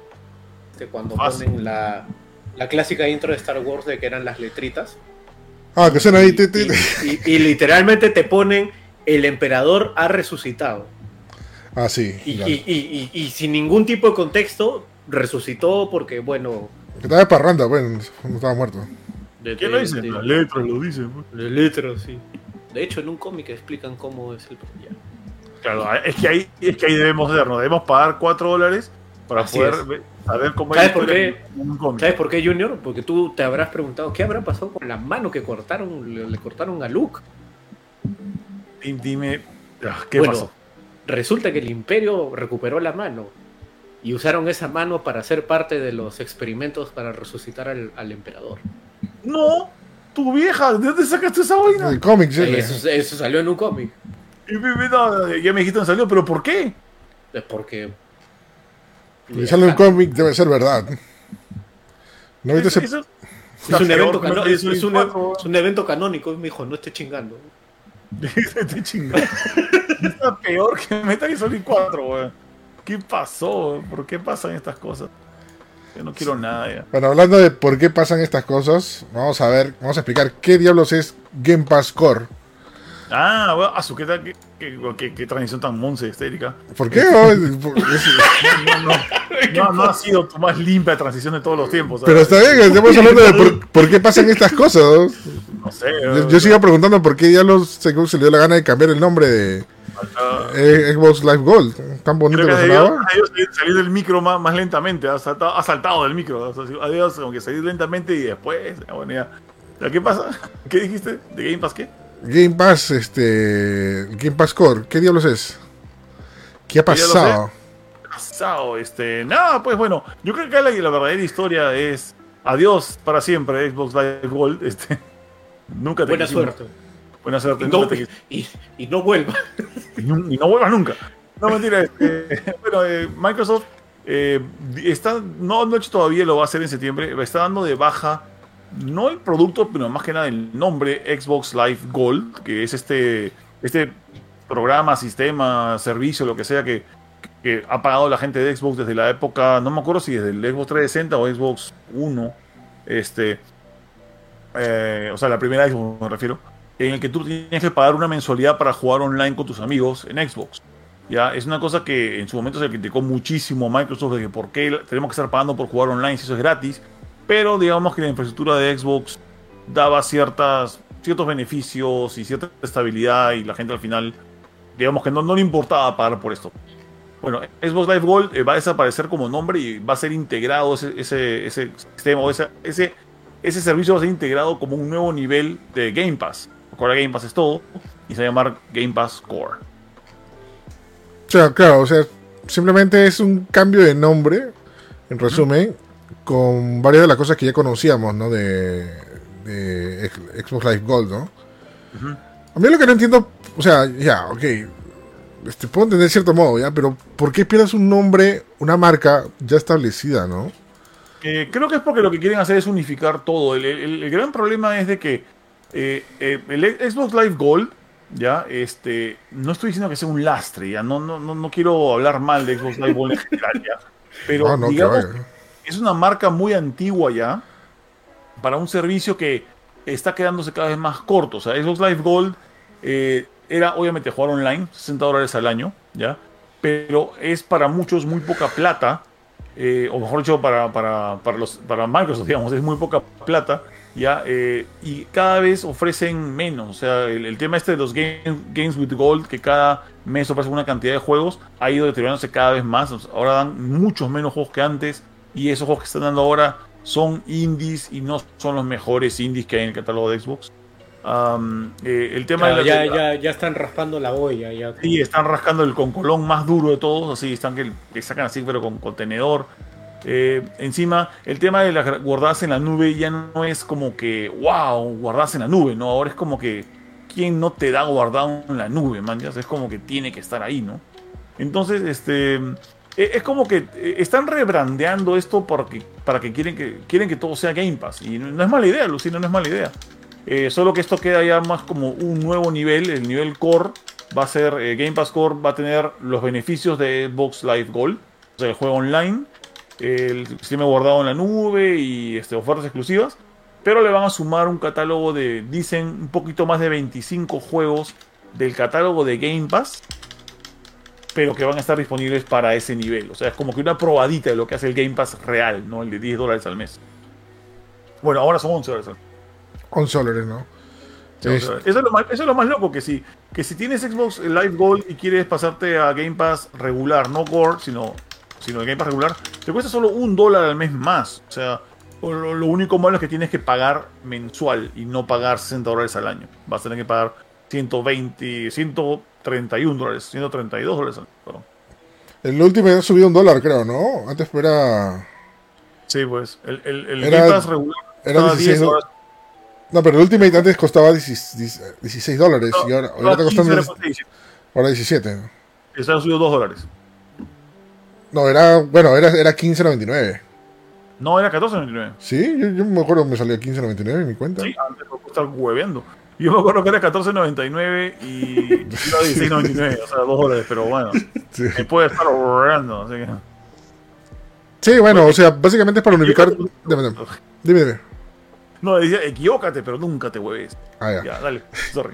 cuando Fácil. ponen la, la clásica intro de Star Wars de que eran las letritas. Ah, que suena ahí. Y, y- y literalmente te ponen el emperador ha resucitado. Ah, sí. Y, ya. y- y- y- y sin ningún tipo de contexto, resucitó porque, bueno. Que estaba de parranda, bueno, no estaba muerto. De, ¿Quién de- lo dice? de- Las letras lo dicen. pues. de letras, sí. De hecho, en un cómic explican cómo es el ya. Claro, es que ahí, es que ahí debemos vernos. Debemos pagar 4 dólares para Así poder es. saber cómo ¿Sabes por qué? en un cómic. ¿Sabes por qué, Junior? Porque tú te habrás preguntado qué habrá pasado con la mano que cortaron, le, le cortaron a Luke. Dime, ah, ¿qué Bueno, pasó? Resulta que el Imperio recuperó la mano y usaron esa mano para ser parte de los experimentos para resucitar al, al emperador. No, tu vieja, ¿de dónde sacaste esa vaina? El cómic, sí. Eh, Eso, eso salió en un cómic. Y no, ya me dijiste dónde salió, pero ¿por qué? Es porque. Y sale un cómic, debe ser verdad. ¿No viste ese- Es un, evento Toy es, Story es un, 4. es un evento canónico, mi hijo, no esté chingando. Te chingado. Está peor que Metal Gear Solid 4, weón. ¿Qué pasó? ¿Por qué pasan estas cosas? Yo no quiero nada ya. Bueno, hablando de por qué pasan estas cosas, vamos a ver, vamos a explicar qué diablos es Game Pass Core. Ah, bueno, a su qué, tal- qué, qué, qué- qué transición tan monse histérica. ¿Por qué? Oh, es- es- No, no, no, no ha sido tu más limpia transición de todos los tiempos. pero está bien, estamos hablando de por, por qué pasan estas cosas. No sé. Yo, yo sigo preguntando por qué diablos se, se le dio la gana de cambiar el nombre de ah, eh, Xbox Live Gold. Tan bonito que que sonaba. debido salir, del micro más, más lentamente, ha saltado, ha saltado del micro, ha sido- ha debido como que salir lentamente y después, ya, bueno, ya. ¿Ya ¿Qué pasa? ¿Qué dijiste? ¿De Game Pass qué? Game Pass, este. Game Pass Core, ¿qué diablos es? ¿Qué ha lo sé. pasado? Pasado, este, nada, pues bueno, yo creo que la, la verdadera historia es adiós para siempre Xbox Live Gold, este, nunca te Buena quisimos. suerte. Buena suerte, Y no, te y, y no vuelva. y, nu- y no vuelvas nunca. No, mentira. este, bueno, eh, Microsoft eh, está, no, no ha hecho todavía, lo va a hacer en septiembre. Está dando de baja, no el producto, pero más que nada el nombre Xbox Live Gold, que es este, este programa, sistema, servicio, lo que sea que, ha pagado la gente de Xbox desde la época, no me acuerdo si desde el Xbox 360 o Xbox 1. Este, eh, o sea, la primera Xbox me refiero en el que tú tienes que pagar una mensualidad para jugar online con tus amigos en Xbox. Ya, es una cosa que en su momento se criticó muchísimo a Microsoft de que por qué tenemos que estar pagando por jugar online si eso es gratis. Pero digamos que la infraestructura de Xbox daba ciertas, ciertos beneficios y cierta estabilidad y la gente al final, digamos que no, no le importaba pagar por esto. Bueno, Xbox Live Gold eh, va a desaparecer como nombre y va a ser integrado ese, ese, sistema o ese, ese, ese servicio va a ser integrado como un nuevo nivel de Game Pass. Ahora Game Pass es todo y se va a llamar Game Pass Core. O claro, o sea, simplemente es un cambio de nombre, en resumen, con varias de las cosas que ya conocíamos, ¿no? De, de Xbox Live Gold, ¿no? A mí lo que no entiendo, o sea, ya, ok, este, puedo entender de cierto modo, ¿ya? Pero ¿por qué pierdes un nombre, una marca ya establecida, ¿no? Eh, creo que es porque lo que quieren hacer es unificar todo. El, el- el gran problema es de que eh, eh, el Xbox Live Gold, ya, este, no estoy diciendo que sea un lastre, ya, no, no, no, no quiero hablar mal de Xbox Live Gold en general, ya. Pero No, no, que digamos, vaya. Es una marca muy antigua ya para un servicio que está quedándose cada vez más corto. O sea, Xbox Live Gold eh, era obviamente jugar online, 60 dólares al año, ¿ya? Pero es para muchos muy poca plata, eh, o mejor dicho, para, para, para, los, para Microsoft, digamos, es muy poca plata, ¿ya? Eh, y cada vez ofrecen menos. O sea, el, tema este de los game- Games with Gold, que cada mes ofrecen una cantidad de juegos, ha ido deteriorándose cada vez más. Ahora dan muchos menos juegos que antes, y esos juegos que están dando ahora son indies y no son los mejores indies que hay en el catálogo de Xbox. Eh, el tema Claro, de la, ya, ya, ya están raspando la olla. Ya. Sí, están rascando el concolón más duro de todos, así están que, que sacan así, pero con contenedor. Eh, encima, el tema de las guardadas en la nube ya no es como que, wow, guardadas en la nube, ¿no? Ahora es como que, ¿quién no te da guardado en la nube, man? Ya Es como que tiene que estar ahí, ¿no? Entonces, este. Eh, Es como que eh, están rebrandeando esto para que quieren, que quieren que todo sea Game Pass. Y no es mala idea, Lucina, no es mala idea. Eh, solo que esto queda ya más como un nuevo nivel, el nivel core va a ser Game Pass Core va a tener los beneficios de Xbox Live Gold, o sea, el juego online, el sistema guardado en la nube y este, ofertas exclusivas, pero le van a sumar un catálogo de, dicen, un poquito más de 25 juegos del catálogo de Game Pass, pero que van a estar disponibles para ese nivel. O sea, es como que una probadita de lo que hace el Game Pass real, ¿no? El de 10 dólares al mes. Bueno, ahora son 11 dólares al mes. 11 dólares, ¿no? Sí, o Es- sea, eso, es lo más, eso es lo más loco, que si, que si tienes Xbox Live Gold y quieres pasarte a Game Pass regular, no Core, sino, sino el Game Pass regular, te cuesta solo un dólar al mes más. O sea, lo, lo único malo es que tienes que pagar mensual y no pagar 60 dólares al año. Vas a tener que pagar 120, 131 dólares, 132 dólares perdón. El último ha subido un dólar, creo, ¿no? Antes era. Sí, pues, el, el, el Era- Game Pass regular Era estaba 16 10 dólares. No, pero el Ultimate antes costaba 16, 16 dólares y ahora, ahora está 15 costando era por 17. ahora 17. ¿no? Está subido 2 dólares. No, era, bueno, era, era 15.99. No, era 14.99. Sí, yo, yo me acuerdo que me salió 15.99 en mi cuenta. Sí, antes por estar hueveando. Yo me acuerdo que era 14.99 y a 16.99, o sea, 2 dólares, pero bueno, Sí. me puede estar ahorrando, así que... Sí, bueno, o sea, básicamente es para unificar. Dime, dime. No, decía, equivócate, pero nunca te hueves. Ah, ya. Ya, dale, sorry.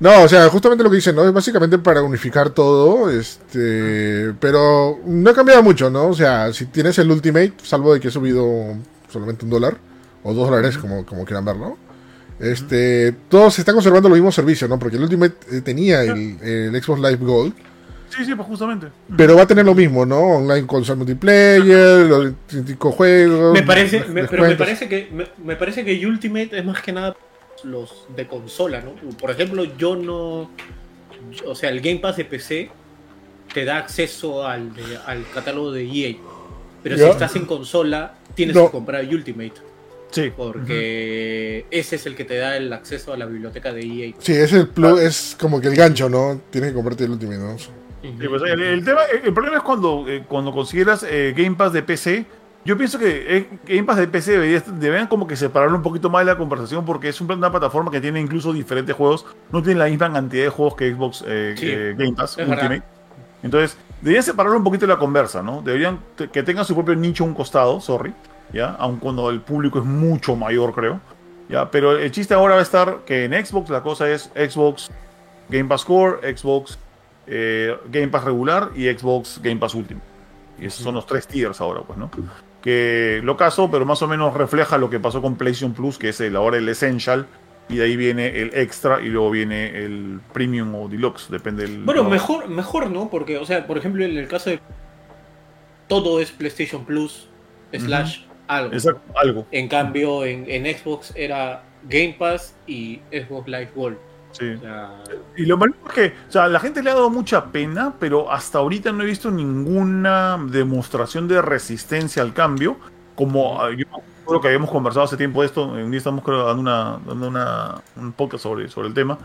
No, o sea, justamente lo que dicen, ¿no? Es básicamente para unificar todo, este, pero no ha cambiado mucho, ¿no? O sea, si tienes el Ultimate, salvo de que ha subido solamente un dólar, o dos dólares, como, como quieran verlo, este, todos están conservando los mismos servicios, ¿no? Porque el Ultimate eh, tenía el, el Xbox Live Gold, Sí, sí, pues justamente. pero va a tener lo mismo, ¿no? Online console multiplayer, los cinco juegos. Me parece, me- pero me parece que me, me parece que Ultimate es más que nada los de consola, ¿no? Por ejemplo, yo no, o sea, el Game Pass de PC te da acceso al, de- al catálogo de EA, pero Ya. si estás en consola tienes No. que comprar Ultimate Sí. porque ese es el que te da el acceso a la biblioteca de EA. Sí, es el plus, es como que el gancho, ¿no? Tienes que comprarte el Ultimate, ¿no? Sí, pues, el, el tema, el, problema es cuando, eh, cuando consideras eh, Game Pass de PC. Yo pienso que eh, Game Pass de PC debería- deberían como que separarlo un poquito más de la conversación porque es un- una plataforma que tiene incluso diferentes juegos. No tiene la misma cantidad de juegos que Xbox eh, Sí, eh, Game Pass Ultimate. verdad. Entonces, deberían separarlo un poquito de la conversa, ¿no? Deberían que tengan su propio nicho a un costado, sorry, ¿ya? Aun cuando el público es mucho mayor, creo. ¿Ya? Pero el chiste ahora va a estar que en Xbox la cosa es Xbox Game Pass Core, Xbox eh, Game Pass regular y Xbox Game Pass Ultimate. Y esos son los tres tiers ahora, pues, ¿no? que lo caso, pero más o menos refleja lo que pasó con PlayStation Plus, que es el, ahora el Essential, y de ahí viene el Extra y luego viene el Premium o Deluxe, depende del... Bueno, mejor, mejor, ¿no? Porque, o sea, por ejemplo, en el caso de... Todo es PlayStation Plus slash algo. Exacto, algo. En cambio, en, en Xbox era Game Pass y Xbox Live Gold. Sí. O sea, Y lo malo es que, o sea, la gente le ha dado mucha pena, pero hasta ahorita no he visto ninguna demostración de resistencia al cambio. Como yo creo que habíamos conversado hace tiempo de esto, un día estamos creo, dando, una, dando una, un podcast sobre, sobre el tema,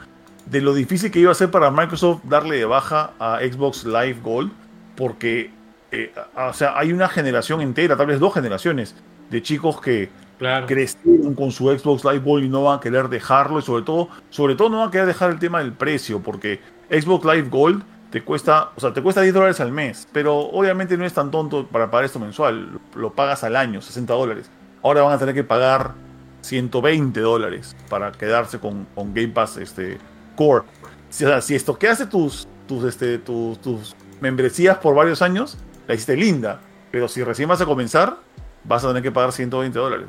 de lo difícil que iba a ser para Microsoft darle de baja a Xbox Live Gold, porque, eh, o sea, hay una generación entera, tal vez dos generaciones, de chicos que claro. crecieron con su Xbox Live Gold y no van a querer dejarlo y sobre todo, sobre todo no van a querer dejar el tema del precio porque Xbox Live Gold te cuesta, o sea, te cuesta 10 dólares al mes, pero obviamente no es tan tonto para pagar esto mensual, lo, pagas al año, 60 dólares. Ahora van a tener que pagar 120 dólares para quedarse con, con Game Pass este, Core. Si, o sea, si estoqueaste tus, tus, este, tus, tus membresías por varios años, la hiciste linda, pero si recién vas a comenzar, vas a tener que pagar 120 dólares.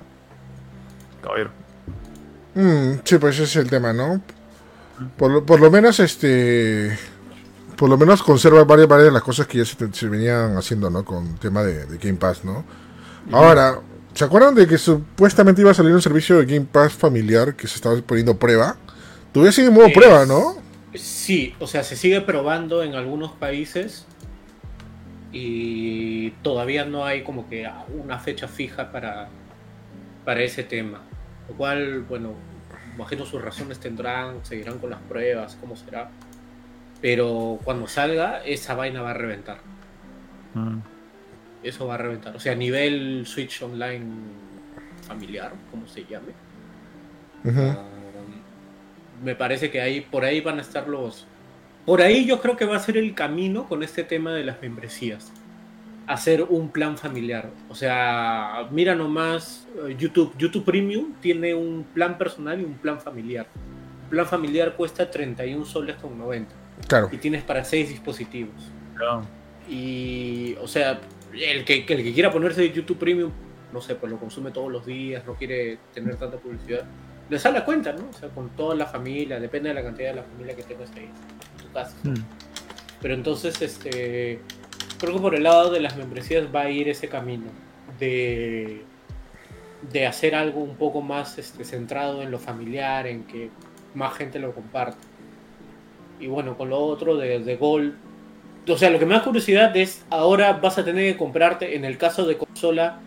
Caballero. Mm, sí, pues ese es el tema, ¿no? Por lo, por lo menos, este. Por lo menos conserva varias, varias de las cosas que ya se, se venían haciendo, ¿no? Con el tema de, de Game Pass, ¿no? Ahora, ¿se acuerdan de que supuestamente iba a salir un servicio de Game Pass familiar que se estaba poniendo prueba? Todavía sigue en modo Es- prueba, ¿no? Sí, o sea, se sigue probando en algunos países y todavía no hay como que una fecha fija para, para ese tema. Lo cual, bueno, imagino sus razones tendrán, seguirán con las pruebas, cómo será. Pero cuando salga, esa vaina va a reventar. Mm. Eso va a reventar. O sea, a nivel Switch Online familiar, como se llame. Ah, me parece que ahí por ahí van a estar los por ahí yo creo que va a ser el camino con este tema de las membresías. Hacer un plan familiar. O sea mira nomás eh, YouTube. YouTube Premium tiene un plan personal y un plan familiar. El plan familiar cuesta 31 soles con 90 Claro. y tienes para 6 dispositivos. Ya. y, o sea, el que, que el que quiera ponerse YouTube Premium, no sé, pues lo consume todos los días, no quiere tener tanta publicidad, le sale a cuenta, ¿no? O sea, con toda la familia, depende de la cantidad de la familia que tengas ahí Mm. Pero entonces, este, creo que por el lado de las membresías va a ir ese camino de, de hacer algo un poco más este, centrado en lo familiar, en que más gente lo comparte. Y bueno, con lo otro de, de Gold, o sea, lo que me da curiosidad es, ahora vas a tener que comprarte, en el caso de consola,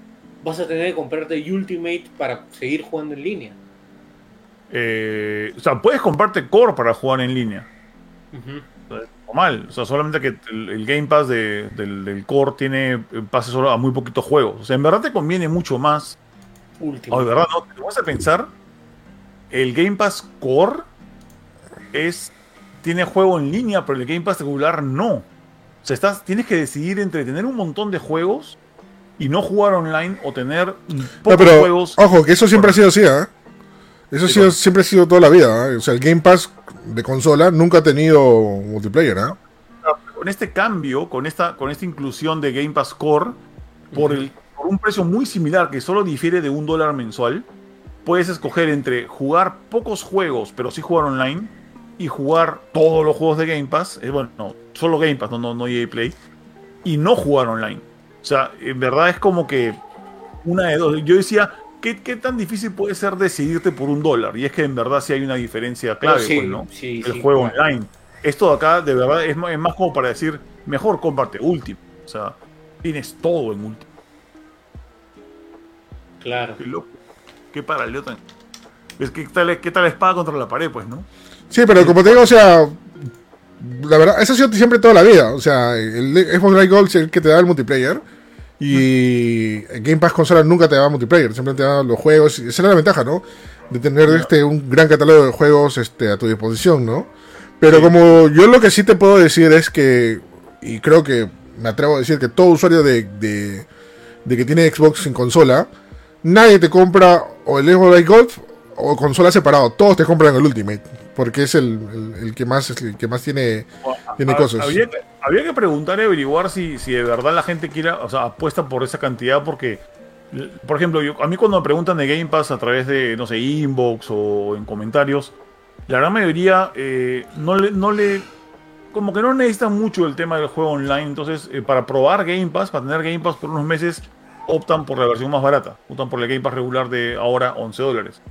vas a tener que comprarte Ultimate para seguir jugando en línea. Eh, o sea, puedes comprarte Core para jugar en línea. Normal. O sea, solamente que el, el Game Pass de- del, del Core tiene eh, pase solo a muy poquitos juegos. O sea, en verdad te conviene mucho más. Ultimate. Oh, de verdad, no. Te vas a pensar. El Game Pass Core es. Tiene juego en línea, pero el Game Pass regular no. O sea, estás, tienes que decidir entre tener un montón de juegos y no jugar online o tener No, pocos pero, juegos. ojo, que eso siempre ha sido así, ¿ah? Eso ha sido, siempre ha sido toda la vida, ¿ah? O sea, el Game Pass de consola nunca ha tenido multiplayer, ¿ah? con este cambio, con esta, con esta inclusión de Game Pass Core, por, el, por un precio muy similar que solo difiere de un dólar mensual, puedes escoger entre jugar pocos juegos, pero sí jugar online, y jugar todos los juegos de Game Pass, eh, bueno, no, solo Game Pass, no, no, no EA Play, y no jugar online. O sea, en verdad es como que una de dos. Yo decía, ¿qué, qué tan difícil puede ser decidirte por un dólar? Y es que en verdad sí hay una diferencia clave, sí, pues, ¿no? sí, el sí, juego claro. online. Esto de acá, de verdad, es, más como para decir, mejor comparte Ultimate. O sea, tienes todo en Ultimate. Claro. Qué loco. Qué paralelo tan. Es que, ¿qué tal, qué tal espada contra la pared, pues, no? Sí, pero como te digo, o sea, la verdad, eso ha sido siempre toda la vida. O sea, el Xbox Live Gold es el que te da el multiplayer. Y Game Pass consola nunca te da multiplayer, siempre te da los juegos. Esa era la ventaja, ¿no? De tener este un gran catálogo de juegos este, a tu disposición, ¿no? Pero Sí. como yo lo que sí te puedo decir es que, y creo que me atrevo a decir que todo usuario de, de, de que tiene Xbox en consola, nadie te compra o el Xbox Live Gold o consola separado, todos te compran el Ultimate, porque es el, el- el que más el que más tiene tiene cosas. Había, que- había que preguntar y averiguar si, si de verdad la gente quiera, o sea, apuesta por esa cantidad, porque por ejemplo, yo, a mí cuando me preguntan de Game Pass a través de, no sé, inbox o en comentarios, la gran mayoría eh, no, le, no le... Como que no necesitan mucho el tema del juego online, entonces eh, para probar Game Pass, para tener Game Pass por unos meses, optan por la versión más barata, optan por el Game Pass regular de ahora 11 dólares.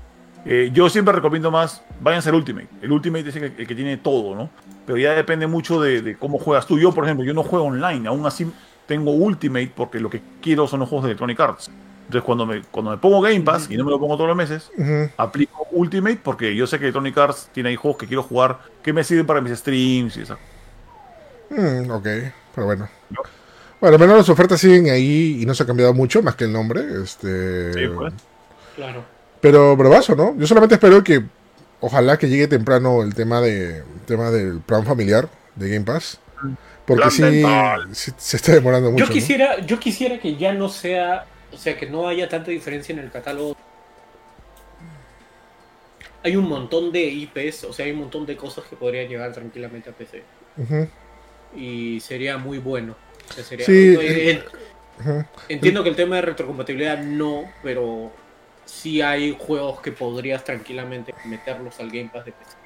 Eh, yo siempre recomiendo más, váyanse al Ultimate. El Ultimate es el que, el que tiene todo, ¿no? Pero ya depende mucho de, de, cómo juegas tú. Yo, por ejemplo, yo no juego online, aún así tengo Ultimate porque lo que quiero son los juegos de Electronic Arts. Entonces, cuando me, cuando me pongo Game Pass, y no me lo pongo todos los meses, uh -huh. aplico Ultimate porque yo sé que Electronic Arts tiene ahí juegos que quiero jugar que me sirven para mis streams y eso. Mm, ok, pero bueno. ¿No? Bueno, al menos las ofertas siguen ahí y no se ha cambiado mucho, más que el nombre. Este... Sí, pues. Claro. Pero bravazo, ¿no? Yo solamente espero que, ojalá que llegue temprano el tema de tema del plan familiar de Game Pass. Porque sí, sí, se está demorando mucho. Yo quisiera, ¿no? yo quisiera que ya no sea, o sea, que no haya tanta diferencia en el catálogo. Hay un montón de IPs, o sea, hay un montón de cosas que podrían llegar tranquilamente a PC. Uh -huh. Y sería muy bueno. O sea, sería, Sí, eh, uh -huh. Entiendo que el tema de retrocompatibilidad no, pero sí hay juegos que podrías tranquilamente meterlos al Game Pass de PC.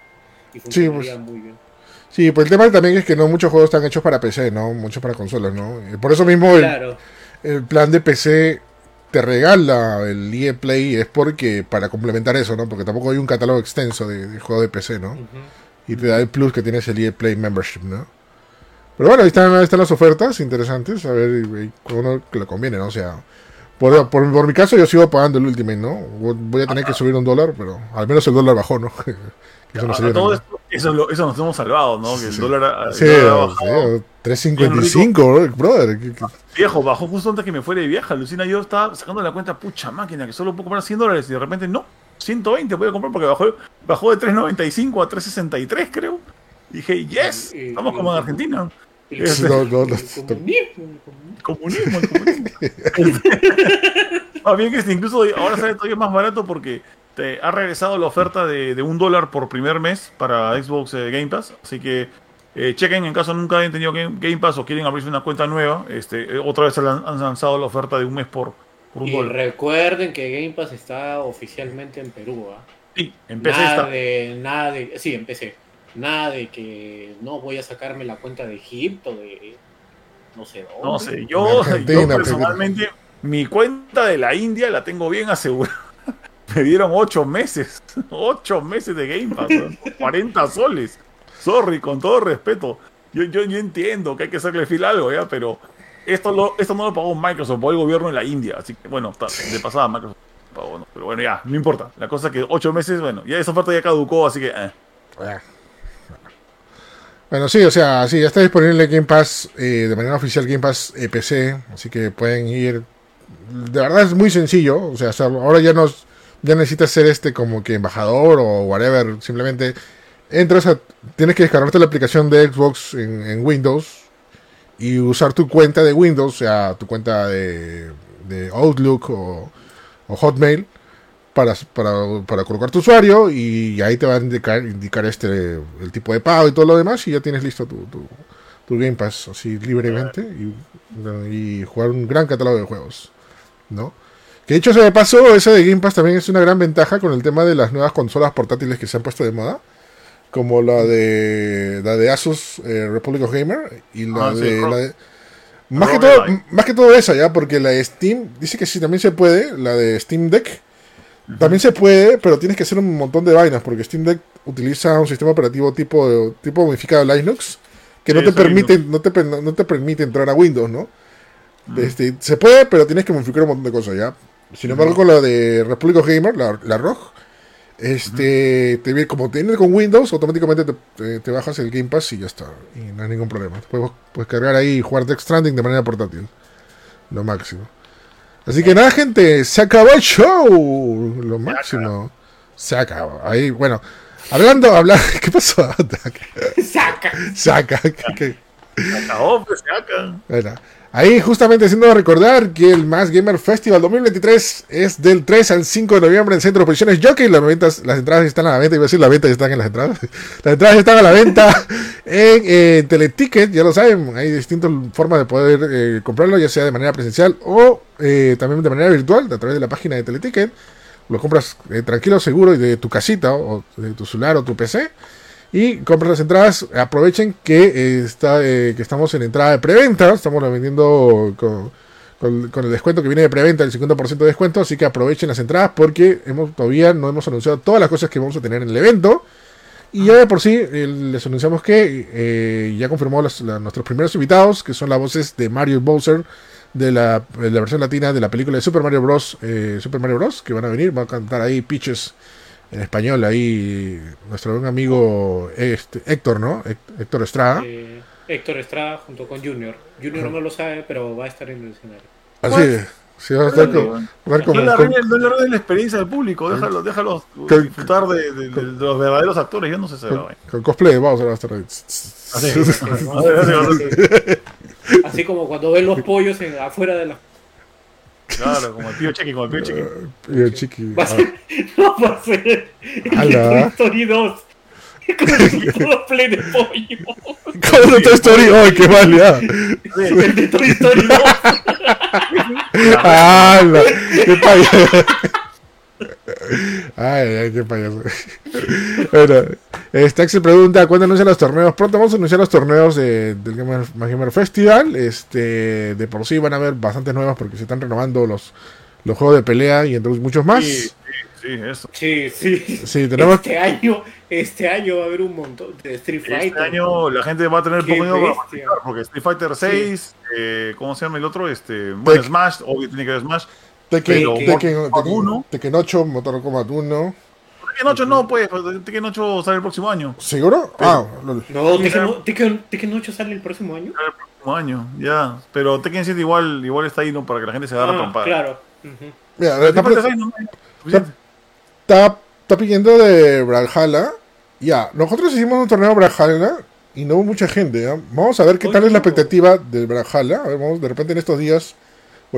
Y funcionarían Sí, pues. muy bien. Sí, pues el tema también es que no muchos juegos están hechos para PC, ¿no? Muchos para consolas, ¿no? Eh, Por eso mismo el, Claro, el plan de PC te regala el EA Play es porque para complementar eso, ¿no? Porque tampoco hay un catálogo extenso de, de juegos de PC, ¿no? Y te da el plus que tienes el EA Play Membership, ¿no? Pero bueno, ahí están, ahí están las ofertas interesantes, a ver uno que le conviene, ¿no? O sea, por, por, por mi caso yo sigo pagando el Ultimate, ¿no? Voy a tener que subir un dólar, pero al menos el dólar bajó, ¿no? Eso no todo esto, eso, es lo- eso nos hemos salvado, ¿no? Que el Sí. dólar, Sí, el dólar sí, 3.55, brother. ¿qué- qué- Viejo, bajó justo antes que me fuera de viaje. Alucina, yo estaba sacando la cuenta, pucha máquina, que solo puedo comprar 100 dólares. Y de repente, no, 120 voy a comprar porque bajó, bajó de 3.95 a 3.63, creo. Dije, yes, estamos y- como en Argentina. No, no, no, el comunismo, el Comunismo, comunismo. el comunismo. Más bien que este, incluso ahora sale todavía más barato porque te ha regresado la oferta de, de un dólar por primer mes para Xbox eh, Game Pass. Así que eh, chequen en caso nunca hayan tenido Game, Game Pass o quieren abrirse una cuenta nueva. Este, eh, otra vez han, han lanzado la oferta de un mes por, por un Y dólar. recuerden que Game Pass está oficialmente en Perú, ¿ah? Sí, en PC nada está. de, nada de, sí, empecé. Nada de que no voy a sacarme la cuenta de Egipto, de no sé dónde. No sé, yo, yo personalmente, mi cuenta de la India la tengo bien asegurada. Me dieron 8 meses. 8 meses de Game Pass. por 40 soles. Sorry, con todo respeto. Yo, yo, yo entiendo que hay que hacerle fil algo, ¿ya? Pero esto, lo, esto no lo pagó Microsoft, pagó el gobierno de la India. Así que, bueno, de pasada Microsoft pagó, ¿no? Pero bueno, ya, no importa. La cosa es que 8 meses, bueno, ya esa oferta ya caducó, así que... eh. Bueno, sí, o sea, sí, ya está disponible Game Pass eh, de manera oficial Game Pass eh, PC, así que pueden ir. De verdad es muy sencillo, o sea, ahora ya no ya necesitas ser este como que embajador o whatever, simplemente entras a tienes que descargarte la aplicación de Xbox en, Windows y usar tu cuenta de Windows, o sea, tu cuenta de, Outlook o Hotmail para, para, para colocar tu usuario y ahí te va a indicar, indicar este el tipo de pago y todo lo demás y ya tienes listo tu, tu, tu Game Pass así libremente y, y jugar un gran catálogo de juegos, ¿no? Que dicho sea de paso, esa de Game Pass también es una gran ventaja con el tema de las nuevas consolas portátiles que se han puesto de moda, como la de la de Asus eh, Republic of Gamer y la, Ah, sí, de, la de- más que todo más que todo esa ya, porque la de Steam dice que sí también se puede, la de Steam Deck también se puede, pero tienes que hacer un montón de vainas, porque Steam Deck utiliza un sistema operativo tipo, tipo modificado Linux, que no te permite, no te, no te permite entrar a Windows, ¿no? Este, se puede, pero tienes que modificar un montón de cosas, ¿ya? Sin embargo, con la de Republic of Gamer, la, la ROG, este, te ve- como tienes con Windows, automáticamente te, te- te bajas el Game Pass y ya está. Y no hay ningún problema. Puedes, puedes cargar ahí y jugar Death Stranding de manera portátil. Lo máximo. Así que nada, gente, se acabó el show. Lo máximo. Se acabó. Ahí, bueno. Hablando, hablando. ¿Qué pasó? Saca. Saca. pues se acá. bueno, Ahí justamente haciendo recordar que el Más Gamer Festival 2023 es del 3 al 5 de noviembre en Centro de Operaciones Jockey. Las, ventas, las entradas están a la venta, iba a decir la venta ya están en las entradas. Las entradas están a la venta en eh, Teleticket, ya lo saben, hay distintas formas de poder eh, comprarlo, ya sea de manera presencial o eh, también de manera virtual, a través de la página de Teleticket. Lo compras eh, tranquilo, seguro, y de tu casita o de tu celular o tu PC y compras las entradas. Aprovechen que, eh, está, eh, que estamos en entrada de preventa. Estamos vendiendo con, el descuento que viene de preventa, el 50% de descuento. Así que aprovechen las entradas porque hemos, todavía no hemos anunciado todas las cosas que vamos a tener en el evento. Y ya de por sí eh, les anunciamos que eh, ya confirmó nuestros primeros invitados, que son las voces de Mario Bowser de la, de la versión latina de la película de Super Mario Bros. Super Mario Bros. que van a venir, van a cantar ahí Peaches en español, ahí nuestro buen amigo este, Héctor, ¿no? Héct- Héctor Estrada. Eh, Héctor Estrada junto con Junior. Junior no lo sabe, pero va a estar en el escenario. Así, sí, va a estar con- No le con- arruines no la experiencia del público, déjalo, déjalo Con- disfrutar de, de- de los verdaderos actores, yo no sé si con- con cosplay de Bowser va a estar ahí. Así como cuando ven los pollos en- afuera de la. Claro, como el tío Chequi, como el tío Chequi. Y el chiqui. Va a ser, no va a ser. Toy Story 2. Con todo play de pollo. ¿Cómo de Toy Story? ¡Ay, qué mal ya! El de Toy Story 2. ¡Hala! ¡Qué payaso! Ay, ay, qué payaso. Bueno, Stax se pregunta cuándo anuncian los torneos. Pronto vamos a anunciar los torneos de- del Gamer, Gamer Festival. Este, de por sí van a haber bastantes nuevas porque se están renovando los, los juegos de pelea y entre muchos más. Sí, sí, sí, eso. Sí, sí. Sí, tenemos Este año, este año va a haber un montón de Street Fighter. Este año la gente va a tener poco dinero para porque Street Fighter 6, eh, ¿cómo se llama el otro? Este, bueno, Smash, obvio tiene que ver Smash. Tekken, pero Tekken, Tekken- 1. Tekken 8, Mortal Kombat 1. Tekken 8 no, pues, Tekken 8 sale el próximo año. ¿Seguro? Ah, lol. No, Tekken, Tekken, Tekken 8 sale el próximo año. Sale el próximo año, ya. Pero Tekken 7 igual, igual está ahí, ¿no? Para que la gente se agarre a Ah, trompar. claro. Ujú. Mira, Street está, Fighter 6 no hay suficiente. está, está pidiendo de Brawlhalla. Ya, nosotros hicimos un torneo de Brawlhalla y no hubo mucha gente. ¿ya? Vamos a ver qué Oye, tal es la expectativa del Brawlhalla. A ver, vamos, de repente en estos días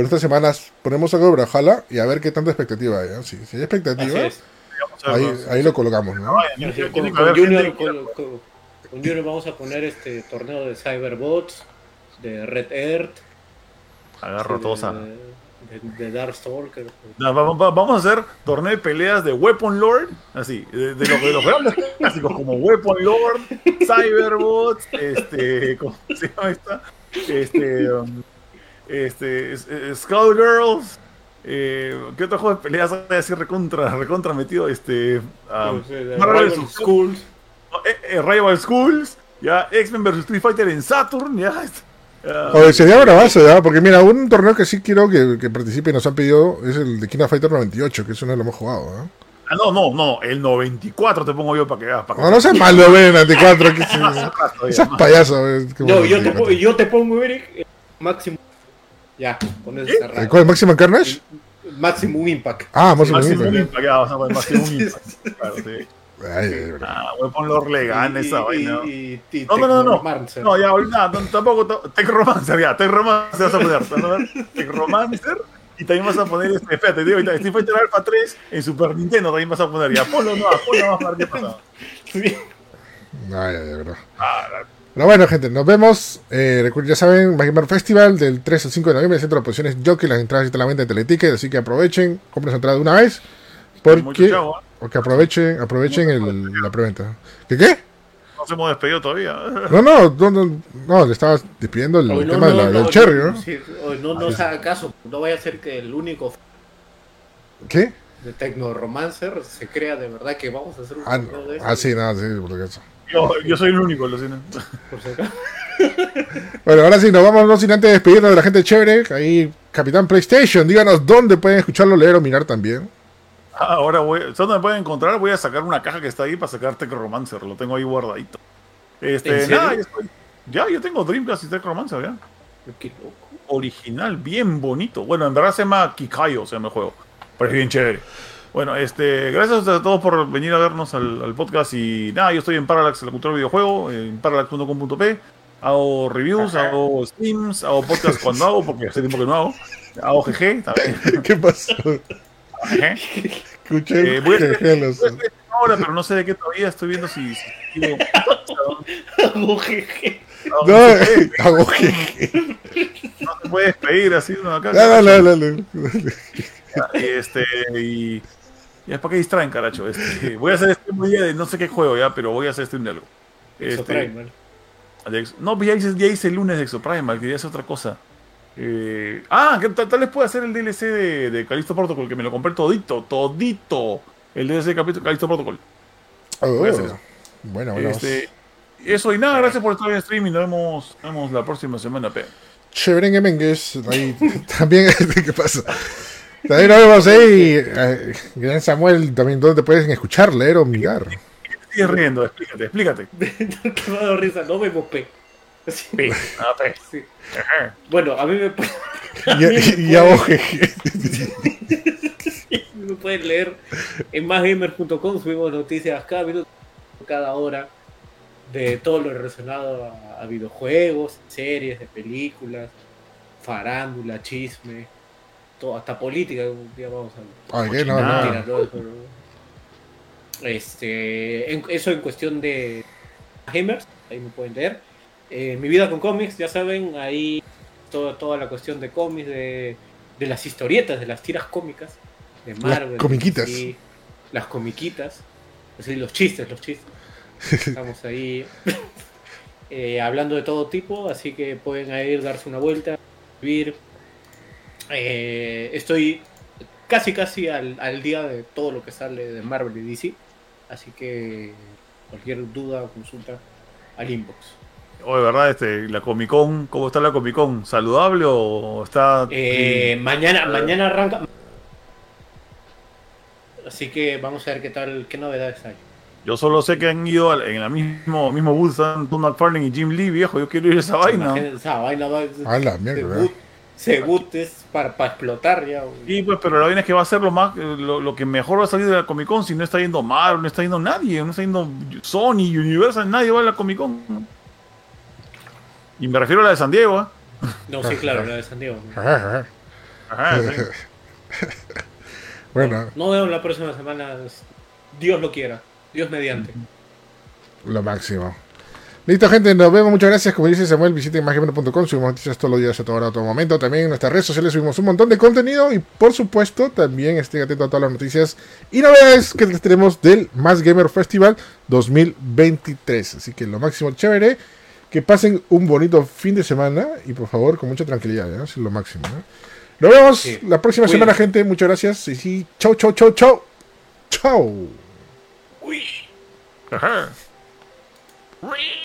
en estas semanas ponemos algo de Brawlhalla y a ver qué tanta expectativa hay. ¿ya? Si, si hay expectativa, ahí, ahí lo colocamos. ¿no? Con, con Junior, con, vamos a poner este torneo de Cyberbots, de Red Earth, Agarro de, todos a... de, de Darkstalker. No, va- va- vamos a hacer torneo de peleas de Weapon Lord, así, de, de los, de los grandes clásicos como Weapon Lord, Cyberbots, este, ¿cómo se llama esta? Este, um, este, es- es- Skullgirls, eh, ¿qué otro juego de peleas hay así recontra, recontra metido? Este, um, Pues, eh, Rival. Schools. eh, eh, Rival Schools, ya, X-Men vs Street Fighter en Saturn, ya. ya. Oye, sería bravazo, ¿ya? Porque mira, un torneo que sí quiero que, que participe y nos han pedido es el de King of Fighter 98, que es uno de los hemos jugado, ¿no? Ah, no, no, no, el 94 te pongo yo para que veas. para que No, no seas malo, ven, 94. Que, seas ¿no? payaso, qué Yo, te, yo te pongo, Eric, eh, máximo. Ya, con eso ¿Eh, cerrado. ¿Cuál? ¿Maximum Carnage? Máximo Impact. Ah, Maximum Máximo Impact. Impact, ya, vamos a poner Máximo Impact. Claro, sí. Ay, ay. Ah, Y- esa y- vaina. y- y No, no, no, no. No, ya, ahorita no, tampoco. Tech Romancer, ya. Tech Romancer vas a poner. vas a Tech Romancer. Y también vas a poner, este, espérate, digo, ahorita Street Fighter Alpha 3 en Super Nintendo también vas a poner. Ya, ponlo, no, ponlo más para qué pasa. Sí. Ay, ay, bro. Ah, Pero bueno, gente, nos vemos. Eh, recuerden, ya saben, Magic Festival del 3 al 5 de noviembre, Centro de Posiciones Jockey. Las entradas están a la venta de Teleticket, así que aprovechen, compren su entrada de una vez. Porque, chavo, ¿eh? porque aprovechen, aprovechen el, la preventa. ¿Qué qué? No se hemos despedido todavía. No, no, no, no, no, le estaba despidiendo el no, tema de no, la- no, del cherry, ¿no? sí, no, no se haga caso. No vaya a ser que el único ¿Qué? De Tecno Romancer se crea de verdad que vamos a hacer un Ah, torneo de ah, sí, nada, sí, por eso. Yo, yo soy el único, lo siento. por si acaso. Bueno, ahora sí, nos vamos, no sin antes despedirnos de la gente chévere. Ahí, Capitán PlayStation, díganos dónde pueden escucharlo, leer o mirar también. Ah, Ahora voy, ¿sabes dónde me pueden encontrar? Voy a sacar una caja que está ahí para sacar Tech Romancer. Lo tengo ahí guardadito. Este, ¿En serio? nada, ya, estoy- ya, yo tengo Dreamcast y Tech Romancer, ya. Qué loco. original, bien bonito. Bueno, en verdad se llama Kikayo, se llama el juego. Pero es bien chévere. Bueno, este, gracias a todos por venir a vernos al, al podcast. Y nada, yo estoy en Parallax, la cultura del videojuego, en parallax.com.p. Hago reviews, hago streams, hago podcast cuando hago, porque hace tiempo que no hago. Hago GG también. ¿Qué pasó? GG. Escuché Eh, voy a hacer- jeje, los- Voy a hacer ahora, pero no sé de qué todavía. Estoy viendo si. si digo, Hago jeje. no, eh, hago jeje. puede, no se puede despedir así uno acá. Dale, dale, dale, dale. Y este. Y. Ya, ¿para qué distraen, caracho? Este, voy a hacer stream un día de no sé qué juego ya, pero voy a hacer stream de algo. De Ex- no, pues ya hice, ya hice el lunes de Exoprimal, quería hacer otra cosa. Eh, ah, que tal, tal vez pueda hacer el DLC de, de Callisto Protocol, que me lo compré todito, todito. El DLC de Callisto Protocol. Oh, Voy a hacer eso. bueno, bueno. Este, eso y nada, gracias por estar en stream y nos vemos, nos vemos la próxima semana, pe. Chévere en Mengues. Ahí también, ¿qué pasa? También nos vemos ahí. eh, Gran Samuel, también donde te pueden escuchar, leer o mirar. Sigues riendo, explícate, explícate. dado risa, no vemos P. Sí, Pe, ah, pe. sí. Ajá. Bueno, a mí me, a Y, mí y, hago jeje. me pueden leer en másgamer.com, subimos noticias cada minuto, cada hora, de todo lo relacionado a, a videojuegos, series, de películas, farándula, chisme, todo, hasta política, un día vamos a Ay, ¿qué? No, Cochinada. no. Mentira, no, eso no. Este, en- eso en cuestión de gamers, ahí me pueden leer. Eh, mi vida con cómics, ya saben, ahí toda, toda la cuestión de cómics, de, de las historietas, de las tiras cómicas, de Marvel. comiquitas. sí, las comiquitas, así, los chistes, los chistes. Estamos ahí eh, hablando de todo tipo, así que pueden ir darse una vuelta, vivir. Eh, estoy casi casi al, al día de todo lo que sale de Marvel y DC. Así que cualquier duda o consulta al inbox. Oye, ¿verdad? Este, la Comic Con, ¿cómo está la Comic Con? ¿Saludable o está.? Eh, mañana, mañana arranca. Así que vamos a ver qué tal, qué novedades hay. Yo solo sé que han ido en el mismo, mismo están Tom McFarlane y Jim Lee, viejo. Yo quiero ir a esa vaina. Imagínate, Esa vaina va. A la mierda, boot es para, para explotar ya. güey. Sí, pues, pero la vaina es que va a ser lo más, eh, lo, lo que mejor va a salir de la Comic Con si no está yendo Marvel, no está yendo nadie, no está yendo Sony, Universal, nadie va a la Comic Con. Y me refiero a la de San Diego, ¿eh? No, sí, claro, la de San Diego. ¿no? Ajá, Ajá, sí. ajá. Bueno, No veo la próxima semana. Dios lo quiera. Dios mediante. lo máximo. Listo, gente, nos vemos. Muchas gracias. Como dice Samuel, visiten maggamer.com. Subimos noticias todos los días, a toda hora, a todo momento. También en nuestras redes sociales subimos un montón de contenido. Y por supuesto, también estén atentos a todas las noticias y novedades que les tenemos del Más Gamer Festival 2023. Así que lo máximo chévere. Que pasen un bonito fin de semana. Y por favor, con mucha tranquilidad. ¿no? Eso es lo máximo. ¿no? Nos vemos Sí. la próxima semana, gente. Muchas gracias. Y sí, chau, chau, chau, chau. Chau. Ajá.